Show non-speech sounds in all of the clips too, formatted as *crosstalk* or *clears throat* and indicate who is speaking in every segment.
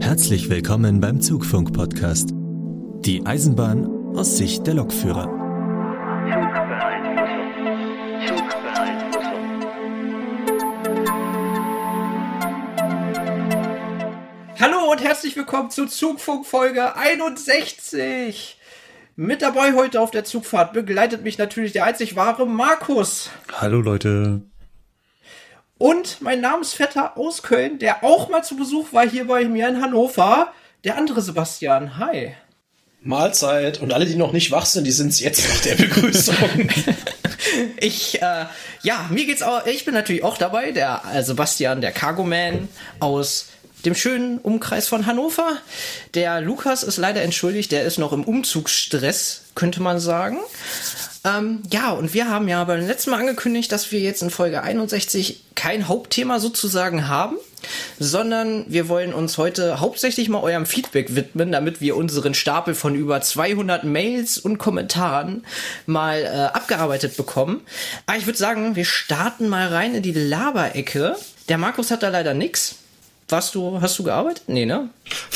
Speaker 1: Herzlich willkommen beim Zugfunk-Podcast. Die Eisenbahn aus Sicht der Lokführer.
Speaker 2: Herzlich willkommen zu Zugfunk Folge 61. Mit dabei heute auf der Zugfahrt begleitet mich natürlich der einzig wahre Markus.
Speaker 3: Hallo Leute.
Speaker 2: Und mein Namensvetter aus Köln, der auch mal zu Besuch war hier bei mir in Hannover, der andere Sebastian. Hi.
Speaker 4: Mahlzeit. Und alle, die noch nicht wach sind, die sind jetzt nach der Begrüßung. *laughs*
Speaker 2: ich, äh, ja, mir geht's auch, ich bin natürlich auch dabei, der äh, Sebastian, der Cargo Man aus dem schönen Umkreis von Hannover. Der Lukas ist leider entschuldigt, der ist noch im Umzugsstress, könnte man sagen. Ähm, ja, und wir haben ja beim letzten Mal angekündigt, dass wir jetzt in Folge 61 kein Hauptthema sozusagen haben, sondern wir wollen uns heute hauptsächlich mal eurem Feedback widmen, damit wir unseren Stapel von über 200 Mails und Kommentaren mal äh, abgearbeitet bekommen. Aber ich würde sagen, wir starten mal rein in die Laberecke. Der Markus hat da leider nix. Warst du, hast du gearbeitet? Nee, ne?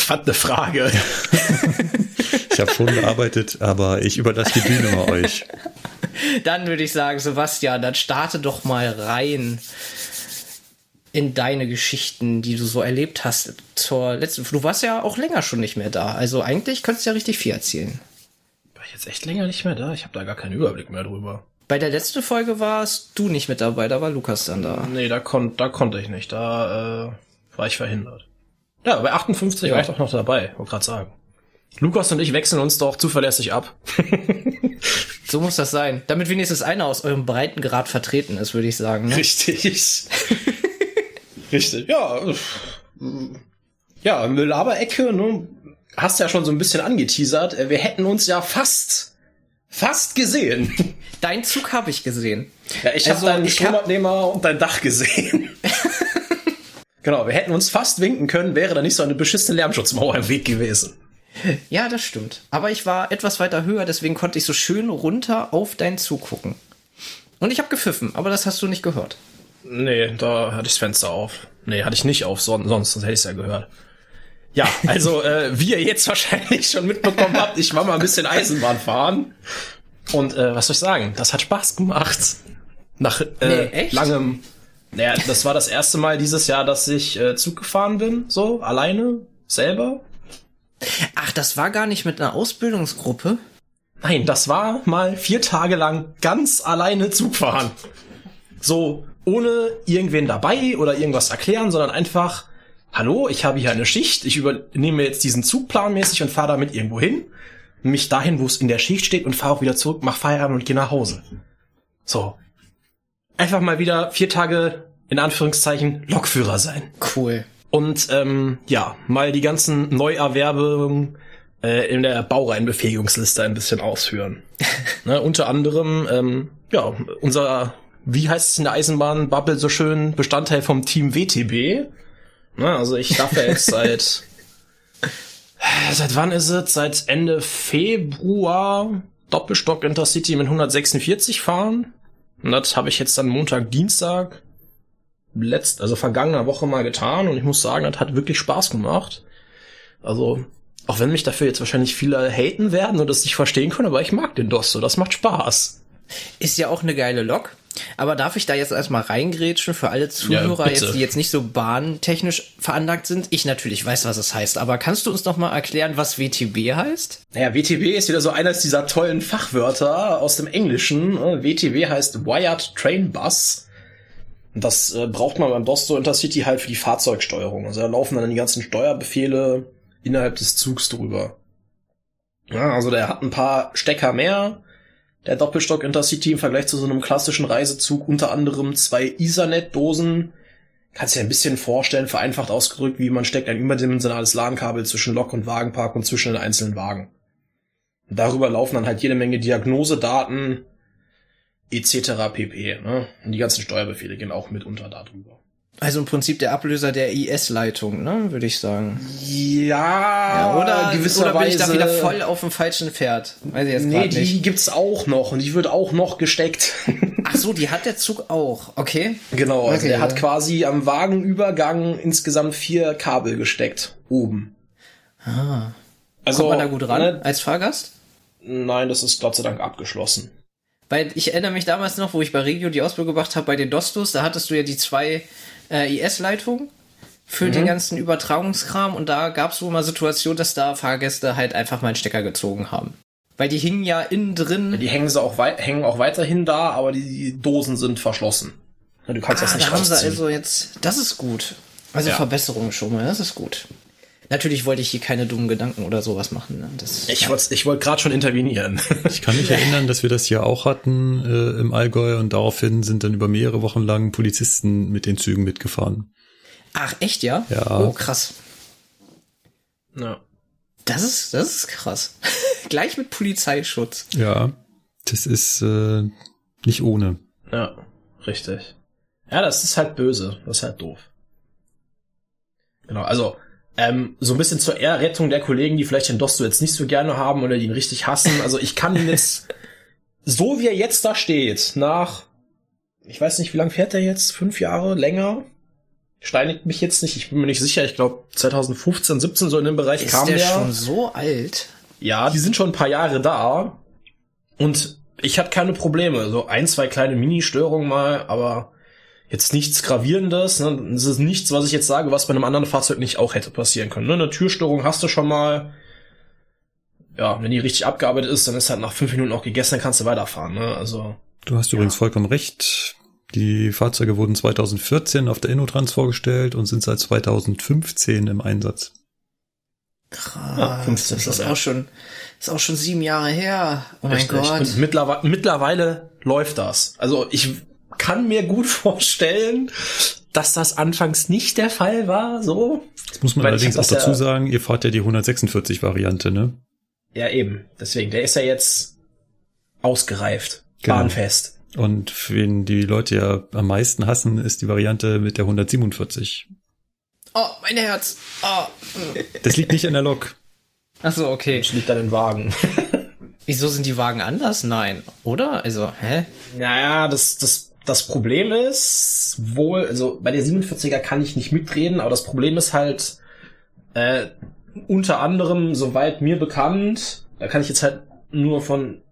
Speaker 4: Was eine Frage. *laughs*
Speaker 3: ich habe schon gearbeitet, aber ich überlasse die Bühne mal euch. *laughs*
Speaker 2: Dann würde ich sagen, Sebastian, dann starte doch mal rein in deine Geschichten, die du so erlebt hast zur letzten. Du warst ja auch länger schon nicht mehr da. Also eigentlich könntest du ja richtig viel erzählen.
Speaker 4: War ich jetzt echt länger nicht mehr da? Ich habe da gar keinen Überblick mehr drüber.
Speaker 2: Bei der letzten Folge warst du nicht mit dabei, da war Lukas dann da.
Speaker 4: Nee, da, kon da konnte ich nicht. Da äh, war ich verhindert. Ja, bei 58 ja. war ich doch noch dabei, wollte gerade sagen. Lukas und ich wechseln uns doch zuverlässig ab. *laughs*
Speaker 2: so muss das sein. Damit wenigstens einer aus eurem Breitengrad vertreten ist, würde ich sagen. Ne?
Speaker 4: Richtig. *laughs* Richtig, ja. Ja, Laberecke, ne? Hast ja schon so ein bisschen angeteasert. Wir hätten uns ja fast, fast gesehen.
Speaker 2: Dein Zug habe ich gesehen.
Speaker 4: Ja, ich also, habe deinen Stromabnehmer hab... und dein Dach gesehen. *laughs* genau, wir hätten uns fast winken können, wäre da nicht so eine beschissene Lärmschutzmauer im Weg gewesen.
Speaker 2: Ja, das stimmt. Aber ich war etwas weiter höher, deswegen konnte ich so schön runter auf deinen Zug gucken. Und ich habe gepfiffen, aber das hast du nicht gehört.
Speaker 4: Nee, da hatte ich das Fenster auf. Nee, hatte ich nicht auf, sonst, sonst hätte ich es ja gehört. Ja, also äh, wie ihr jetzt wahrscheinlich schon mitbekommen habt, ich war mal ein bisschen Eisenbahn fahren. Und äh, was soll ich sagen, das hat Spaß gemacht. Nach äh, nee, langem. Naja, das war das erste Mal dieses Jahr, dass ich äh, Zug gefahren bin, so alleine, selber.
Speaker 2: Ach, das war gar nicht mit einer Ausbildungsgruppe?
Speaker 4: Nein, das war mal vier Tage lang ganz alleine Zug fahren. So, ohne irgendwen dabei oder irgendwas erklären, sondern einfach, hallo, ich habe hier eine Schicht, ich übernehme jetzt diesen Zug planmäßig und fahre damit irgendwo hin, mich dahin, wo es in der Schicht steht und fahre auch wieder zurück, mach Feierabend und gehe nach Hause. So. Einfach mal wieder vier Tage, in Anführungszeichen, Lokführer sein.
Speaker 2: Cool.
Speaker 4: Und ähm, ja, mal die ganzen Neuerwerbungen äh, in der Baureihenbefähigungsliste ein bisschen ausführen. *laughs* ne, unter anderem, ähm, ja, unser, wie heißt es in der Eisenbahnbubble so schön, Bestandteil vom Team WTB. Ne, also ich darf ja jetzt *laughs* seit seit wann ist es? Seit Ende Februar Doppelstock Intercity mit 146 fahren. Und das habe ich jetzt dann Montag, Dienstag letzt, also vergangener Woche mal getan und ich muss sagen, das hat wirklich Spaß gemacht. Also, auch wenn mich dafür jetzt wahrscheinlich viele haten werden und das nicht verstehen können, aber ich mag den DOS so, das macht Spaß.
Speaker 2: Ist ja auch eine geile Lok. Aber darf ich da jetzt erstmal reingrätschen für alle Zuhörer, ja, jetzt, die jetzt nicht so bahntechnisch veranlagt sind? Ich natürlich weiß, was es heißt, aber kannst du uns noch mal erklären, was WTB heißt?
Speaker 4: Naja, WTB ist wieder so eines dieser tollen Fachwörter aus dem Englischen. WTB heißt Wired Train Bus. Und das äh, braucht man beim Dosto Intercity halt für die Fahrzeugsteuerung. Also da laufen dann die ganzen Steuerbefehle innerhalb des Zugs drüber. Ja, also der hat ein paar Stecker mehr. Der Doppelstock Intercity im Vergleich zu so einem klassischen Reisezug unter anderem zwei Ethernet-Dosen. Kannst dir ein bisschen vorstellen, vereinfacht ausgedrückt, wie man steckt ein überdimensionales LAN-Kabel zwischen Lok und Wagenpark und zwischen den einzelnen Wagen. Und darüber laufen dann halt jede Menge Diagnosedaten, etc. pp. Ne? Und die ganzen Steuerbefehle gehen auch mitunter darüber.
Speaker 2: Also im Prinzip der Ablöser der IS-Leitung, ne, würde ich sagen.
Speaker 4: Ja,
Speaker 2: Ja, oder,
Speaker 4: gewisserweise.
Speaker 2: oder bin ich da wieder voll auf dem falschen Pferd? Weiß ich jetzt
Speaker 4: Nee, die
Speaker 2: nicht.
Speaker 4: gibt's auch noch und die wird auch noch gesteckt. *laughs*
Speaker 2: Ach so, die hat der Zug auch. Okay.
Speaker 4: genau, also
Speaker 2: Okay,
Speaker 4: der hat quasi am Wagenübergang insgesamt vier Kabel gesteckt. Oben. Ah. Also,
Speaker 2: Kommt man da gut ran
Speaker 4: Ne,
Speaker 2: als Fahrgast?
Speaker 4: nein, das ist Gott sei Dank abgeschlossen.
Speaker 2: Weil ich erinnere mich damals noch, wo ich bei Regio die Ausbildung gemacht habe, bei den Dostos, da hattest du ja die zwei äh, IS-Leitungen für
Speaker 4: Mhm.
Speaker 2: den ganzen Übertragungskram und da gab es wohl mal Situationen, dass da Fahrgäste halt einfach mal einen Stecker gezogen haben. Weil die hingen ja innen drin.
Speaker 4: Die hängen, sie auch hängen auch weiterhin da, aber die Dosen sind verschlossen. Ja, Du kannst das
Speaker 2: ah,
Speaker 4: nicht
Speaker 2: da haben sie also jetzt. Das ist gut. Also
Speaker 4: Ja.
Speaker 2: Verbesserung schon mal, das ist gut. Natürlich wollte ich hier keine dummen Gedanken oder sowas machen. Ne? Das,
Speaker 4: ich wollte ich wollt gerade schon intervenieren. *laughs*
Speaker 3: Ich kann mich erinnern, dass wir das hier auch hatten äh, im Allgäu und daraufhin sind dann über mehrere Wochen lang Polizisten mit den Zügen mitgefahren.
Speaker 2: Ach, echt, ja?
Speaker 3: Ja.
Speaker 2: Oh, krass.
Speaker 4: ja.
Speaker 2: Das ist, das ist krass. *laughs* Gleich mit Polizeischutz.
Speaker 3: Ja, das ist äh, nicht ohne.
Speaker 4: Ja, richtig. Ja, das ist halt böse. Das ist halt doof. Genau, also ähm, so ein bisschen zur Ehrrettung der Kollegen, die vielleicht den Dosto jetzt nicht so gerne haben oder die ihn richtig hassen. Also ich kann ihn jetzt, *laughs* so wie er jetzt da steht, nach, ich weiß nicht, wie lange fährt er jetzt? Fünf Jahre? Länger? Steinigt mich jetzt nicht, ich bin mir nicht sicher. Ich glaube 2015, 17 so in dem Bereich
Speaker 2: Ist
Speaker 4: kam
Speaker 2: der
Speaker 4: der.
Speaker 2: schon so alt?
Speaker 4: Ja, die sind schon ein paar Jahre da. Und ich habe keine Probleme. So ein, zwei kleine Mini-Störungen mal, aber jetzt nichts Gravierendes. Ne? Das ist nichts, was ich jetzt sage, was bei einem anderen Fahrzeug nicht auch hätte passieren können. Ne? Eine Türstörung hast du schon mal. Ja, wenn die richtig abgearbeitet ist, dann ist halt nach fünf Minuten auch gegessen, dann kannst du weiterfahren. Ne? Also
Speaker 3: Du hast übrigens vollkommen recht. Die Fahrzeuge wurden 2014 auf der InnoTrans vorgestellt und sind seit 2015 im Einsatz.
Speaker 2: Krass.
Speaker 4: Ja, 15
Speaker 2: das ist
Speaker 4: ja.
Speaker 2: auch schon, ist auch schon sieben Jahre her. Oh mein
Speaker 4: Richtig.
Speaker 2: Gott.
Speaker 4: Und mittlerweile, mittlerweile läuft das. Also ich kann mir gut *laughs* vorstellen, dass das anfangs nicht der Fall war, so.
Speaker 3: Das muss man
Speaker 4: Weil
Speaker 3: allerdings auch
Speaker 4: das
Speaker 3: dazu
Speaker 4: ja-
Speaker 3: sagen, ihr fahrt ja die 146-Variante, ne?
Speaker 4: Ja, eben. Deswegen, der ist ja jetzt ausgereift.
Speaker 3: Genau.
Speaker 4: Bahnfest.
Speaker 3: Und wen die Leute ja am meisten hassen, ist die Variante mit der 147.
Speaker 2: Oh, mein Herz. Oh.
Speaker 3: Das liegt nicht an der Lok.
Speaker 2: Ach so, okay.
Speaker 4: Ich liegt dann im Wagen. *laughs*
Speaker 2: Wieso sind die Wagen anders? Nein, oder? Also, hä?
Speaker 4: naja, das, das, das Problem ist wohl, also bei der 47er kann ich nicht mitreden, aber das Problem ist halt, äh, unter anderem, soweit mir bekannt, da kann ich jetzt halt nur von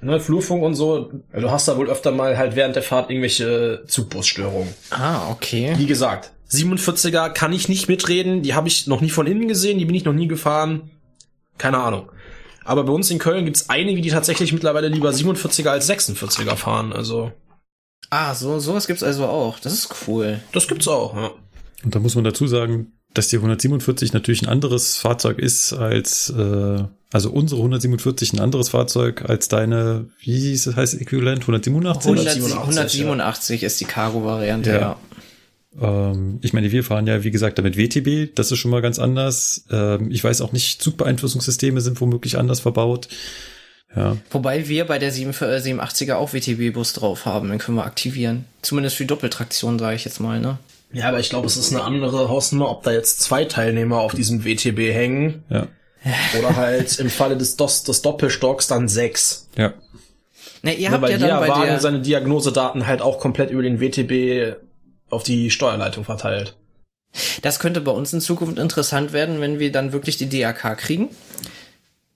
Speaker 4: ne, Flurfunk und so, du hast da wohl öfter mal halt während der Fahrt irgendwelche Zugbusstörungen.
Speaker 2: Ah, okay.
Speaker 4: Wie gesagt, 47er kann ich nicht mitreden, die habe ich noch nie von innen gesehen, die bin ich noch nie gefahren. Keine Ahnung. Aber bei uns in Köln gibt's einige, die tatsächlich mittlerweile lieber 47er als 46er fahren. Also,
Speaker 2: Ah, so, sowas gibt's also auch. Das ist cool.
Speaker 4: das gibt's auch, ja.
Speaker 3: Und da muss man dazu sagen, dass die 147 natürlich ein anderes Fahrzeug ist als, äh, also unsere 147 ein anderes Fahrzeug als deine, wie hieß es, heißt Äquivalent, 187?
Speaker 2: 187,
Speaker 4: 187,
Speaker 2: 187 ist die Cargo-Variante,
Speaker 3: Ja.
Speaker 2: ja.
Speaker 3: Ähm, ich meine, wir fahren ja, wie gesagt, damit WTB, das ist schon mal ganz anders. Ähm, ich weiß auch nicht, Zugbeeinflussungssysteme sind womöglich anders verbaut. Ja,
Speaker 2: Wobei wir bei der 7, äh, 87er auch WTB-Bus drauf haben, den können wir aktivieren. Zumindest für Doppeltraktion, sage ich jetzt mal, ne?
Speaker 4: Ja, aber ich glaube, es ist eine andere Hausnummer, ob da jetzt zwei Teilnehmer auf diesem WTB hängen
Speaker 3: ja,
Speaker 4: oder halt im Falle des, Dos, des Doppelstocks dann sechs.
Speaker 3: ja.
Speaker 2: Ne, ihr
Speaker 4: Ne,
Speaker 2: habt ja dann bei
Speaker 4: Wagen
Speaker 2: der,
Speaker 4: seine Diagnosedaten halt auch komplett über den WTB auf die Steuerleitung verteilt.
Speaker 2: das könnte bei uns in Zukunft interessant werden, wenn wir dann wirklich die DAK kriegen.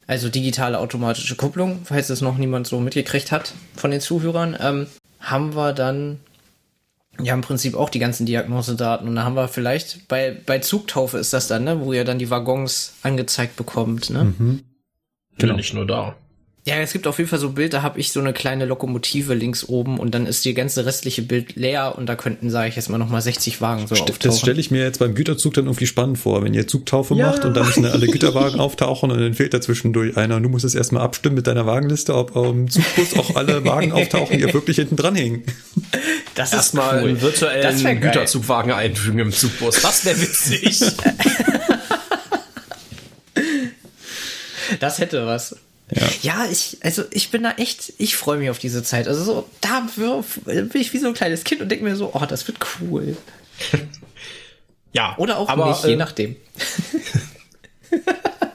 Speaker 2: Also digitale automatische Kupplung, falls es noch niemand so mitgekriegt hat von den Zuhörern, ähm, haben wir dann ja im Prinzip auch die ganzen Diagnosedaten und da haben wir vielleicht bei bei Zugtaufe ist das dann, ne, wo ihr dann die Waggons angezeigt bekommt, ne?
Speaker 3: Mhm.
Speaker 4: Genau.
Speaker 3: Genau.
Speaker 4: Nicht nur da.
Speaker 2: Ja, es gibt auf jeden Fall so Bild, da habe ich so eine kleine Lokomotive links oben und dann ist die ganze restliche Bild leer und da könnten, sage ich jetzt mal, nochmal 60 Wagen so
Speaker 3: St-
Speaker 2: auftauchen.
Speaker 3: Das stelle ich mir jetzt beim Güterzug dann irgendwie spannend vor, wenn ihr Zugtaufe
Speaker 4: Ja.
Speaker 3: macht und dann müssen alle Güterwagen *laughs* auftauchen und dann fehlt dazwischendurch einer und du musst es erstmal abstimmen mit deiner Wagenliste, ob am Zugbus auch alle *laughs* Wagen auftauchen, die ja wirklich hinten dran hängen.
Speaker 2: das ist
Speaker 4: Erstmal
Speaker 2: cool.
Speaker 4: einen virtuellen. Güterzugwagen einfügen im Zugbus. Das wäre witzig. *laughs*
Speaker 2: Das hätte was.
Speaker 3: Ja.
Speaker 2: Ja, ich, also ich bin da echt, ich freue mich auf diese Zeit. Also so, da bin ich wie so ein kleines Kind und denke mir so, oh, das wird cool. *laughs*
Speaker 4: Ja,
Speaker 2: Oder auch
Speaker 4: aber,
Speaker 2: nicht, je
Speaker 4: äh,
Speaker 2: nachdem. *laughs*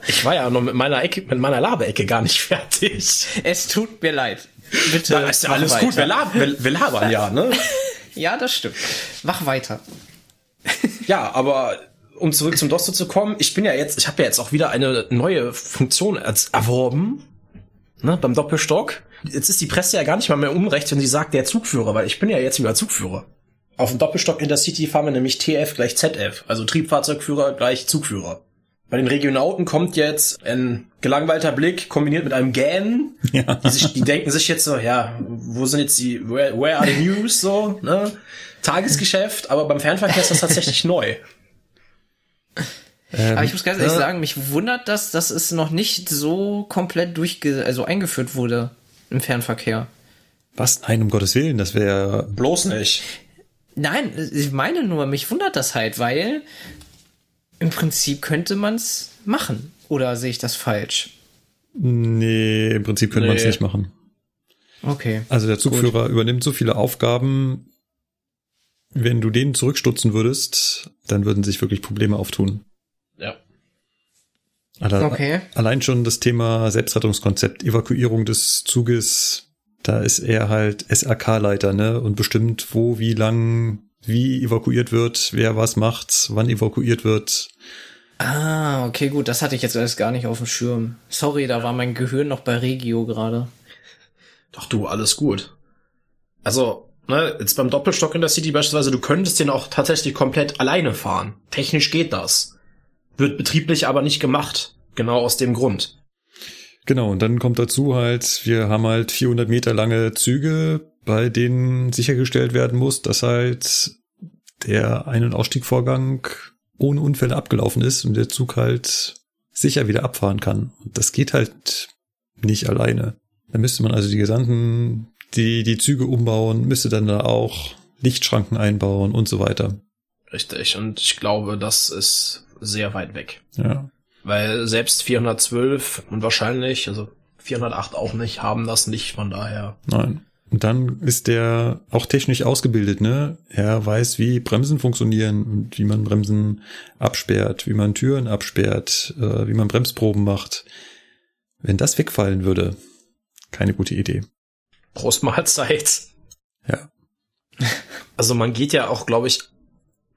Speaker 4: Ich war ja noch mit meiner Ecke, mit meiner Laberecke gar nicht fertig.
Speaker 2: Es tut mir leid. Bitte.
Speaker 4: Da ist ja alles
Speaker 2: weiter.
Speaker 4: gut, wir, lab, wir, wir labern ja, ne? *laughs*
Speaker 2: Ja, das stimmt. Mach weiter.
Speaker 4: Ja, aber um zurück zum Dosto zu kommen, ich bin ja jetzt, ich habe ja jetzt auch wieder eine neue Funktion erworben, ne, beim Doppelstock. Jetzt ist die Presse ja gar nicht mal mehr unrecht, wenn sie sagt, der Zugführer, weil ich bin ja jetzt wieder Zugführer. Auf dem Doppelstock Intercity fahren wir nämlich TF gleich ZF, also Triebfahrzeugführer gleich Zugführer. Bei den Regionauten kommt jetzt ein gelangweilter Blick kombiniert mit einem Gähnen. *laughs*
Speaker 3: Ja.
Speaker 4: Die, sich, die denken sich jetzt so, ja, wo sind jetzt die, where, where are the news, so, ne? Tagesgeschäft, aber beim Fernverkehr ist das tatsächlich *laughs* neu.
Speaker 2: Aber ich muss ganz ehrlich
Speaker 4: ja.
Speaker 2: sagen, mich wundert das, dass es noch nicht so komplett durchge also eingeführt wurde im Fernverkehr.
Speaker 3: Was? Nein, um Gottes Willen, das wäre.
Speaker 4: Bloß nicht.
Speaker 2: Nein, ich meine nur, mich wundert das halt, weil im Prinzip könnte man's machen. Oder sehe ich das falsch?
Speaker 3: Nee, im Prinzip könnte man es
Speaker 4: Nee.
Speaker 3: nicht machen.
Speaker 2: Okay.
Speaker 3: Also der Zugführer übernimmt so viele Aufgaben, wenn du den zurückstutzen würdest, dann würden sich wirklich Probleme auftun.
Speaker 4: Ja.
Speaker 3: Alle,
Speaker 2: Okay.
Speaker 3: Allein schon das Thema Selbstrettungskonzept, Evakuierung des Zuges, da ist er halt SRK-Leiter, ne? Und bestimmt, wo, wie lang, wie evakuiert wird, wer was macht, wann evakuiert wird.
Speaker 2: Ah, okay, gut, das hatte ich jetzt alles gar nicht auf dem Schirm. Sorry, da war mein Gehirn noch bei Regio gerade.
Speaker 4: Doch du, alles gut. Also, ne, jetzt beim Doppelstock in der City beispielsweise, du könntest den auch tatsächlich komplett alleine fahren. Technisch geht das. Wird betrieblich aber nicht gemacht. Genau aus dem Grund.
Speaker 3: Genau, und dann kommt dazu halt, wir haben halt 400 Meter lange Züge, bei denen sichergestellt werden muss, dass halt der Ein- und Ausstiegvorgang ohne Unfälle abgelaufen ist und der Zug halt sicher wieder abfahren kann. Und das geht halt nicht alleine. Da müsste man also die gesamten, die, die Züge umbauen, müsste dann da auch Lichtschranken einbauen und so weiter.
Speaker 4: Richtig. Und ich glaube, das ist sehr weit weg.
Speaker 3: Ja.
Speaker 4: Weil selbst 412 und wahrscheinlich, also 408 auch nicht, haben das nicht, von daher.
Speaker 3: Nein. Und dann ist der auch technisch ausgebildet, ne? Er weiß, wie Bremsen funktionieren und wie man Bremsen absperrt, wie man Türen absperrt, äh, wie man Bremsproben macht. Wenn das wegfallen würde, keine gute Idee.
Speaker 4: Prost Mahlzeit.
Speaker 3: Ja. *laughs*
Speaker 4: Also man geht ja auch, glaube ich,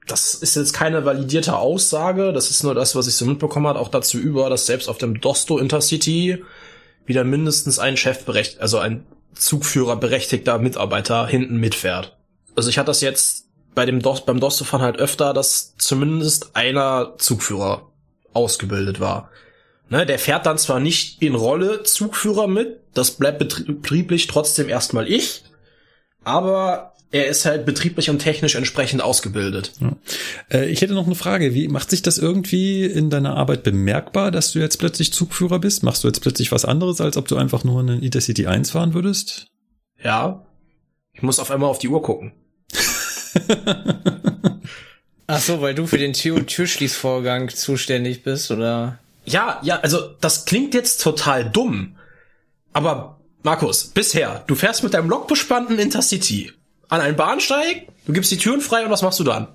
Speaker 4: das ist jetzt keine validierte Aussage, das ist nur das, was ich so mitbekommen habe, auch dazu über, dass selbst auf dem Dosto Intercity wieder mindestens ein Chefberechtigter, also ein Zugführer berechtigter Mitarbeiter hinten mitfährt. Also ich hatte das jetzt bei dem Dos, beim Dosto-Fahren halt öfter, dass zumindest einer Zugführer ausgebildet war. Ne, der fährt dann zwar nicht in Rolle Zugführer mit, das bleibt betrieblich trotzdem erstmal ich, aber er ist halt betrieblich und technisch entsprechend ausgebildet.
Speaker 3: Äh, ich hätte noch eine Frage. Wie macht sich das irgendwie in deiner Arbeit bemerkbar, dass du jetzt plötzlich Zugführer bist? Machst du jetzt plötzlich was anderes, als ob du einfach nur einen Intercity 1 fahren würdest?
Speaker 4: Ja. Ich muss auf einmal auf die Uhr gucken. *laughs*
Speaker 2: Ach so, weil du für den Tür Türschließvorgang zuständig bist, oder?
Speaker 4: Ja, ja, also das klingt jetzt total dumm. Aber Markus, bisher, du fährst mit deinem lokbespannten Intercity an einen Bahnsteig, du gibst die Türen frei und was machst du dann?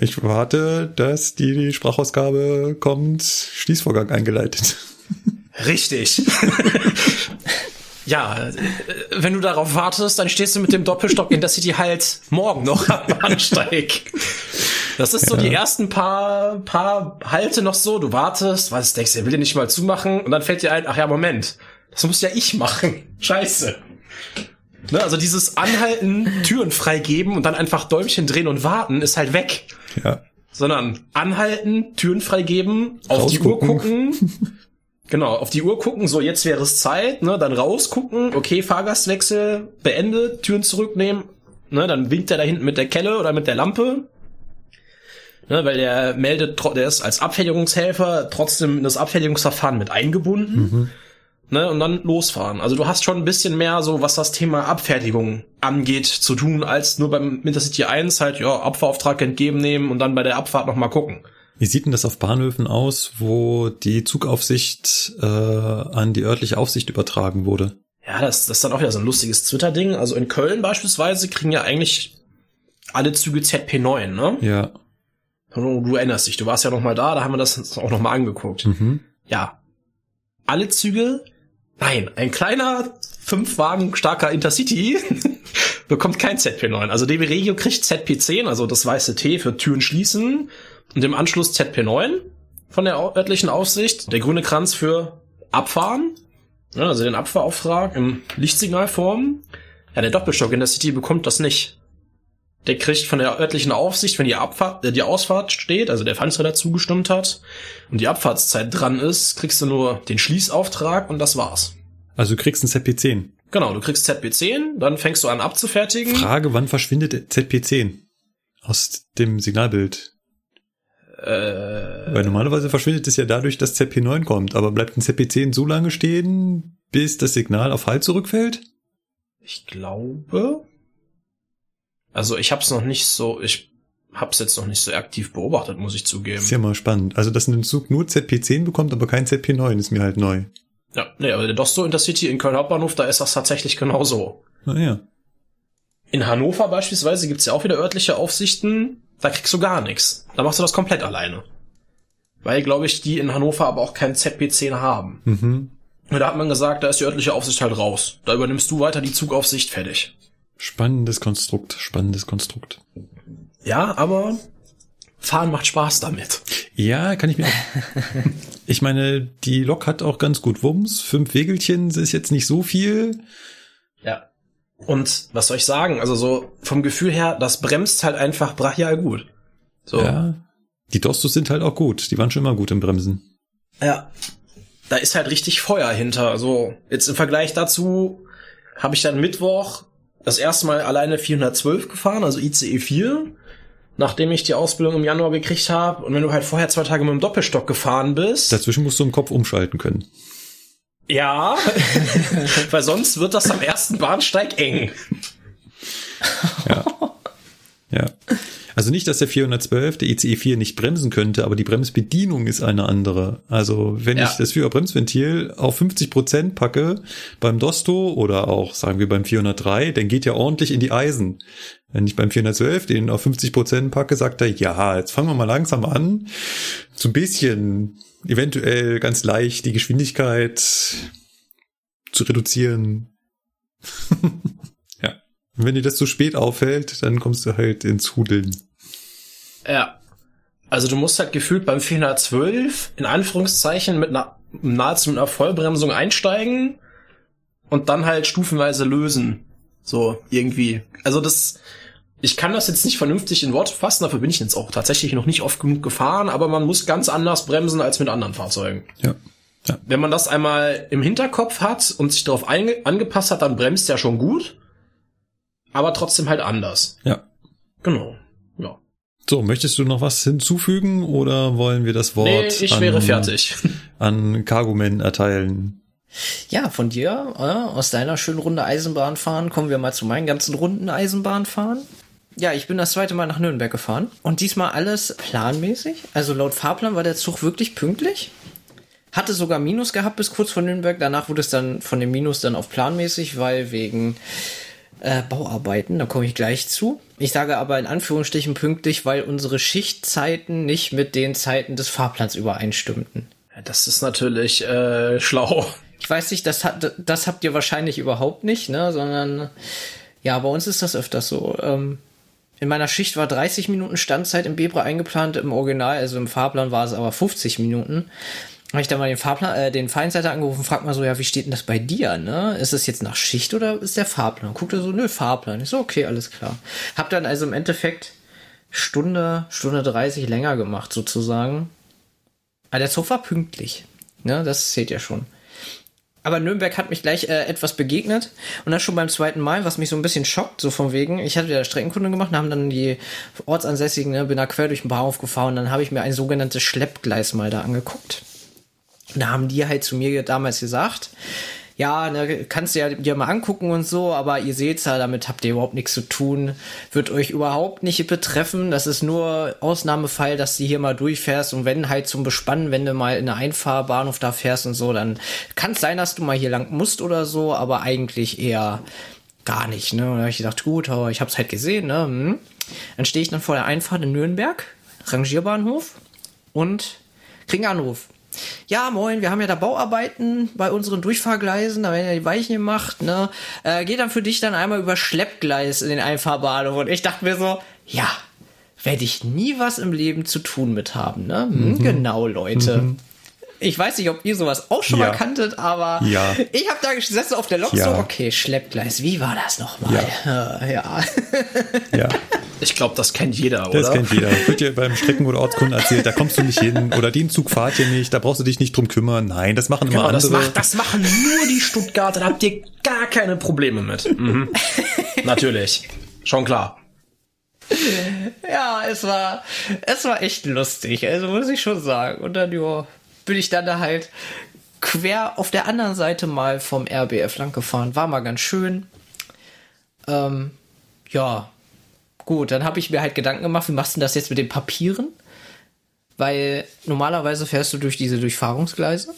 Speaker 3: Ich warte, dass die Sprachausgabe kommt, Schließvorgang eingeleitet.
Speaker 4: Richtig. *laughs* ja, äh, wenn du darauf wartest, dann stehst du mit dem Doppelstock in der City halt morgen noch am Bahnsteig. Das ist so die ersten paar, paar Halte noch so. Du wartest, was denkst du, er will dir nicht mal zumachen und dann fällt dir ein, ach ja, Moment, das muss ja ich machen. *laughs* Scheiße. Ne, also dieses Anhalten, Türen freigeben und dann einfach Däumchen drehen und warten ist halt weg.
Speaker 3: Ja.
Speaker 4: Sondern anhalten, Türen freigeben, auf die Uhr gucken. *laughs* Genau, auf die Uhr gucken, so jetzt wäre es Zeit, ne, dann rausgucken, okay, Fahrgastwechsel beendet, Türen zurücknehmen, ne, dann winkt er da hinten mit der Kelle oder mit der Lampe. Ne, weil der meldet, der ist als Abfertigungshelfer trotzdem in das Abfertigungsverfahren mit eingebunden. Ne, und dann losfahren. Also du hast schon ein bisschen mehr so, was das Thema Abfertigung angeht, zu tun, als nur beim Intercity 1 halt, ja, Abfahrauftrag entgegennehmen und dann bei der Abfahrt nochmal gucken.
Speaker 3: Wie sieht denn das auf Bahnhöfen aus, wo die Zugaufsicht äh, an die örtliche Aufsicht übertragen wurde?
Speaker 4: Ja, das, das ist dann auch wieder so ein lustiges Twitter-Ding. Also in Köln beispielsweise kriegen ja eigentlich alle Züge ZP9, ne?
Speaker 3: Ja.
Speaker 4: Du, erinnerst dich, du warst ja noch mal da, da haben wir das auch noch mal angeguckt.
Speaker 3: Mhm.
Speaker 4: Ja. Alle Züge? Nein, ein kleiner Fünfwagen starker Intercity *laughs* bekommt kein ZP9. Also DB Regio kriegt ZP10, also das weiße T für Türen schließen und im Anschluss ZP9 von der örtlichen Aufsicht, der grüne Kranz für Abfahren, also den Abfahrauftrag im Lichtsignalform. Ja, der Doppelstock in der City bekommt das nicht. Der kriegt von der örtlichen Aufsicht, wenn die Abfahrt, äh, die Ausfahrt steht, also der Fahndungsräder zugestimmt hat und die Abfahrtszeit dran ist, kriegst du nur den Schließauftrag und das war's.
Speaker 3: Also du kriegst ein ZP10.
Speaker 4: Genau, du kriegst ZP10, dann fängst du an abzufertigen.
Speaker 3: Frage, wann verschwindet ZP10 aus dem Signalbild?
Speaker 4: Äh,
Speaker 3: Weil normalerweise verschwindet es ja dadurch, dass ZP9 kommt, aber bleibt ein ZP10 so lange stehen, bis das Signal auf Halt zurückfällt?
Speaker 4: ich glaube. Also ich hab's noch nicht so, ich hab's jetzt noch nicht so aktiv beobachtet, muss ich zugeben.
Speaker 3: Ist ja mal spannend. Also, dass ein Zug nur ZP10 bekommt, aber kein ZP9, ist mir halt neu.
Speaker 4: Ja, nee, aber der Dosto Intercity in Köln Hauptbahnhof, da ist das tatsächlich genauso.
Speaker 3: Naja.
Speaker 4: In Hannover beispielsweise gibt's ja auch wieder örtliche Aufsichten, da kriegst du gar nichts. Da machst du das komplett alleine. Weil, glaube ich, die in Hannover aber auch kein ZP10 haben.
Speaker 3: Mhm.
Speaker 4: Und da hat man gesagt, da ist die örtliche Aufsicht halt raus. Da übernimmst du weiter die Zugaufsicht fertig.
Speaker 3: Spannendes Konstrukt, spannendes Konstrukt.
Speaker 4: Ja, aber fahren macht Spaß damit.
Speaker 3: Ja, kann ich mir auch. *laughs* Ich meine, die Lok hat auch ganz gut Wumms. Fünf Wegelchen ist jetzt nicht so viel.
Speaker 4: Ja. Und was soll ich sagen? Also so vom Gefühl her, das bremst halt einfach brachial gut. So.
Speaker 3: Ja. Die Dostos sind halt auch gut. Die waren schon immer gut im Bremsen.
Speaker 4: Ja. Da ist halt richtig Feuer hinter. Also jetzt im Vergleich dazu habe ich dann Mittwoch das erste Mal alleine 412 gefahren, also ICE 4, nachdem ich die Ausbildung im Januar gekriegt habe. Und wenn du halt vorher zwei Tage mit dem Doppelstock gefahren bist,
Speaker 3: Dazwischen musst du im Kopf umschalten können.
Speaker 4: ja, *laughs* weil sonst wird das am ersten Bahnsteig eng.
Speaker 3: Ja. Also nicht, dass der 412, der ICE 4 nicht bremsen könnte, aber die Bremsbedienung ist eine andere. Also wenn
Speaker 4: Ja.
Speaker 3: ich das Führerbremsventil auf 50 Prozent packe beim Dosto oder auch sagen wir beim 403, dann geht er ordentlich in die Eisen. Wenn ich beim 412 den auf 50 Prozent packe, sagt er, ja, jetzt fangen wir mal langsam an, so ein bisschen, eventuell ganz leicht die Geschwindigkeit zu reduzieren. *laughs* ja. Und wenn dir das zu spät auffällt, dann kommst du halt ins Hudeln.
Speaker 4: Ja. Also du musst halt gefühlt beim 412 in Anführungszeichen mit einer nahezu mit einer Vollbremsung einsteigen und dann halt stufenweise lösen. So, irgendwie. Also das, ich kann das jetzt nicht vernünftig in Worte fassen, dafür bin ich jetzt auch tatsächlich noch nicht oft genug gefahren, aber man muss ganz anders bremsen als mit anderen Fahrzeugen.
Speaker 3: Ja.
Speaker 4: Wenn man das einmal im Hinterkopf hat und sich darauf angepasst hat, dann bremst ja schon gut, aber trotzdem halt anders.
Speaker 3: Ja.
Speaker 4: Genau. Ja.
Speaker 3: So, möchtest du noch was hinzufügen oder wollen wir das Wort
Speaker 4: Nee, ich
Speaker 3: an,
Speaker 4: wäre fertig. *laughs*
Speaker 3: an Cargoman erteilen?
Speaker 2: Ja, von dir, äh, aus deiner schönen Runde Eisenbahn fahren, kommen wir mal zu meinen ganzen Runden Eisenbahn fahren. Ja, ich bin das zweite Mal nach Nürnberg gefahren und diesmal alles planmäßig. Also laut Fahrplan war der Zug wirklich pünktlich. Hatte sogar Minus gehabt bis kurz vor Nürnberg. Danach wurde es dann von dem Minus dann auf planmäßig, weil wegen äh, Bauarbeiten, da komme ich gleich zu. Ich sage aber in Anführungsstrichen pünktlich, weil unsere Schichtzeiten nicht mit den Zeiten des Fahrplans übereinstimmten.
Speaker 4: Das ist natürlich äh, schlau.
Speaker 2: Ich weiß nicht, das, hat, das habt ihr wahrscheinlich überhaupt nicht, ne? Sondern ja, bei uns ist das öfters so. Ähm, in meiner Schicht war 30 Minuten Standzeit im Bebra eingeplant, im Original, also im Fahrplan war es aber 50 Minuten. Habe ich dann mal den Fahrplan, äh, den Feinseiter angerufen, frag mal so, ja, wie steht denn das bei dir, ne? Ist es jetzt nach Schicht oder ist der Fahrplan? Guckt er so, nö, Fahrplan. Ich so, okay, alles klar. Hab dann also im Endeffekt Stunde, Stunde 30 länger gemacht, sozusagen. Aber der Zug war pünktlich. Ne, das zählt ja schon. Aber Nürnberg hat mich gleich äh, etwas begegnet und das schon beim zweiten Mal, was mich so ein bisschen schockt, so von wegen. Ich hatte ja Streckenkunde gemacht haben dann die Ortsansässigen, ne, bin da quer durch den Bahnhof gefahren dann habe ich mir ein sogenanntes Schleppgleis mal da angeguckt. Da haben die halt zu mir damals gesagt, ja, ne, kannst du ja dir mal angucken und so, aber ihr seht's ja, damit habt ihr überhaupt nichts zu tun. Wird euch überhaupt nicht betreffen. Das ist nur Ausnahmefall, dass du hier mal durchfährst und wenn halt zum Bespannen, wenn du mal in eine Einfahrbahnhof da fährst und so, dann kann es sein, dass du mal hier lang musst oder so, aber eigentlich eher gar nicht, ne? Und da habe ich gedacht, gut, aber ich hab's halt gesehen, ne? Hm. Dann stehe ich dann vor der Einfahrt in Nürnberg, Rangierbahnhof und krieg einen Anruf ja, moin, wir haben ja da Bauarbeiten bei unseren Durchfahrgleisen, da werden ja die Weichen gemacht, ne? Äh, geht dann für dich dann einmal über Schleppgleis in den Einfahrbahnhof. Und ich dachte mir so, ja, werde ich nie was im Leben zu tun mit haben, ne? Hm, mhm. Genau, Leute. Mhm. Ich weiß nicht, ob ihr sowas auch schon ja. mal kanntet, aber
Speaker 3: ja.
Speaker 2: ich habe da gesessen auf der Lok ja. so, okay, Schleppgleis, wie war das nochmal? Ja. ja. *laughs*
Speaker 4: ja. Ich glaube, das kennt jeder, oder?
Speaker 3: Das kennt jeder. Wird dir *laughs* beim Strecken- oder Ortskunden erzählt, da kommst du nicht hin oder den Zug fahrt ihr nicht, da brauchst du dich nicht drum kümmern. Nein, das machen immer genau, andere.
Speaker 4: Das, macht, das machen nur die Stuttgarter, da habt ihr gar keine Probleme mit. Mhm. *laughs* Natürlich. Schon klar.
Speaker 2: Ja, es war, es war echt lustig, also muss ich schon sagen. Und dann, ja, bin ich dann da halt quer auf der anderen Seite mal vom RBF lang gefahren. War mal ganz schön. Ähm, ja, gut, dann habe ich mir halt Gedanken gemacht, wie machst du das jetzt mit den Papieren? Weil normalerweise fährst du durch diese Durchfahrungsgleise.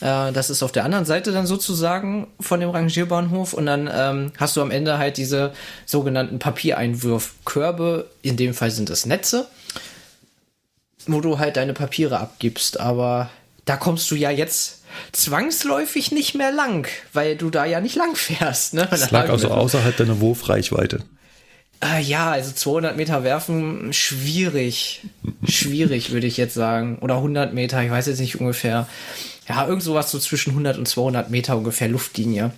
Speaker 2: Äh, das ist auf der anderen Seite dann sozusagen von dem Rangierbahnhof und dann ähm, hast du am Ende halt diese sogenannten Papiereinwurfkörbe. In dem Fall sind es Netze wo du halt deine Papiere abgibst. Aber da kommst du ja jetzt zwangsläufig nicht mehr lang, weil du da ja nicht lang fährst. Ne?
Speaker 3: Das lag also außerhalb deiner Wurfreichweite.
Speaker 2: Äh, ja, also 200 Meter werfen, schwierig. schwierig, würde ich jetzt sagen. Oder 100 Meter, ich weiß jetzt nicht ungefähr. Ja, irgend sowas so zwischen 100 und 200 Meter ungefähr Luftlinie.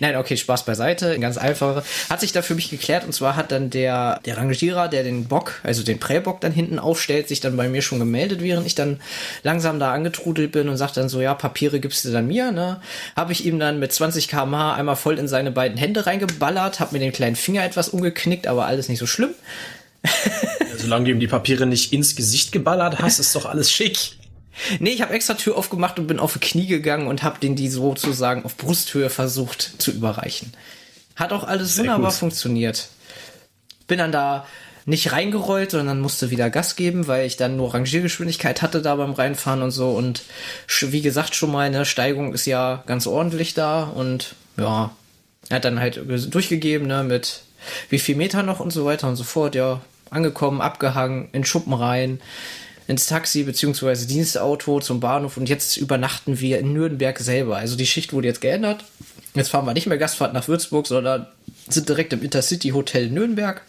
Speaker 2: Nein, okay, Spaß beiseite, ganz einfach. Hat sich da für mich geklärt und zwar hat dann der, der Rangierer, der den Bock, also den Präbock dann hinten aufstellt, sich dann bei mir schon gemeldet, während ich dann langsam da angetrudelt bin und sagt dann so, ja, Papiere gibst du dann mir, ne? Habe ich ihm dann mit 20 kmh einmal voll in seine beiden Hände reingeballert, hab mir den kleinen Finger etwas umgeknickt, aber alles nicht so schlimm.
Speaker 4: solange du ihm die Papiere nicht ins Gesicht geballert hast, ist doch alles schick.
Speaker 2: Nee, ich habe extra Tür aufgemacht und bin auf die Knie gegangen und habe den die sozusagen auf Brusthöhe versucht zu überreichen. Hat auch alles Sehr wunderbar gut. funktioniert. Bin dann da nicht reingerollt, sondern musste wieder Gas geben, weil ich dann nur Rangiergeschwindigkeit hatte da beim Reinfahren und so. Und wie gesagt schon mal, eine Steigung ist ja ganz ordentlich da und ja, er hat dann halt durchgegeben, ne, mit wie viel Meter noch und so weiter und so fort, ja, angekommen, abgehangen, in Schuppen rein, ins Taxi beziehungsweise Dienstauto zum Bahnhof und jetzt übernachten wir in Nürnberg selber. Also die Schicht wurde jetzt geändert. Jetzt fahren wir nicht mehr Gastfahrt nach Würzburg, sondern sind direkt im Intercity Hotel Nürnberg.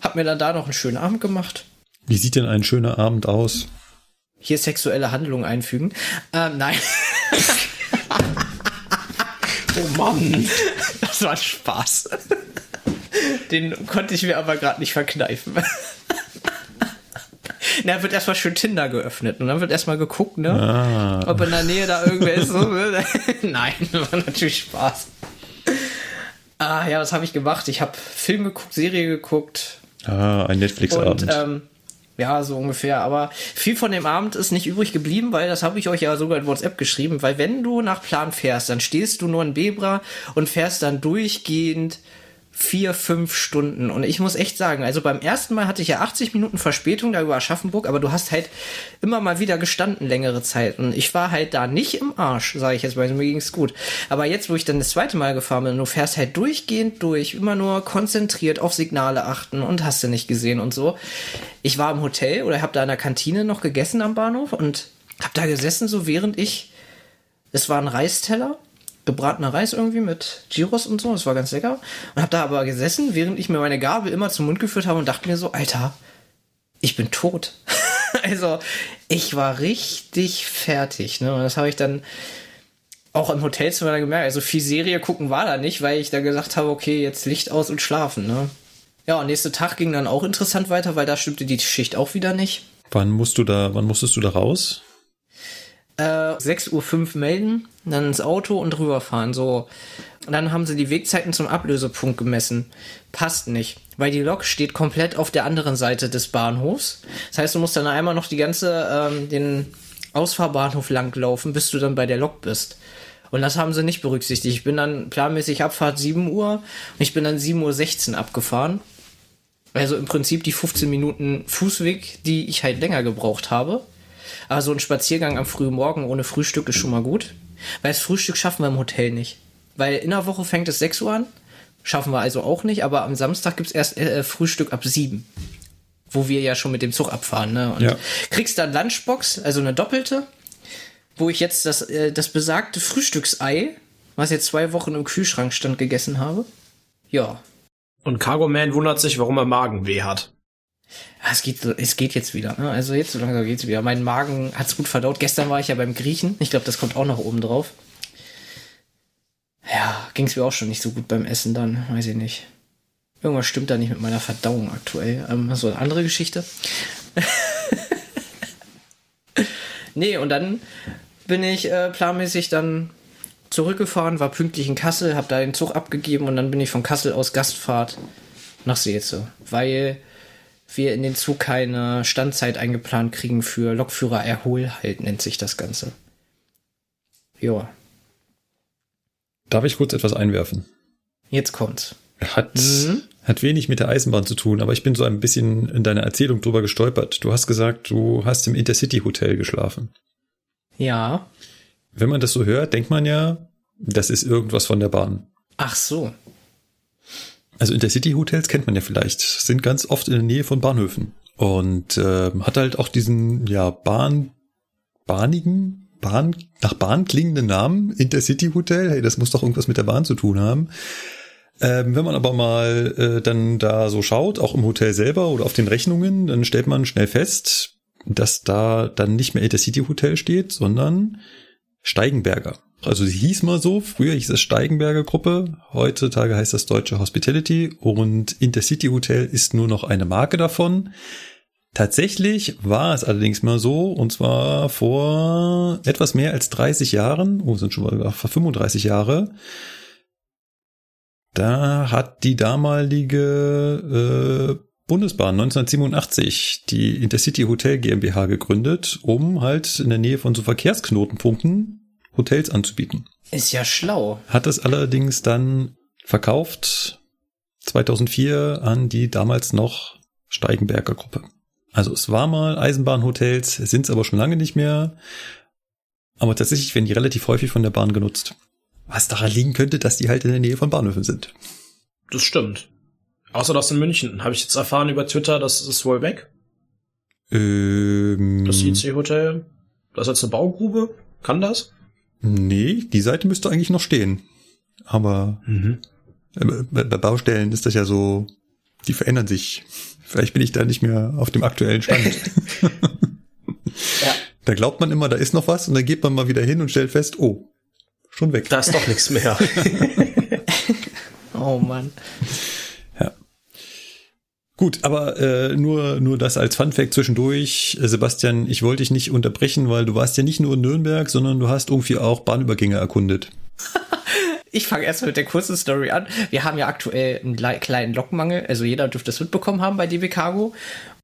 Speaker 2: Hab mir dann da noch einen schönen Abend gemacht.
Speaker 3: Wie sieht denn ein schöner Abend aus?
Speaker 2: Hier sexuelle Handlungen einfügen. Ähm, nein. *laughs*
Speaker 4: oh Mann.
Speaker 2: Das war Spaß. Den konnte ich mir aber gerade nicht verkneifen. Na, wird erstmal schön Tinder geöffnet und dann wird erstmal geguckt, ne? Ah. Ob in der Nähe da irgendwer ist. So, ne? *laughs* Nein, *laughs* war natürlich Spaß. Ah, ja, was habe ich gemacht? Ich habe Film geguckt, Serie geguckt.
Speaker 3: Ah, ein Netflix-Abend.
Speaker 2: Ähm, ja, so ungefähr. Aber viel von dem Abend ist nicht übrig geblieben, weil das habe ich euch ja sogar in WhatsApp geschrieben, weil wenn du nach Plan fährst, dann stehst du nur in Bebra und fährst dann durchgehend vier, fünf Stunden. Und ich muss echt sagen, also beim ersten Mal hatte ich ja 80 Minuten Verspätung da über Aschaffenburg, aber du hast halt immer mal wieder gestanden längere Zeit. Und ich war halt da nicht im Arsch, sage ich jetzt mal. Mir ging's gut. Aber jetzt, wo ich dann das zweite Mal gefahren bin, du fährst halt durchgehend durch, immer nur konzentriert auf Signale achten und hast du nicht gesehen und so. Ich war im Hotel oder hab da in der Kantine noch gegessen am Bahnhof und hab da gesessen, so während ich es war ein Reisteller gebratener Reis irgendwie mit Gyros und so. Das war ganz lecker. Und habe da aber gesessen, während ich mir meine Gabel immer zum Mund geführt habe und dachte mir so, Alter, ich bin tot. *laughs* also ich war richtig fertig. Ne? Und das habe ich dann auch im Hotelzimmer gemerkt. Also viel Serie gucken war da nicht, weil ich da gesagt habe, okay, jetzt Licht aus und schlafen. Ne? Ja, und nächster Tag ging dann auch interessant weiter, weil da stimmte die Schicht auch wieder nicht.
Speaker 3: Wann musst du da, wann musstest du da raus?
Speaker 2: Äh, 6.05 Uhr melden, dann ins Auto und rüberfahren. So. Und dann haben sie die Wegzeiten zum Ablösepunkt gemessen. Passt nicht, weil die Lok steht komplett auf der anderen Seite des Bahnhofs. Das heißt, du musst dann einmal noch die ganze, ähm, den Ausfahrbahnhof langlaufen, bis du dann bei der Lok bist. Und das haben sie nicht berücksichtigt. Ich bin dann planmäßig Abfahrt 7 Uhr und ich bin dann 7.16 Uhr abgefahren. Also im Prinzip die 15 Minuten Fußweg, die ich halt länger gebraucht habe. Aber so ein Spaziergang am frühen Morgen ohne Frühstück ist schon mal gut. Weil das Frühstück schaffen wir im Hotel nicht. Weil in der Woche fängt es 6 Uhr an. Schaffen wir also auch nicht. Aber am Samstag gibt's erst äh, Frühstück ab 7. Wo wir ja schon mit dem Zug abfahren. Ne? Und
Speaker 3: Ja.
Speaker 2: kriegst dann Lunchbox, also eine doppelte wo ich jetzt das, äh, das besagte Frühstücksei, was jetzt zwei Wochen im Kühlschrank stand, gegessen habe. Ja.
Speaker 4: Und Cargo Man wundert sich, warum er Magenweh hat.
Speaker 2: Ja, Es geht, es geht jetzt wieder. Ne? Also jetzt so langsam geht's wieder. Mein Magen hat's gut verdaut. Gestern war ich ja beim Griechen. Ich glaube, das kommt auch noch oben drauf. Ja, ging's mir auch schon nicht so gut beim Essen dann. Weiß ich nicht. Irgendwas stimmt da nicht mit meiner Verdauung aktuell. Ähm, so eine andere Geschichte. *laughs* nee, und dann bin ich äh, planmäßig dann zurückgefahren, war pünktlich in Kassel, habe da den Zug abgegeben und dann bin ich von Kassel aus Gastfahrt nach Seetze, weil wir in den Zug keine Standzeit eingeplant kriegen für Lokführer Erholhalt, nennt sich das Ganze. Ja,
Speaker 3: Darf ich kurz etwas einwerfen?
Speaker 2: jetzt kommt's.
Speaker 3: Hat, hat wenig mit der Eisenbahn zu tun, aber ich bin so ein bisschen in deiner Erzählung drüber gestolpert. Du hast gesagt, du hast im Intercity Hotel geschlafen.
Speaker 2: Ja.
Speaker 3: Wenn man das so hört, denkt man ja, das ist irgendwas von der Bahn.
Speaker 2: Ach so.
Speaker 3: Also Intercity Hotels kennt man ja vielleicht, sind ganz oft in der Nähe von Bahnhöfen und äh, hat halt auch diesen ja Bahn bahnigen Bahn nach Bahn klingenden Namen Intercity Hotel. Hey, das muss doch irgendwas mit der Bahn zu tun haben. Ähm, wenn man aber mal äh, dann da so schaut, auch im Hotel selber oder auf den Rechnungen, dann stellt man schnell fest, dass da dann nicht mehr Intercity Hotel steht, sondern Steigenberger. Also sie hieß mal so, früher hieß es Steigenberger Gruppe, heutzutage heißt das Deutsche Hospitality und Intercity Hotel ist nur noch eine Marke davon. Tatsächlich war es allerdings mal so, und zwar vor etwas mehr als 30 Jahren, oh, sind schon mal vor 35 Jahre, da hat die damalige äh, Bundesbahn 1987 die Intercity Hotel GmbH gegründet, um halt in der Nähe von so Verkehrsknotenpunkten Hotels anzubieten.
Speaker 2: Ist ja schlau.
Speaker 3: Hat es allerdings dann verkauft 2004 an die damals noch Steigenberger Gruppe. Also es war mal Eisenbahnhotels, sind es aber schon lange nicht mehr. Aber tatsächlich werden die relativ häufig von der Bahn genutzt. Was daran liegen könnte, dass die halt in der Nähe von Bahnhöfen sind.
Speaker 4: Das stimmt. Außer das in München. Habe ich jetzt erfahren über Twitter, das ist wohl weg.
Speaker 3: Ähm,
Speaker 4: Das IC-Hotel. Das ist jetzt eine Baugrube. Kann das?
Speaker 3: Nee, die Seite müsste eigentlich noch stehen. Aber
Speaker 4: Mhm.
Speaker 3: äh, bei, bei Baustellen ist das ja so, die verändern sich. Vielleicht bin ich da nicht mehr auf dem aktuellen Stand. *laughs* *laughs*
Speaker 2: Ja.
Speaker 3: Da glaubt man immer, da ist noch was und dann geht man mal wieder hin und stellt fest, oh, schon weg.
Speaker 4: Da ist doch nichts mehr. *laughs*
Speaker 2: Oh Mann.
Speaker 3: Gut, aber äh, nur nur das als Funfact zwischendurch, Äh, Sebastian. Ich wollte dich nicht unterbrechen, weil du warst ja nicht nur in Nürnberg, sondern du hast irgendwie auch Bahnübergänge erkundet. *laughs*
Speaker 2: Ich fange erst mit der kurzen Story an. Wir haben ja aktuell einen le- kleinen Lokmangel. Also jeder dürfte es mitbekommen haben bei DB Cargo.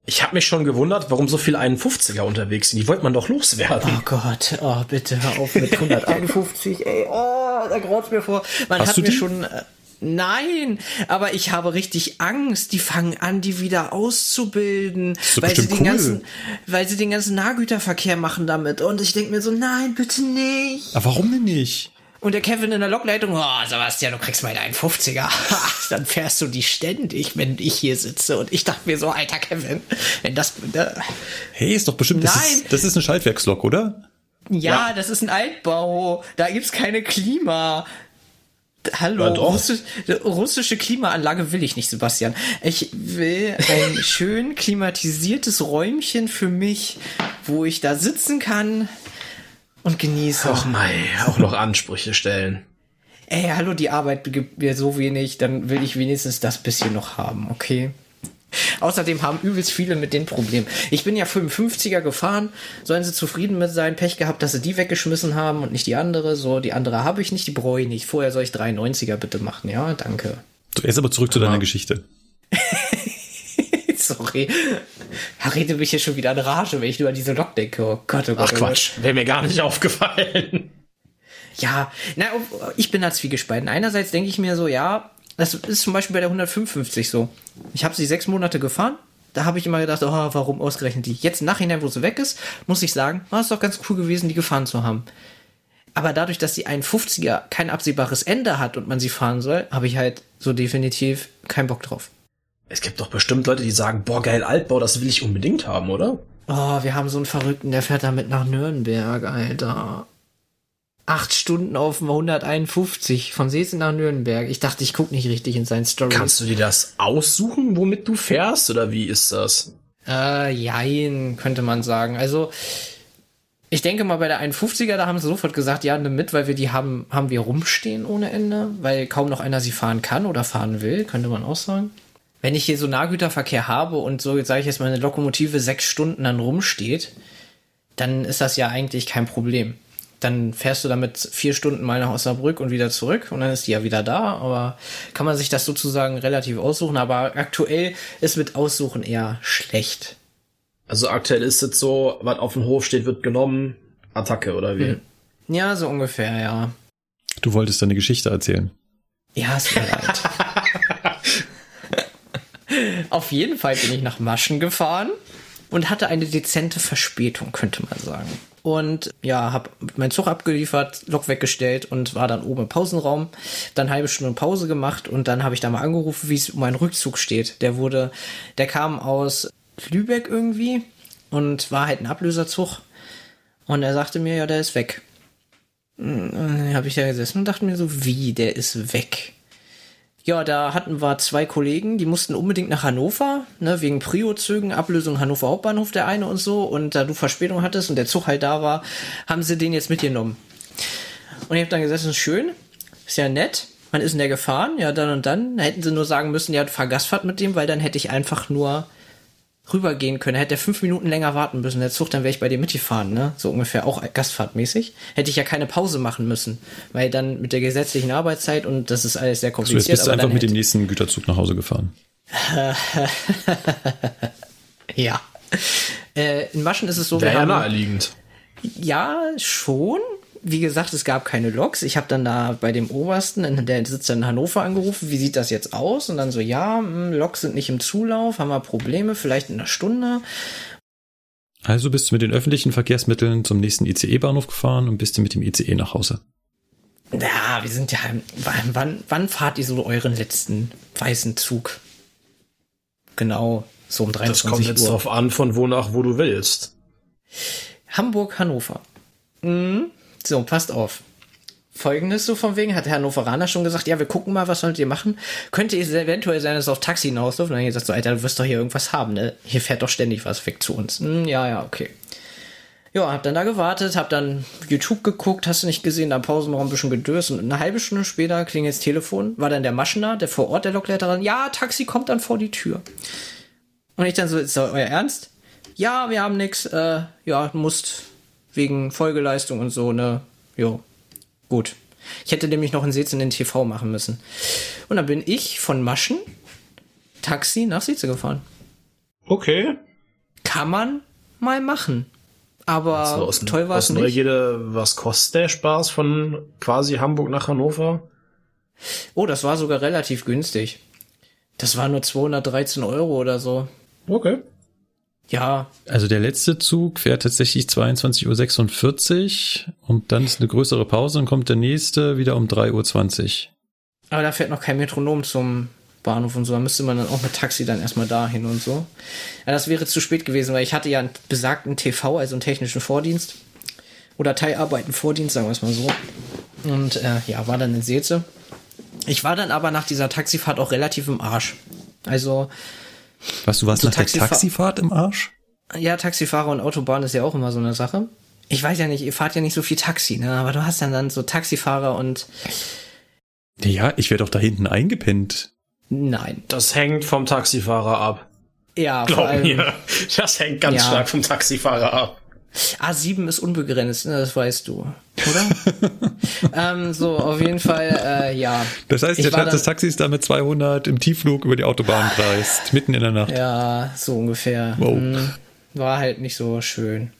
Speaker 4: Ich habe mich schon gewundert, warum so viele 51er unterwegs sind. Die wollte man doch loswerden.
Speaker 2: Oh Gott, oh bitte hör auf mit *laughs* 151, ey, oh, da graut's mir vor. Man
Speaker 3: Hast
Speaker 2: hat
Speaker 3: du
Speaker 2: mir
Speaker 3: die?
Speaker 2: schon, äh, nein, aber ich habe richtig Angst. Die fangen an, die wieder auszubilden, weil sie den
Speaker 3: cool.
Speaker 2: ganzen, weil sie den ganzen Nahgüterverkehr machen damit. Und ich denk mir so, nein, bitte nicht.
Speaker 3: Aber warum denn nicht?
Speaker 2: Und der Kevin in der Lokleitung, oh, Sebastian, du kriegst mal einen 51er. Ha, Dann fährst du die ständig, wenn ich hier sitze. Und ich dachte mir so, alter Kevin, wenn das, äh,
Speaker 3: Hey, ist doch bestimmt, das,
Speaker 2: Nein.
Speaker 3: ist, das ist eine Schaltwerkslok, oder?
Speaker 2: Ja,
Speaker 4: Ja.
Speaker 2: das ist ein Altbau. Da gibt's keine Klima. Hallo,
Speaker 4: Ja.
Speaker 2: Russi russische Klimaanlage will ich nicht, Sebastian. Ich will ein *laughs* schön klimatisiertes Räumchen für mich, wo ich da sitzen kann und genieße.
Speaker 4: Ach mei, auch noch Ansprüche stellen.
Speaker 2: Ey, hallo, die Arbeit gibt mir so wenig, dann will ich wenigstens das bisschen noch haben, okay? *laughs* Außerdem haben übelst viele mit den Problemen. Ich bin ja 55er gefahren, sollen sie zufrieden mit sein, Pech gehabt, dass sie die weggeschmissen haben und nicht die andere. So, die andere habe ich nicht, die bereue ich nicht. Vorher soll ich 93er bitte machen, ja, danke.
Speaker 3: Erst aber zurück zu deiner Geschichte. *laughs*
Speaker 2: Sorry. Da rede mich hier schon wieder in Rage, wenn ich nur an diese Lok denke. Oh Gott, oh Gott.
Speaker 4: Ach
Speaker 2: oh.
Speaker 4: Quatsch, wäre mir gar nicht *laughs* aufgefallen.
Speaker 2: Ja, na, ich bin da zwiegespalten. Einerseits denke ich mir so, ja, das ist zum Beispiel bei der 155 so. Ich habe sie sechs Monate gefahren. Da habe ich immer gedacht, oh, warum ausgerechnet die? Jetzt im Nachhinein, wo sie weg ist, muss ich sagen, war es doch ganz cool gewesen, die gefahren zu haben. Aber dadurch, dass die 51er kein absehbares Ende hat und man sie fahren soll, habe ich halt so definitiv keinen Bock drauf.
Speaker 4: Es gibt doch bestimmt Leute, die sagen, boah, geil, Altbau, das will ich unbedingt haben, oder?
Speaker 2: Oh, wir haben so einen Verrückten, der fährt damit nach Nürnberg, Alter. Acht Stunden auf dem 151 von Seesen nach Nürnberg. Ich dachte, ich guck nicht richtig in seinen Stories.
Speaker 4: Kannst du dir das aussuchen, womit du fährst, oder wie ist das?
Speaker 2: Äh, jein, könnte man sagen. Also, ich denke mal, bei der 51er, da haben sie sofort gesagt, ja, nimm mit, weil wir die haben, haben wir rumstehen ohne Ende, weil kaum noch einer sie fahren kann oder fahren will, könnte man auch sagen wenn ich hier so Nahgüterverkehr habe und so, sage ich jetzt mal, eine Lokomotive sechs Stunden dann rumsteht, dann ist das ja eigentlich kein Problem. Dann fährst du damit vier Stunden mal nach Osnabrück und wieder zurück und dann ist die ja wieder da. Aber kann man sich das sozusagen relativ aussuchen. Aber aktuell ist mit Aussuchen eher schlecht.
Speaker 4: Also aktuell ist es so, was auf dem Hof steht, wird genommen. Attacke oder wie? Hm.
Speaker 2: Ja, so ungefähr, ja.
Speaker 3: Du wolltest deine Geschichte erzählen.
Speaker 2: Ja, es tut mir leid. *laughs* Auf jeden Fall bin ich nach Maschen gefahren und hatte eine dezente Verspätung, könnte man sagen. Und ja, habe meinen Zug abgeliefert, Lok weggestellt und war dann oben im Pausenraum. Dann halbe Stunde Pause gemacht und dann habe ich da mal angerufen, wie es um meinen Rückzug steht. Der wurde, der kam aus Lübeck irgendwie und war halt ein Ablöserzug. Und er sagte mir, ja, der ist weg. Und dann habe ich da gesessen und dachte mir so, wie, der ist weg? Ja, da hatten wir zwei Kollegen, die mussten unbedingt nach Hannover, ne, wegen Prio-Zügen, Ablösung Hannover Hauptbahnhof, der eine und so. Und da du Verspätung hattest und der Zug halt da war, haben sie den jetzt mitgenommen. Und ich habe dann ist schön, ist ja nett. Man ist in der gefahren, ja, dann und dann. Da hätten sie nur sagen müssen, ja, fahr Gastfahrt mit dem, weil dann hätte ich einfach nur rübergehen können. Hätte er fünf Minuten länger warten müssen, der Zug, dann wäre ich bei dir mitgefahren, ne? So ungefähr, auch gastfahrtmäßig. Hätte ich ja keine Pause machen müssen, weil dann mit der gesetzlichen Arbeitszeit und das ist alles sehr kompliziert.
Speaker 3: So, jetzt bist du einfach mit dem nächsten Güterzug nach Hause gefahren. *laughs*
Speaker 2: ja. Äh, in Maschen ist es so,
Speaker 4: Wäre ja naheliegend.
Speaker 2: Ja, schon wie gesagt, es gab keine Loks. Ich habe dann da bei dem Obersten, der sitzt in Hannover, angerufen, wie sieht das jetzt aus? Und dann so, ja, hm, Loks sind nicht im Zulauf, haben wir Probleme, vielleicht in einer Stunde.
Speaker 3: Also bist du mit den öffentlichen Verkehrsmitteln zum nächsten ICE-Bahnhof gefahren und bist du mit dem ICE nach Hause?
Speaker 2: Ja, wir sind ja, wann, wann, wann fahrt ihr so euren letzten weißen Zug? Genau, so um 23 Uhr. Das kommt jetzt
Speaker 4: Uhr. drauf an, von wo nach wo du willst.
Speaker 2: Hamburg, Hannover. Mhm. So, passt auf. Folgendes so von wegen, hat der Hannoveraner schon gesagt, ja, wir gucken mal, was sollt ihr machen? Könnte es eventuell sein, dass es auf Taxi hinausläuft? Und dann hat er gesagt, so, Alter, du wirst doch hier irgendwas haben, ne? Hier fährt doch ständig was weg zu uns. Hm, ja, ja, okay. Ja, hab dann da gewartet, hab dann YouTube geguckt, hast du nicht gesehen, da Pausenraum ein bisschen gedöst und eine halbe Stunde später klingelt das Telefon, war dann der Maschner, der vor Ort der Lokleiterin, ja, Taxi kommt dann vor die Tür. Und ich dann so, ist das euer Ernst? Ja, wir haben nix, äh, ja, musst wegen Folgeleistung und so, ne? Jo, gut. Ich hätte nämlich noch einen Sitz in den TV machen müssen. Und dann bin ich von Maschen Taxi nach Sitze gefahren.
Speaker 4: Okay.
Speaker 2: Kann man mal machen. Aber also aus, toll war es nicht.
Speaker 4: Neugierde, was kostet der Spaß von quasi Hamburg nach Hannover?
Speaker 2: Oh, das war sogar relativ günstig. Das war nur 213 Euro oder so.
Speaker 4: Okay.
Speaker 2: Ja.
Speaker 3: Also der letzte Zug fährt tatsächlich 22.46 Uhr und dann ist eine größere Pause und kommt der nächste wieder um 3.20 Uhr.
Speaker 2: Aber da fährt noch kein Metronom zum Bahnhof und so. Da müsste man dann auch mit Taxi dann erstmal dahin und so. Ja, das wäre zu spät gewesen, weil ich hatte ja einen besagten TV, also einen technischen Vordienst. Oder Teilarbeiten sagen wir es mal so. Und äh, ja, war dann in Seeze. Ich war dann aber nach dieser Taxifahrt auch relativ im Arsch. Also
Speaker 3: was, du warst so nach Taxifahr der Taxifahrt im Arsch?
Speaker 2: Ja, Taxifahrer und Autobahn ist ja auch immer so eine Sache. Ich weiß ja nicht, ihr fahrt ja nicht so viel Taxi, ne? Aber du hast dann dann so Taxifahrer und.
Speaker 3: Ja, ich werde doch da hinten eingepennt.
Speaker 2: Nein.
Speaker 4: Das hängt vom Taxifahrer ab.
Speaker 2: Ja,
Speaker 4: Glaub vor allem, mir. Das hängt ganz ja. stark vom Taxifahrer ab.
Speaker 2: A7 ist unbegrenzt, ne? das weißt du, oder? *laughs* ähm, so, auf jeden Fall, äh, ja.
Speaker 3: Das heißt, der das Taxi ist da mit 200 im Tiefflug über die Autobahn kreist, mitten in der Nacht.
Speaker 2: Ja, so ungefähr. Wow. Hm, war halt nicht so schön.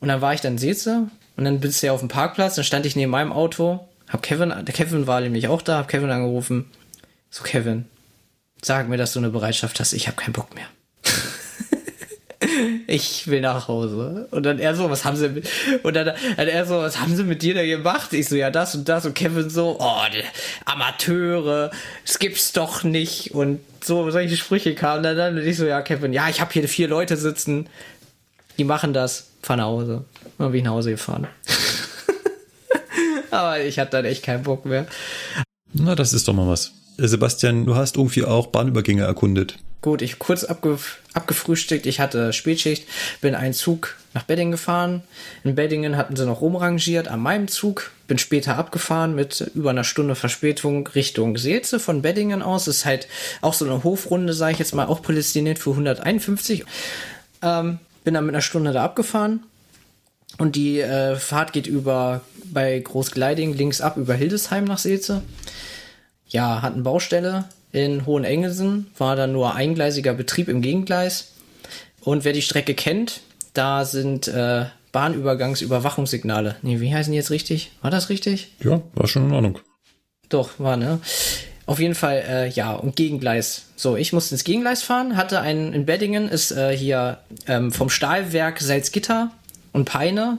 Speaker 2: Und dann war ich dann Seze, Und dann bist du ja auf dem Parkplatz, dann stand ich neben meinem Auto, hab Kevin, der Kevin war nämlich auch da, hab Kevin angerufen. So, Kevin, sag mir, dass du eine Bereitschaft hast, ich hab keinen Bock mehr. Ich will nach Hause. Und dann er so, was haben sie mit, und dann, dann er so, was haben sie mit dir da gemacht? Ich so, ja, das und das. Und Kevin so, oh, Amateure, das gibt's doch nicht. Und so, solche Sprüche kamen dann, dann und ich so, ja, Kevin, ja, ich habe hier vier Leute sitzen, die machen das, fahr nach Hause. Und dann bin ich nach Hause gefahren. *laughs* Aber ich hatte dann echt keinen Bock mehr.
Speaker 3: Na, das ist doch mal was. Sebastian, du hast irgendwie auch Bahnübergänge erkundet.
Speaker 2: Gut, ich kurz abge abgefrühstückt. Ich hatte Spätschicht, bin einen Zug nach Beddingen gefahren. In Beddingen hatten sie noch rumrangiert an meinem Zug. Bin später abgefahren mit über einer Stunde Verspätung Richtung Seelze von Beddingen aus. ist halt auch so eine Hofrunde, sage ich jetzt mal, auch prädestiniert für 151. Ähm, bin dann mit einer Stunde da abgefahren. Und die äh, Fahrt geht über bei Großgleiding links ab über Hildesheim nach Seelze. Ja, hatten Baustelle in Hohenengelsen, war dann nur eingleisiger Betrieb im Gegengleis. Und wer die Strecke kennt, da sind äh, Bahnübergangsüberwachungssignale. Nee, wie heißen die jetzt richtig? War das richtig?
Speaker 3: Ja, war schon in Ordnung.
Speaker 2: Doch, war, ne? Auf jeden Fall, äh, ja, und Gegengleis. So, ich musste ins Gegengleis fahren, hatte einen in Beddingen, ist äh, hier ähm, vom Stahlwerk Salzgitter und Peine,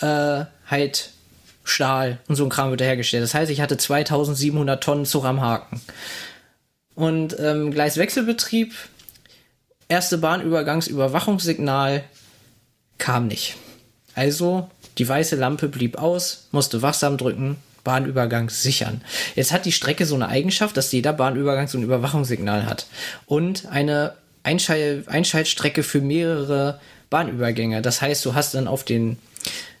Speaker 2: äh, halt Stahl und so ein Kram wird hergestellt. Das heißt, ich hatte 2700 Tonnen Zug am Haken. Und ähm, Gleiswechselbetrieb, erste Bahnübergangsüberwachungssignal kam nicht. Also die weiße Lampe blieb aus, musste wachsam drücken, Bahnübergang sichern. Jetzt hat die Strecke so eine Eigenschaft, dass jeder Bahnübergang so ein Überwachungssignal hat. Und eine Einschal Einschaltstrecke für mehrere Bahnübergänge. Das heißt, du hast dann auf den,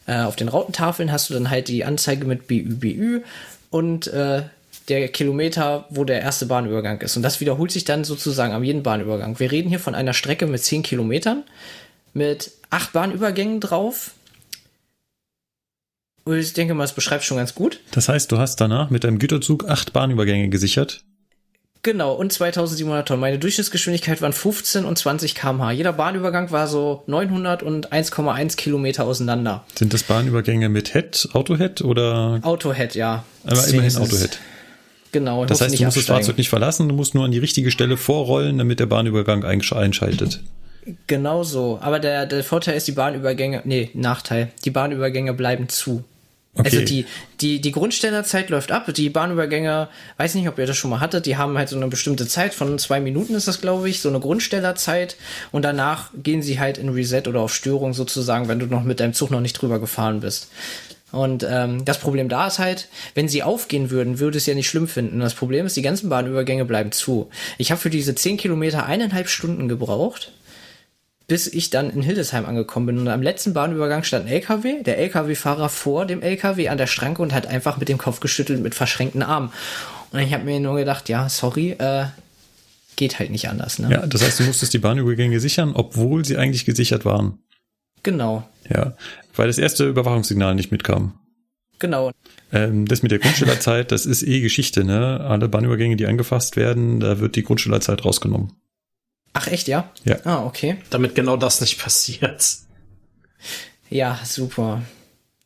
Speaker 2: äh, auf den Rautentafeln hast du dann halt die Anzeige mit BÜBÜ und äh, der Kilometer, wo der erste Bahnübergang ist. Und das wiederholt sich dann sozusagen am jeden Bahnübergang. Wir reden hier von einer Strecke mit 10 Kilometern, mit acht Bahnübergängen drauf. Und ich denke mal, es beschreibt schon ganz gut.
Speaker 3: Das heißt, du hast danach mit deinem Güterzug acht Bahnübergänge gesichert.
Speaker 2: Genau, und 2700 Tonnen. Meine Durchschnittsgeschwindigkeit waren 15 und 20 km/h. Jeder Bahnübergang war so 900 und 1,1 Kilometer auseinander.
Speaker 3: Sind das Bahnübergänge mit Head, Autohead oder?
Speaker 2: Autohead, ja.
Speaker 3: Aber immerhin Autohead.
Speaker 2: Genau.
Speaker 3: Das heißt, du musst absteigen. das Fahrzeug nicht verlassen, du musst nur an die richtige Stelle vorrollen, damit der Bahnübergang einschaltet.
Speaker 2: Genau so. Aber der, der Vorteil ist, die Bahnübergänge, nee, Nachteil. Die Bahnübergänge bleiben zu. Okay. Also die, die, die Grundstellerzeit läuft ab. Die Bahnübergänge, weiß nicht, ob ihr das schon mal hattet, die haben halt so eine bestimmte Zeit, von zwei Minuten ist das, glaube ich, so eine Grundstellerzeit. Und danach gehen sie halt in Reset oder auf Störung sozusagen, wenn du noch mit deinem Zug noch nicht drüber gefahren bist. Und ähm, das Problem da ist halt, wenn sie aufgehen würden, würde es ja nicht schlimm finden. Das Problem ist, die ganzen Bahnübergänge bleiben zu. Ich habe für diese zehn Kilometer eineinhalb Stunden gebraucht bis ich dann in Hildesheim angekommen bin. Und am letzten Bahnübergang stand ein LKW, der LKW-Fahrer vor dem LKW an der Schranke und hat einfach mit dem Kopf geschüttelt mit verschränkten Armen. Und ich habe mir nur gedacht, ja, sorry, äh, geht halt nicht anders. Ne?
Speaker 3: Ja, das heißt, du musstest die Bahnübergänge sichern, obwohl sie eigentlich gesichert waren.
Speaker 2: Genau.
Speaker 3: Ja, weil das erste Überwachungssignal nicht mitkam.
Speaker 2: Genau.
Speaker 3: Ähm, das mit der Grundstellerzeit, das ist eh Geschichte, ne? Alle Bahnübergänge, die angefasst werden, da wird die Grundstellerzeit rausgenommen.
Speaker 2: Ach echt, ja?
Speaker 3: Ja.
Speaker 2: Ah, okay.
Speaker 4: Damit genau das nicht passiert.
Speaker 2: Ja, super.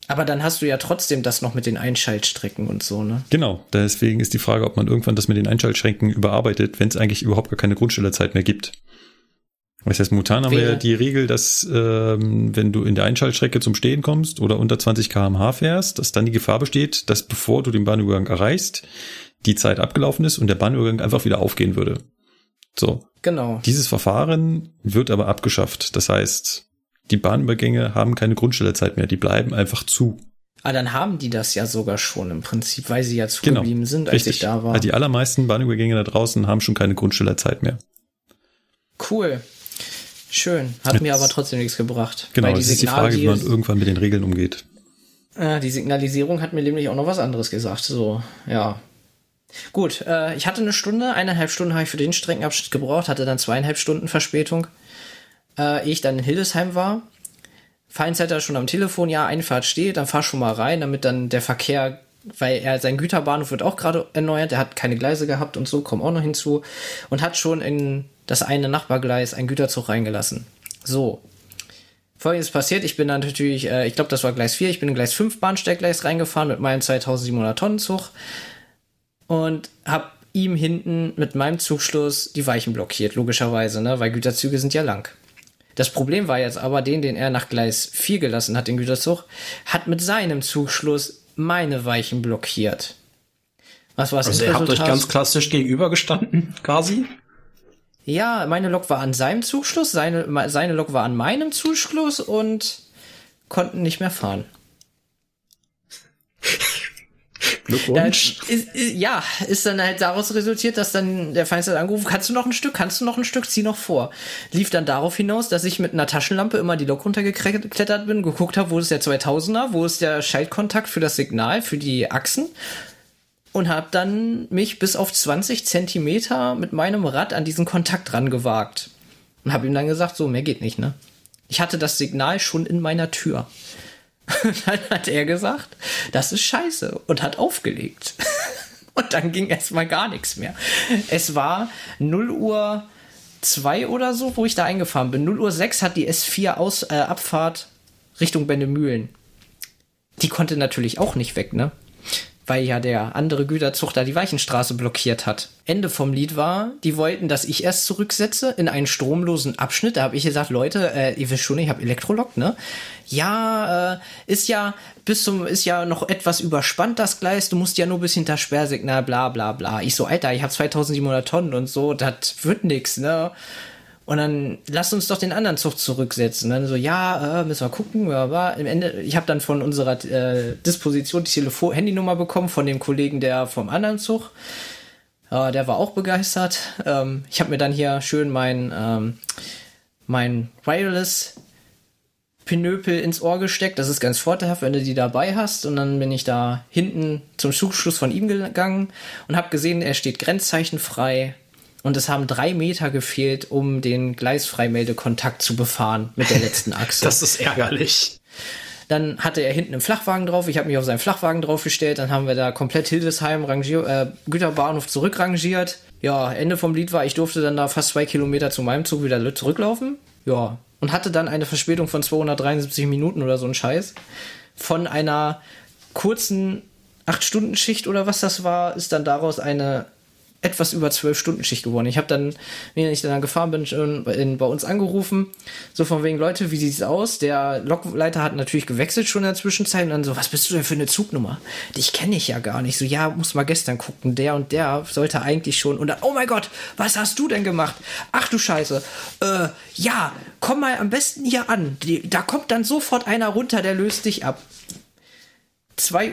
Speaker 2: Aber dann hast du ja trotzdem das noch mit den Einschaltstrecken und so, ne?
Speaker 3: Genau, deswegen ist die Frage, ob man irgendwann das mit den Einschaltstrecken überarbeitet, wenn es eigentlich überhaupt gar keine Grundstellerzeit mehr gibt. Das heißt, momentan haben wir ja die Regel, dass ähm, wenn du in der Einschaltstrecke zum Stehen kommst oder unter 20 km/h fährst, dass dann die Gefahr besteht, dass bevor du den Bahnübergang erreichst, die Zeit abgelaufen ist und der Bahnübergang einfach wieder aufgehen würde. So.
Speaker 2: Genau.
Speaker 3: Dieses Verfahren wird aber abgeschafft. Das heißt, die Bahnübergänge haben keine Grundstellezeit mehr, die bleiben einfach zu.
Speaker 2: Ah, dann haben die das ja sogar schon im Prinzip, weil sie ja zugeblieben genau, sind, als richtig. ich da war.
Speaker 3: Die allermeisten Bahnübergänge da draußen haben schon keine Grundstellerzeit mehr.
Speaker 2: Cool. Schön. Hat Jetzt, mir aber trotzdem nichts gebracht.
Speaker 3: Genau, das ist die Frage, wie man irgendwann mit den Regeln umgeht.
Speaker 2: Äh, die Signalisierung hat mir nämlich auch noch was anderes gesagt. So, ja, Gut, äh, ich hatte eine Stunde, eineinhalb Stunden habe ich für den Streckenabschnitt gebraucht, hatte dann zweieinhalb Stunden Verspätung, äh, ehe ich dann in Hildesheim war. Feinzeiter schon am Telefon, ja, Einfahrt steht, dann fahr schon mal rein, damit dann der Verkehr, weil er sein Güterbahnhof wird auch gerade erneuert, der hat keine Gleise gehabt und so, kommt auch noch hinzu und hat schon in das eine Nachbargleis ein Güterzug reingelassen. So. Folgendes passiert, ich bin dann natürlich, äh, ich glaube, das war Gleis 4, ich bin in Gleis 5 Bahnsteiggleis reingefahren mit meinem 2700 Tonnen Zug und hab ihm hinten mit meinem Zugschluss die Weichen blockiert, logischerweise, ne, weil Güterzüge sind ja lang. Das Problem war jetzt aber, den, den er nach Gleis 4 gelassen hat, den Güterzug, hat mit seinem Zugschluss meine Weichen blockiert. Was war
Speaker 4: Also ihr habt euch ganz klassisch gegenübergestanden, quasi?
Speaker 2: Ja, meine Lok war an seinem Zugschluss, seine, seine Lok war an meinem Zugschluss und konnten nicht mehr fahren. *laughs*
Speaker 4: Glückwunsch.
Speaker 2: Ist, ist, ja, ist dann halt daraus resultiert, dass dann der Feinstadt angerufen, kannst du noch ein Stück, kannst du noch ein Stück, zieh noch vor. Lief dann darauf hinaus, dass ich mit einer Taschenlampe immer die Lok runtergeklettert bin, geguckt habe, wo ist der 2000er, wo ist der Schaltkontakt für das Signal, für die Achsen und habe dann mich bis auf 20 Zentimeter mit meinem Rad an diesen Kontakt rangewagt. Und habe ihm dann gesagt, so, mehr geht nicht, ne? Ich hatte das Signal schon in meiner Tür. *laughs* dann hat er gesagt, das ist scheiße und hat aufgelegt. *laughs* und dann ging erstmal gar nichts mehr. Es war 0 Uhr 2 oder so, wo ich da eingefahren bin. 0 Uhr 6 hat die S4 aus, äh, Abfahrt Richtung Bendemühlen. Die konnte natürlich auch nicht weg, ne? Weil ja der andere Güterzug da die Weichenstraße blockiert hat. Ende vom Lied war, die wollten, dass ich erst zurücksetze in einen stromlosen Abschnitt. Da habe ich gesagt, Leute, äh, ihr wisst schon, ich habe Elektrolok, ne? Ja, äh, ist ja bis zum ist ja noch etwas überspannt das Gleis. Du musst ja nur bis hinter Sperrsignal, bla bla bla. Ich so, Alter, ich habe 2700 Tonnen und so, das wird nix, ne? Und dann lasst uns doch den anderen Zug zurücksetzen. Dann so, ja, äh, müssen wir gucken. Aber im Ende, ich habe dann von unserer äh, Disposition die Telefon Handynummer bekommen von dem Kollegen, der vom anderen Zug. Äh, der war auch begeistert. Ähm, ich habe mir dann hier schön mein, ähm, mein Wireless Pinöpel ins Ohr gesteckt. Das ist ganz vorteilhaft, wenn du die dabei hast. Und dann bin ich da hinten zum Zugschluss von ihm gegangen und habe gesehen, er steht grenzzeichenfrei und es haben drei Meter gefehlt, um den Gleisfreimeldekontakt zu befahren mit der letzten *laughs* Achse.
Speaker 4: das ist ärgerlich.
Speaker 2: Dann hatte er hinten einen Flachwagen drauf. Ich habe mich auf seinen Flachwagen draufgestellt. Dann haben wir da komplett Hildesheim rangier äh, Güterbahnhof zurückrangiert. Ja, Ende vom Lied war, ich durfte dann da fast zwei Kilometer zu meinem Zug wieder zurücklaufen. Ja, und hatte dann eine Verspätung von 273 Minuten oder so ein Scheiß. Von einer kurzen 8-Stunden-Schicht oder was das war, ist dann daraus eine etwas über zwölf Stunden Schicht geworden. Ich habe dann, wenn ich dann gefahren bin, schon in, bei uns angerufen, so von wegen Leute, wie sieht's aus? Der Lokleiter hat natürlich gewechselt schon in der Zwischenzeit und dann so, was bist du denn für eine Zugnummer? Dich kenne ich ja gar nicht. So, ja, muss mal gestern gucken. Der und der sollte eigentlich schon und dann, oh mein Gott, was hast du denn gemacht? Ach du Scheiße. Äh, ja, komm mal am besten hier an. Da kommt dann sofort einer runter, der löst dich ab. 2.43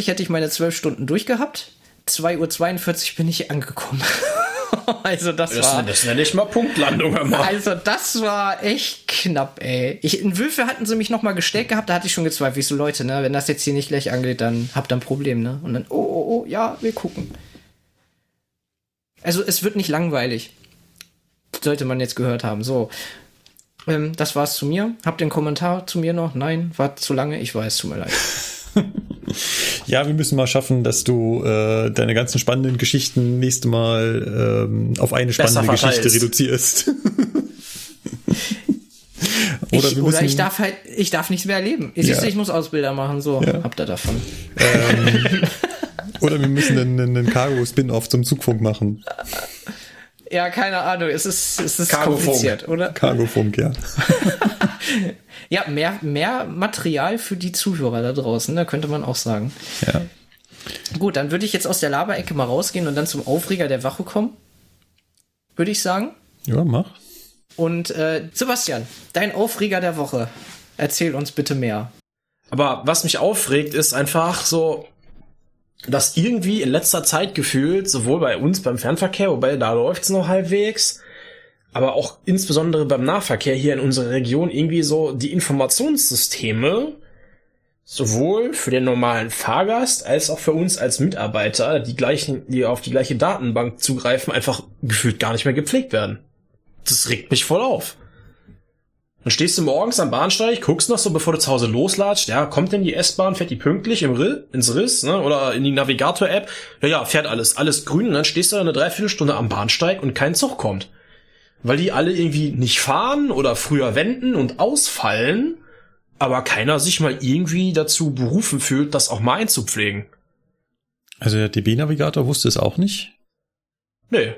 Speaker 2: Uhr hätte ich meine zwölf Stunden durchgehabt. 2.42 Uhr bin ich angekommen. *laughs* also das,
Speaker 4: Das,
Speaker 2: war.
Speaker 4: das nenne ich mal Punktlandung immer.
Speaker 2: Also das war echt knapp, ey. Ich, in Wülfe hatten sie mich noch mal gestellt gehabt, da hatte ich schon gezweifelt. Ich so, Leute, ne, wenn das jetzt hier nicht gleich angeht, dann habt ihr ein Problem, ne? Und dann, oh, oh, oh, ja, wir gucken. Also es wird nicht langweilig. Sollte man jetzt gehört haben. So. Ähm, das war's zu mir. Habt ihr einen Kommentar zu mir noch? Nein, war zu lange. Ich weiß, tut mir leid. *laughs* *laughs*
Speaker 3: Ja, wir müssen mal schaffen, dass du äh, deine ganzen spannenden Geschichten nächste Mal ähm, auf eine spannende. Geschichte reduzierst. *laughs* oder
Speaker 2: ich,
Speaker 3: wir
Speaker 2: oder
Speaker 3: müssen,
Speaker 2: ich darf halt, ich darf nichts mehr erleben. Ich,
Speaker 3: Ja.
Speaker 2: siehst du, ich muss Ausbilder machen, so
Speaker 3: Ja.
Speaker 2: habt ihr davon. *laughs*
Speaker 3: oder wir müssen einen, einen Cargo-Spin-Off zum Zugfunk machen.
Speaker 2: Ja, keine Ahnung, es ist, es ist
Speaker 4: Cargofunk.
Speaker 2: kompliziert, oder?
Speaker 3: Cargofunk, ja. *laughs*
Speaker 2: Ja, mehr, mehr Material für die Zuhörer da draußen, da könnte man auch sagen.
Speaker 3: ja.
Speaker 2: Gut, dann würde ich jetzt aus der Laberecke mal rausgehen und dann zum Aufreger der Woche kommen. Würde ich sagen.
Speaker 3: Ja, mach.
Speaker 2: Und äh, Sebastian, dein Aufreger der Woche. Erzähl uns bitte mehr.
Speaker 4: Aber was mich aufregt, ist einfach so, dass irgendwie in letzter Zeit gefühlt, sowohl bei uns beim Fernverkehr, wobei da läuft's noch halbwegs, aber auch insbesondere beim Nahverkehr hier in unserer Region irgendwie so die Informationssysteme sowohl für den normalen Fahrgast als auch für uns als Mitarbeiter, die gleichen, die auf die gleiche Datenbank zugreifen, einfach gefühlt gar nicht mehr gepflegt werden. Das regt mich voll auf. Dann stehst du morgens am Bahnsteig, guckst noch so, bevor du zu Hause loslatscht, ja, kommt denn die S-Bahn, fährt die pünktlich im Rill, ins Riss, ne, oder in die Navigator-App, ja, ja, fährt alles, alles grün, und dann stehst du eine Dreiviertelstunde am Bahnsteig und kein Zug kommt. weil die alle irgendwie nicht fahren oder früher wenden und ausfallen, aber keiner sich mal irgendwie dazu berufen fühlt, das auch mal einzupflegen.
Speaker 3: Also der DB-Navigator wusste es auch nicht?
Speaker 4: Nee.